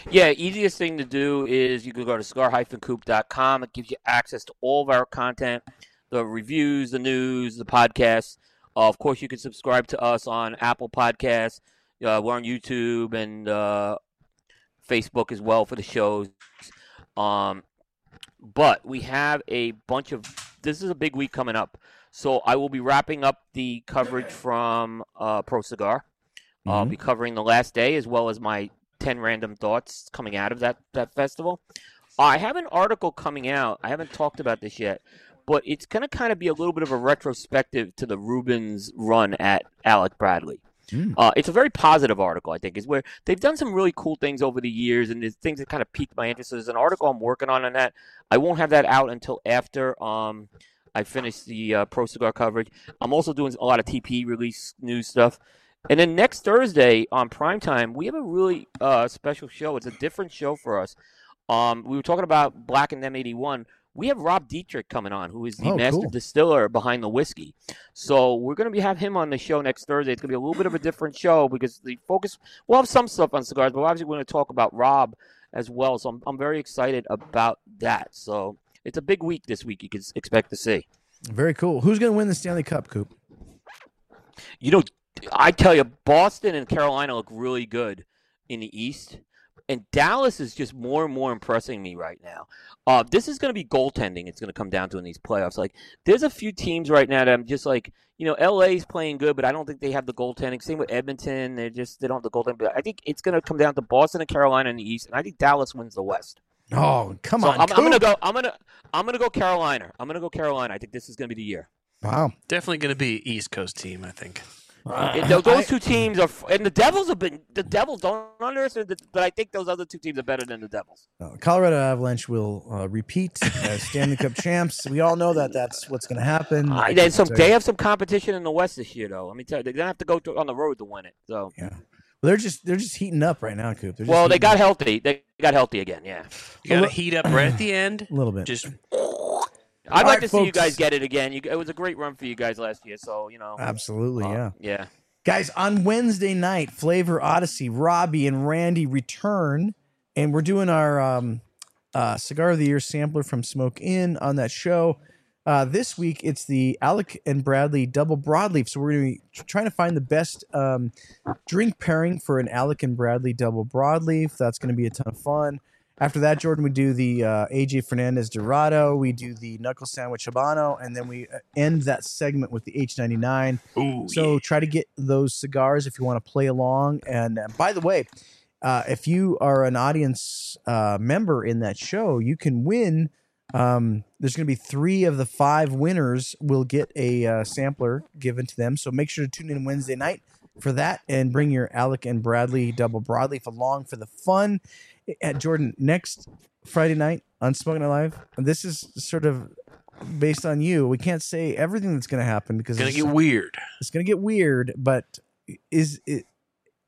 Speaker 6: Yeah, easiest thing to do is you can go to cigar-coop.com. It gives you access to all of our content, the reviews, the news, the podcasts. Uh, of course, you can subscribe to us on Apple Podcasts. Uh, we're on YouTube and uh, Facebook as well for the shows. Um, but we have a bunch of. This is a big week coming up, so I will be wrapping up the coverage from uh, ProCigar. I'll
Speaker 2: Mhm.
Speaker 6: be covering the last day as well as my 10 random thoughts coming out of that, that festival. I have an article coming out. I haven't talked about this yet, but it's going to kind of be a little bit of a retrospective to the Rubins run at Alec Bradley.
Speaker 2: Mm.
Speaker 6: Uh, it's a very positive article, I think, is where they've done some really cool things over the years, and there's things that kind of piqued my interest. So there's an article I'm working on on that. I won't have that out until after um, I finish the uh, ProCigar coverage. I'm also doing a lot of TP release news stuff. And then next Thursday on primetime, we have a really uh, special show. It's a different show for us. Um, we were talking about Blackened M81. We have Rob Dietrich coming on, who is the
Speaker 2: Oh,
Speaker 6: master
Speaker 2: cool.
Speaker 6: distiller behind the whiskey. So we're going to be have him on the show next Thursday. It's going to be a little bit of a different show because the focus. We'll have some stuff on cigars, but obviously we're going to talk about Rob as well. So I'm, I'm very excited about that. So it's a big week this week. You can expect to see.
Speaker 2: Very cool. Who's going to win the Stanley Cup, Coop?
Speaker 6: You know, I tell you, Boston and Carolina look really good in the East, and Dallas is just more and more impressing me right now. Uh, this is going to be goaltending. It's going to come down to in these playoffs. Like, there's a few teams right now that I'm just like, you know, LA's playing good, but I don't think they have the goaltending. Same with Edmonton. They just they don't have the goaltending. But I think it's going to come down to Boston and Carolina in the East, and I think Dallas wins the West.
Speaker 2: Oh, come
Speaker 6: So
Speaker 2: on.
Speaker 6: I'm, I'm going to go. I'm going to. I'm going to go Carolina. I'm going to go Carolina. I think this is going to be the year.
Speaker 2: Wow.
Speaker 3: Definitely going to be East Coast team, I think.
Speaker 6: It- tho- those two teams are, and the Devils have been. The Devils don't understand, the- but I think those other two teams are better than the Devils.
Speaker 2: Uh, Colorado Avalanche will uh, repeat as Stanley Cup champs. We all know that that's what's going to happen.
Speaker 6: Uh, they, some, they have some competition in the West this year, though. Let me tell you, they're gonna have to go to, on the road to win it. So,
Speaker 2: Yeah. Well, they're just they're just heating up right now, Coop. Just
Speaker 6: well, they got
Speaker 2: up
Speaker 6: healthy. They got healthy again. Yeah,
Speaker 3: You got to heat up right at the end.
Speaker 2: a little bit.
Speaker 3: Just
Speaker 6: I'd
Speaker 2: All
Speaker 6: like
Speaker 2: right,
Speaker 6: to see you guys get it again. You, it was a great run for you guys last year. So you know,
Speaker 2: Absolutely,
Speaker 6: uh,
Speaker 2: yeah.
Speaker 6: yeah.
Speaker 2: Guys, on Wednesday night, Flavor Odyssey, Robbie and Randy return, and we're doing our um, uh, Cigar of the Year sampler from Smoke Inn on that show. Uh, this week, it's the Alec and Bradley double broadleaf. So we're going to be trying to find the best um, drink pairing for an Alec and Bradley double broadleaf. That's going to be a ton of fun. After that, Jordan, we do the uh, AJ Fernandez Dorado. We do the knuckle sandwich Habano, and then we uh, end that segment with the H99.
Speaker 3: ooh,
Speaker 2: So try to get those cigars if you want to play along. And uh, by the way, uh, if you are an audience uh, member in that show, you can win. Um, there's going to be three of the five winners will get a uh, sampler given to them. So make sure to tune in Wednesday night for that and bring your Alec and Bradley double broadleaf along for the fun. At Jordan, next Friday night on Smoking Night Live, this is sort of based on you. We can't say everything that's going to happen because it's gonna
Speaker 3: get weird.
Speaker 2: it's gonna get weird, but is it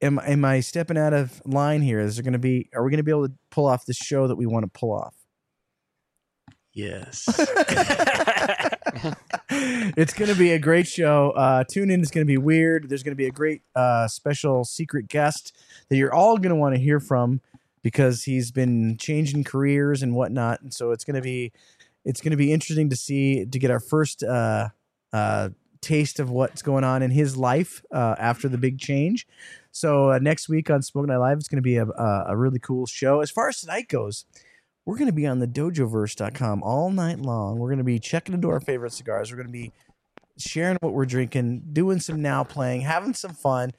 Speaker 2: am am I stepping out of line here? Is there gonna be are we gonna be able to pull off this show that we want to pull off?
Speaker 3: Yes.
Speaker 2: it's gonna be a great show. Uh tune in, it's gonna be weird. There's gonna be a great uh special secret guest that you're all gonna want to hear from because he's been changing careers and whatnot. And so it's gonna be it's gonna be interesting to see to get our first uh uh taste of what's going on in his life uh, after the big change. So uh, next week on Smoke Night Live, it's going to be a, a, a really cool show. As far as tonight goes, we're going to be on the dojoverse.com all night long. We're going to be checking into our favorite cigars. We're going to be sharing what we're drinking, doing some now playing, having some fun.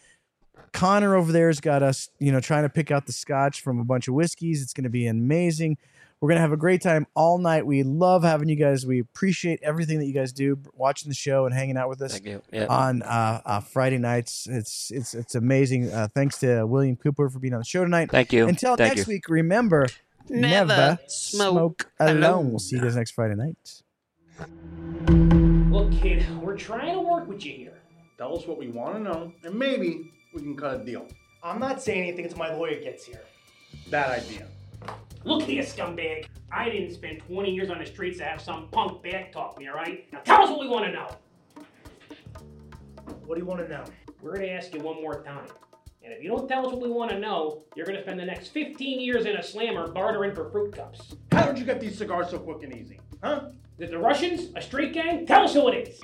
Speaker 2: Connor over there has got us, you know, trying to pick out the scotch from a bunch of whiskeys. It's going to be amazing. We're going to have a great time all night. We love having you guys. We appreciate everything that you guys do, watching the show and hanging out with us
Speaker 6: Thank you. Yeah.
Speaker 2: on uh, uh, Friday nights. It's it's it's amazing. Uh, thanks to William Cooper for being on the show tonight.
Speaker 6: Thank you.
Speaker 2: Until
Speaker 6: Thank
Speaker 2: next
Speaker 6: you.
Speaker 2: week, remember
Speaker 3: Never
Speaker 2: never,
Speaker 3: smoke
Speaker 2: alone.
Speaker 3: alone.
Speaker 2: We'll see you guys next Friday night.
Speaker 7: Look, kid, we're trying to work with you here.
Speaker 8: Tell us what we want to know, and maybe we can cut a deal.
Speaker 7: I'm not saying anything until my lawyer gets here.
Speaker 8: Bad idea.
Speaker 7: Look here, scumbag. I didn't spend 20 years on the streets to have some punk back talk me, alright? Now tell us what we want to know. What do you want to know? We're going to ask you one more time. And if you don't tell us what we want to know, you're going to spend the next 15 years in a slammer bartering for fruit cups.
Speaker 8: How did you get these cigars so quick and easy? Huh?
Speaker 7: Is it the Russians? A street gang? Tell us who it is.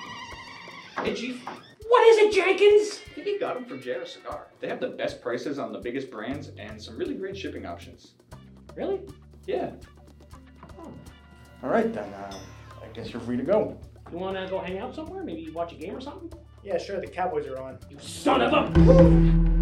Speaker 9: Hey, Chief.
Speaker 7: What is it, Jenkins?
Speaker 9: I think you got them from JR Cigar. They have the best prices on the biggest brands and some really great shipping options.
Speaker 7: Really?
Speaker 9: Yeah.
Speaker 8: All right, then. Uh, I guess you're free to go.
Speaker 7: You want to go hang out somewhere? Maybe watch a game or something?
Speaker 8: Yeah, sure. The Cowboys are on.
Speaker 7: You son of a...